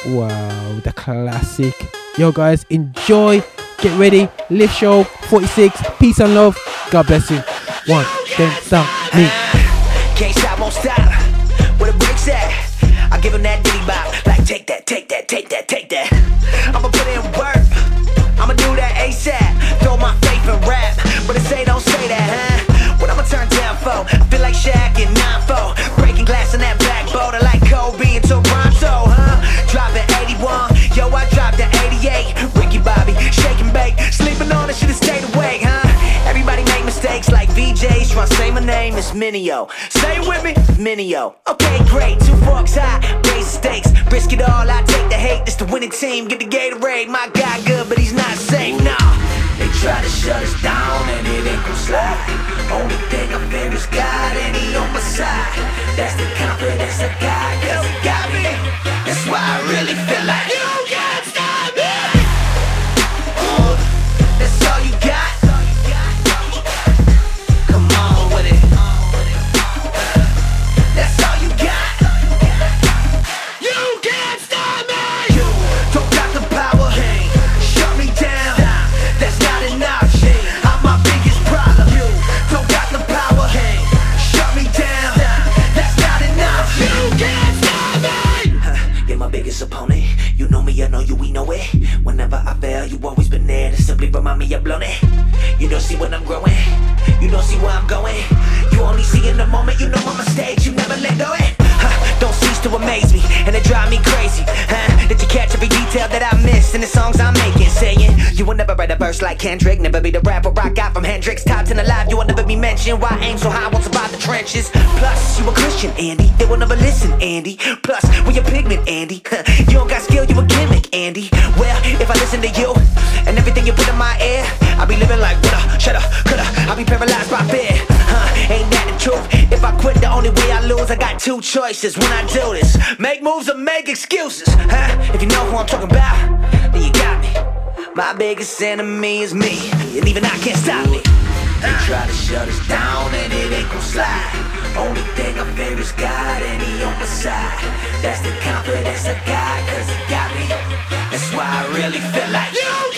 wow, the classic. Yo, guys, enjoy. Get ready. Lift show 46. Peace and love. God bless you. One, then stop me. Can't stop, won't stop. Where the bricks at? I give him that ditty bop. Like, take that, take that, take that, take that. I'ma put in work. I'ma do that ASAP. Throw my faith in rap. But they say don't say that, huh? What I'ma turn down for? I feel like Shaq in 9-4. Breaking glass in that black boat. I like Kobe in Toronto, huh? Dropping 81. Yo, I dropped an 88. Ricky Bobby, shake and Try say my name, it's Mineo. Say it with me, Mineo. Okay, great. Two forks high, raise the stakes. Risk it all, I take the hate. This the winning team. Get the Gatorade. My guy good, but he's not safe, nah. They try to shut us down and it ain't gon' slide. Only thing I fear is God and he on my side. That's the confidence I got, cause he got me. That's why I really feel like know you, we know it. Whenever I fail, you always been there to simply remind me I've blown it. You don't see when I'm growing. You don't see where I'm going. You only see in the moment. You know I'm a stage. You never let go. It. To amaze me, and it drive me crazy. Huh? Did you catch every detail that I missed in the songs I'm making? Saying you will never write a verse like Kendrick, never be the rapper I got from Hendrix. Top 10 alive, you will never be mentioned. Why aim so high, won't survive the trenches? Plus, you a Christian, Andy. They will never listen, Andy. Plus, we a pigment, Andy. Huh, You don't got skill, you a gimmick, Andy. Well, if I listen to you and everything you put in my ear, I'll be living like woulda, shoulda, coulda. I'll be paralyzed by fear. Ain't that the truth? If I quit, the only way I lose, I got two choices when I do this make moves or make excuses, huh? If you know who I'm talking about, then you got me. My biggest enemy is me, and even I can't stop me. They try to shut us down and it ain't gon' slide. Only thing I fear is God and He on my side. That's the confidence I got, cause He got me. That's why I really feel like you.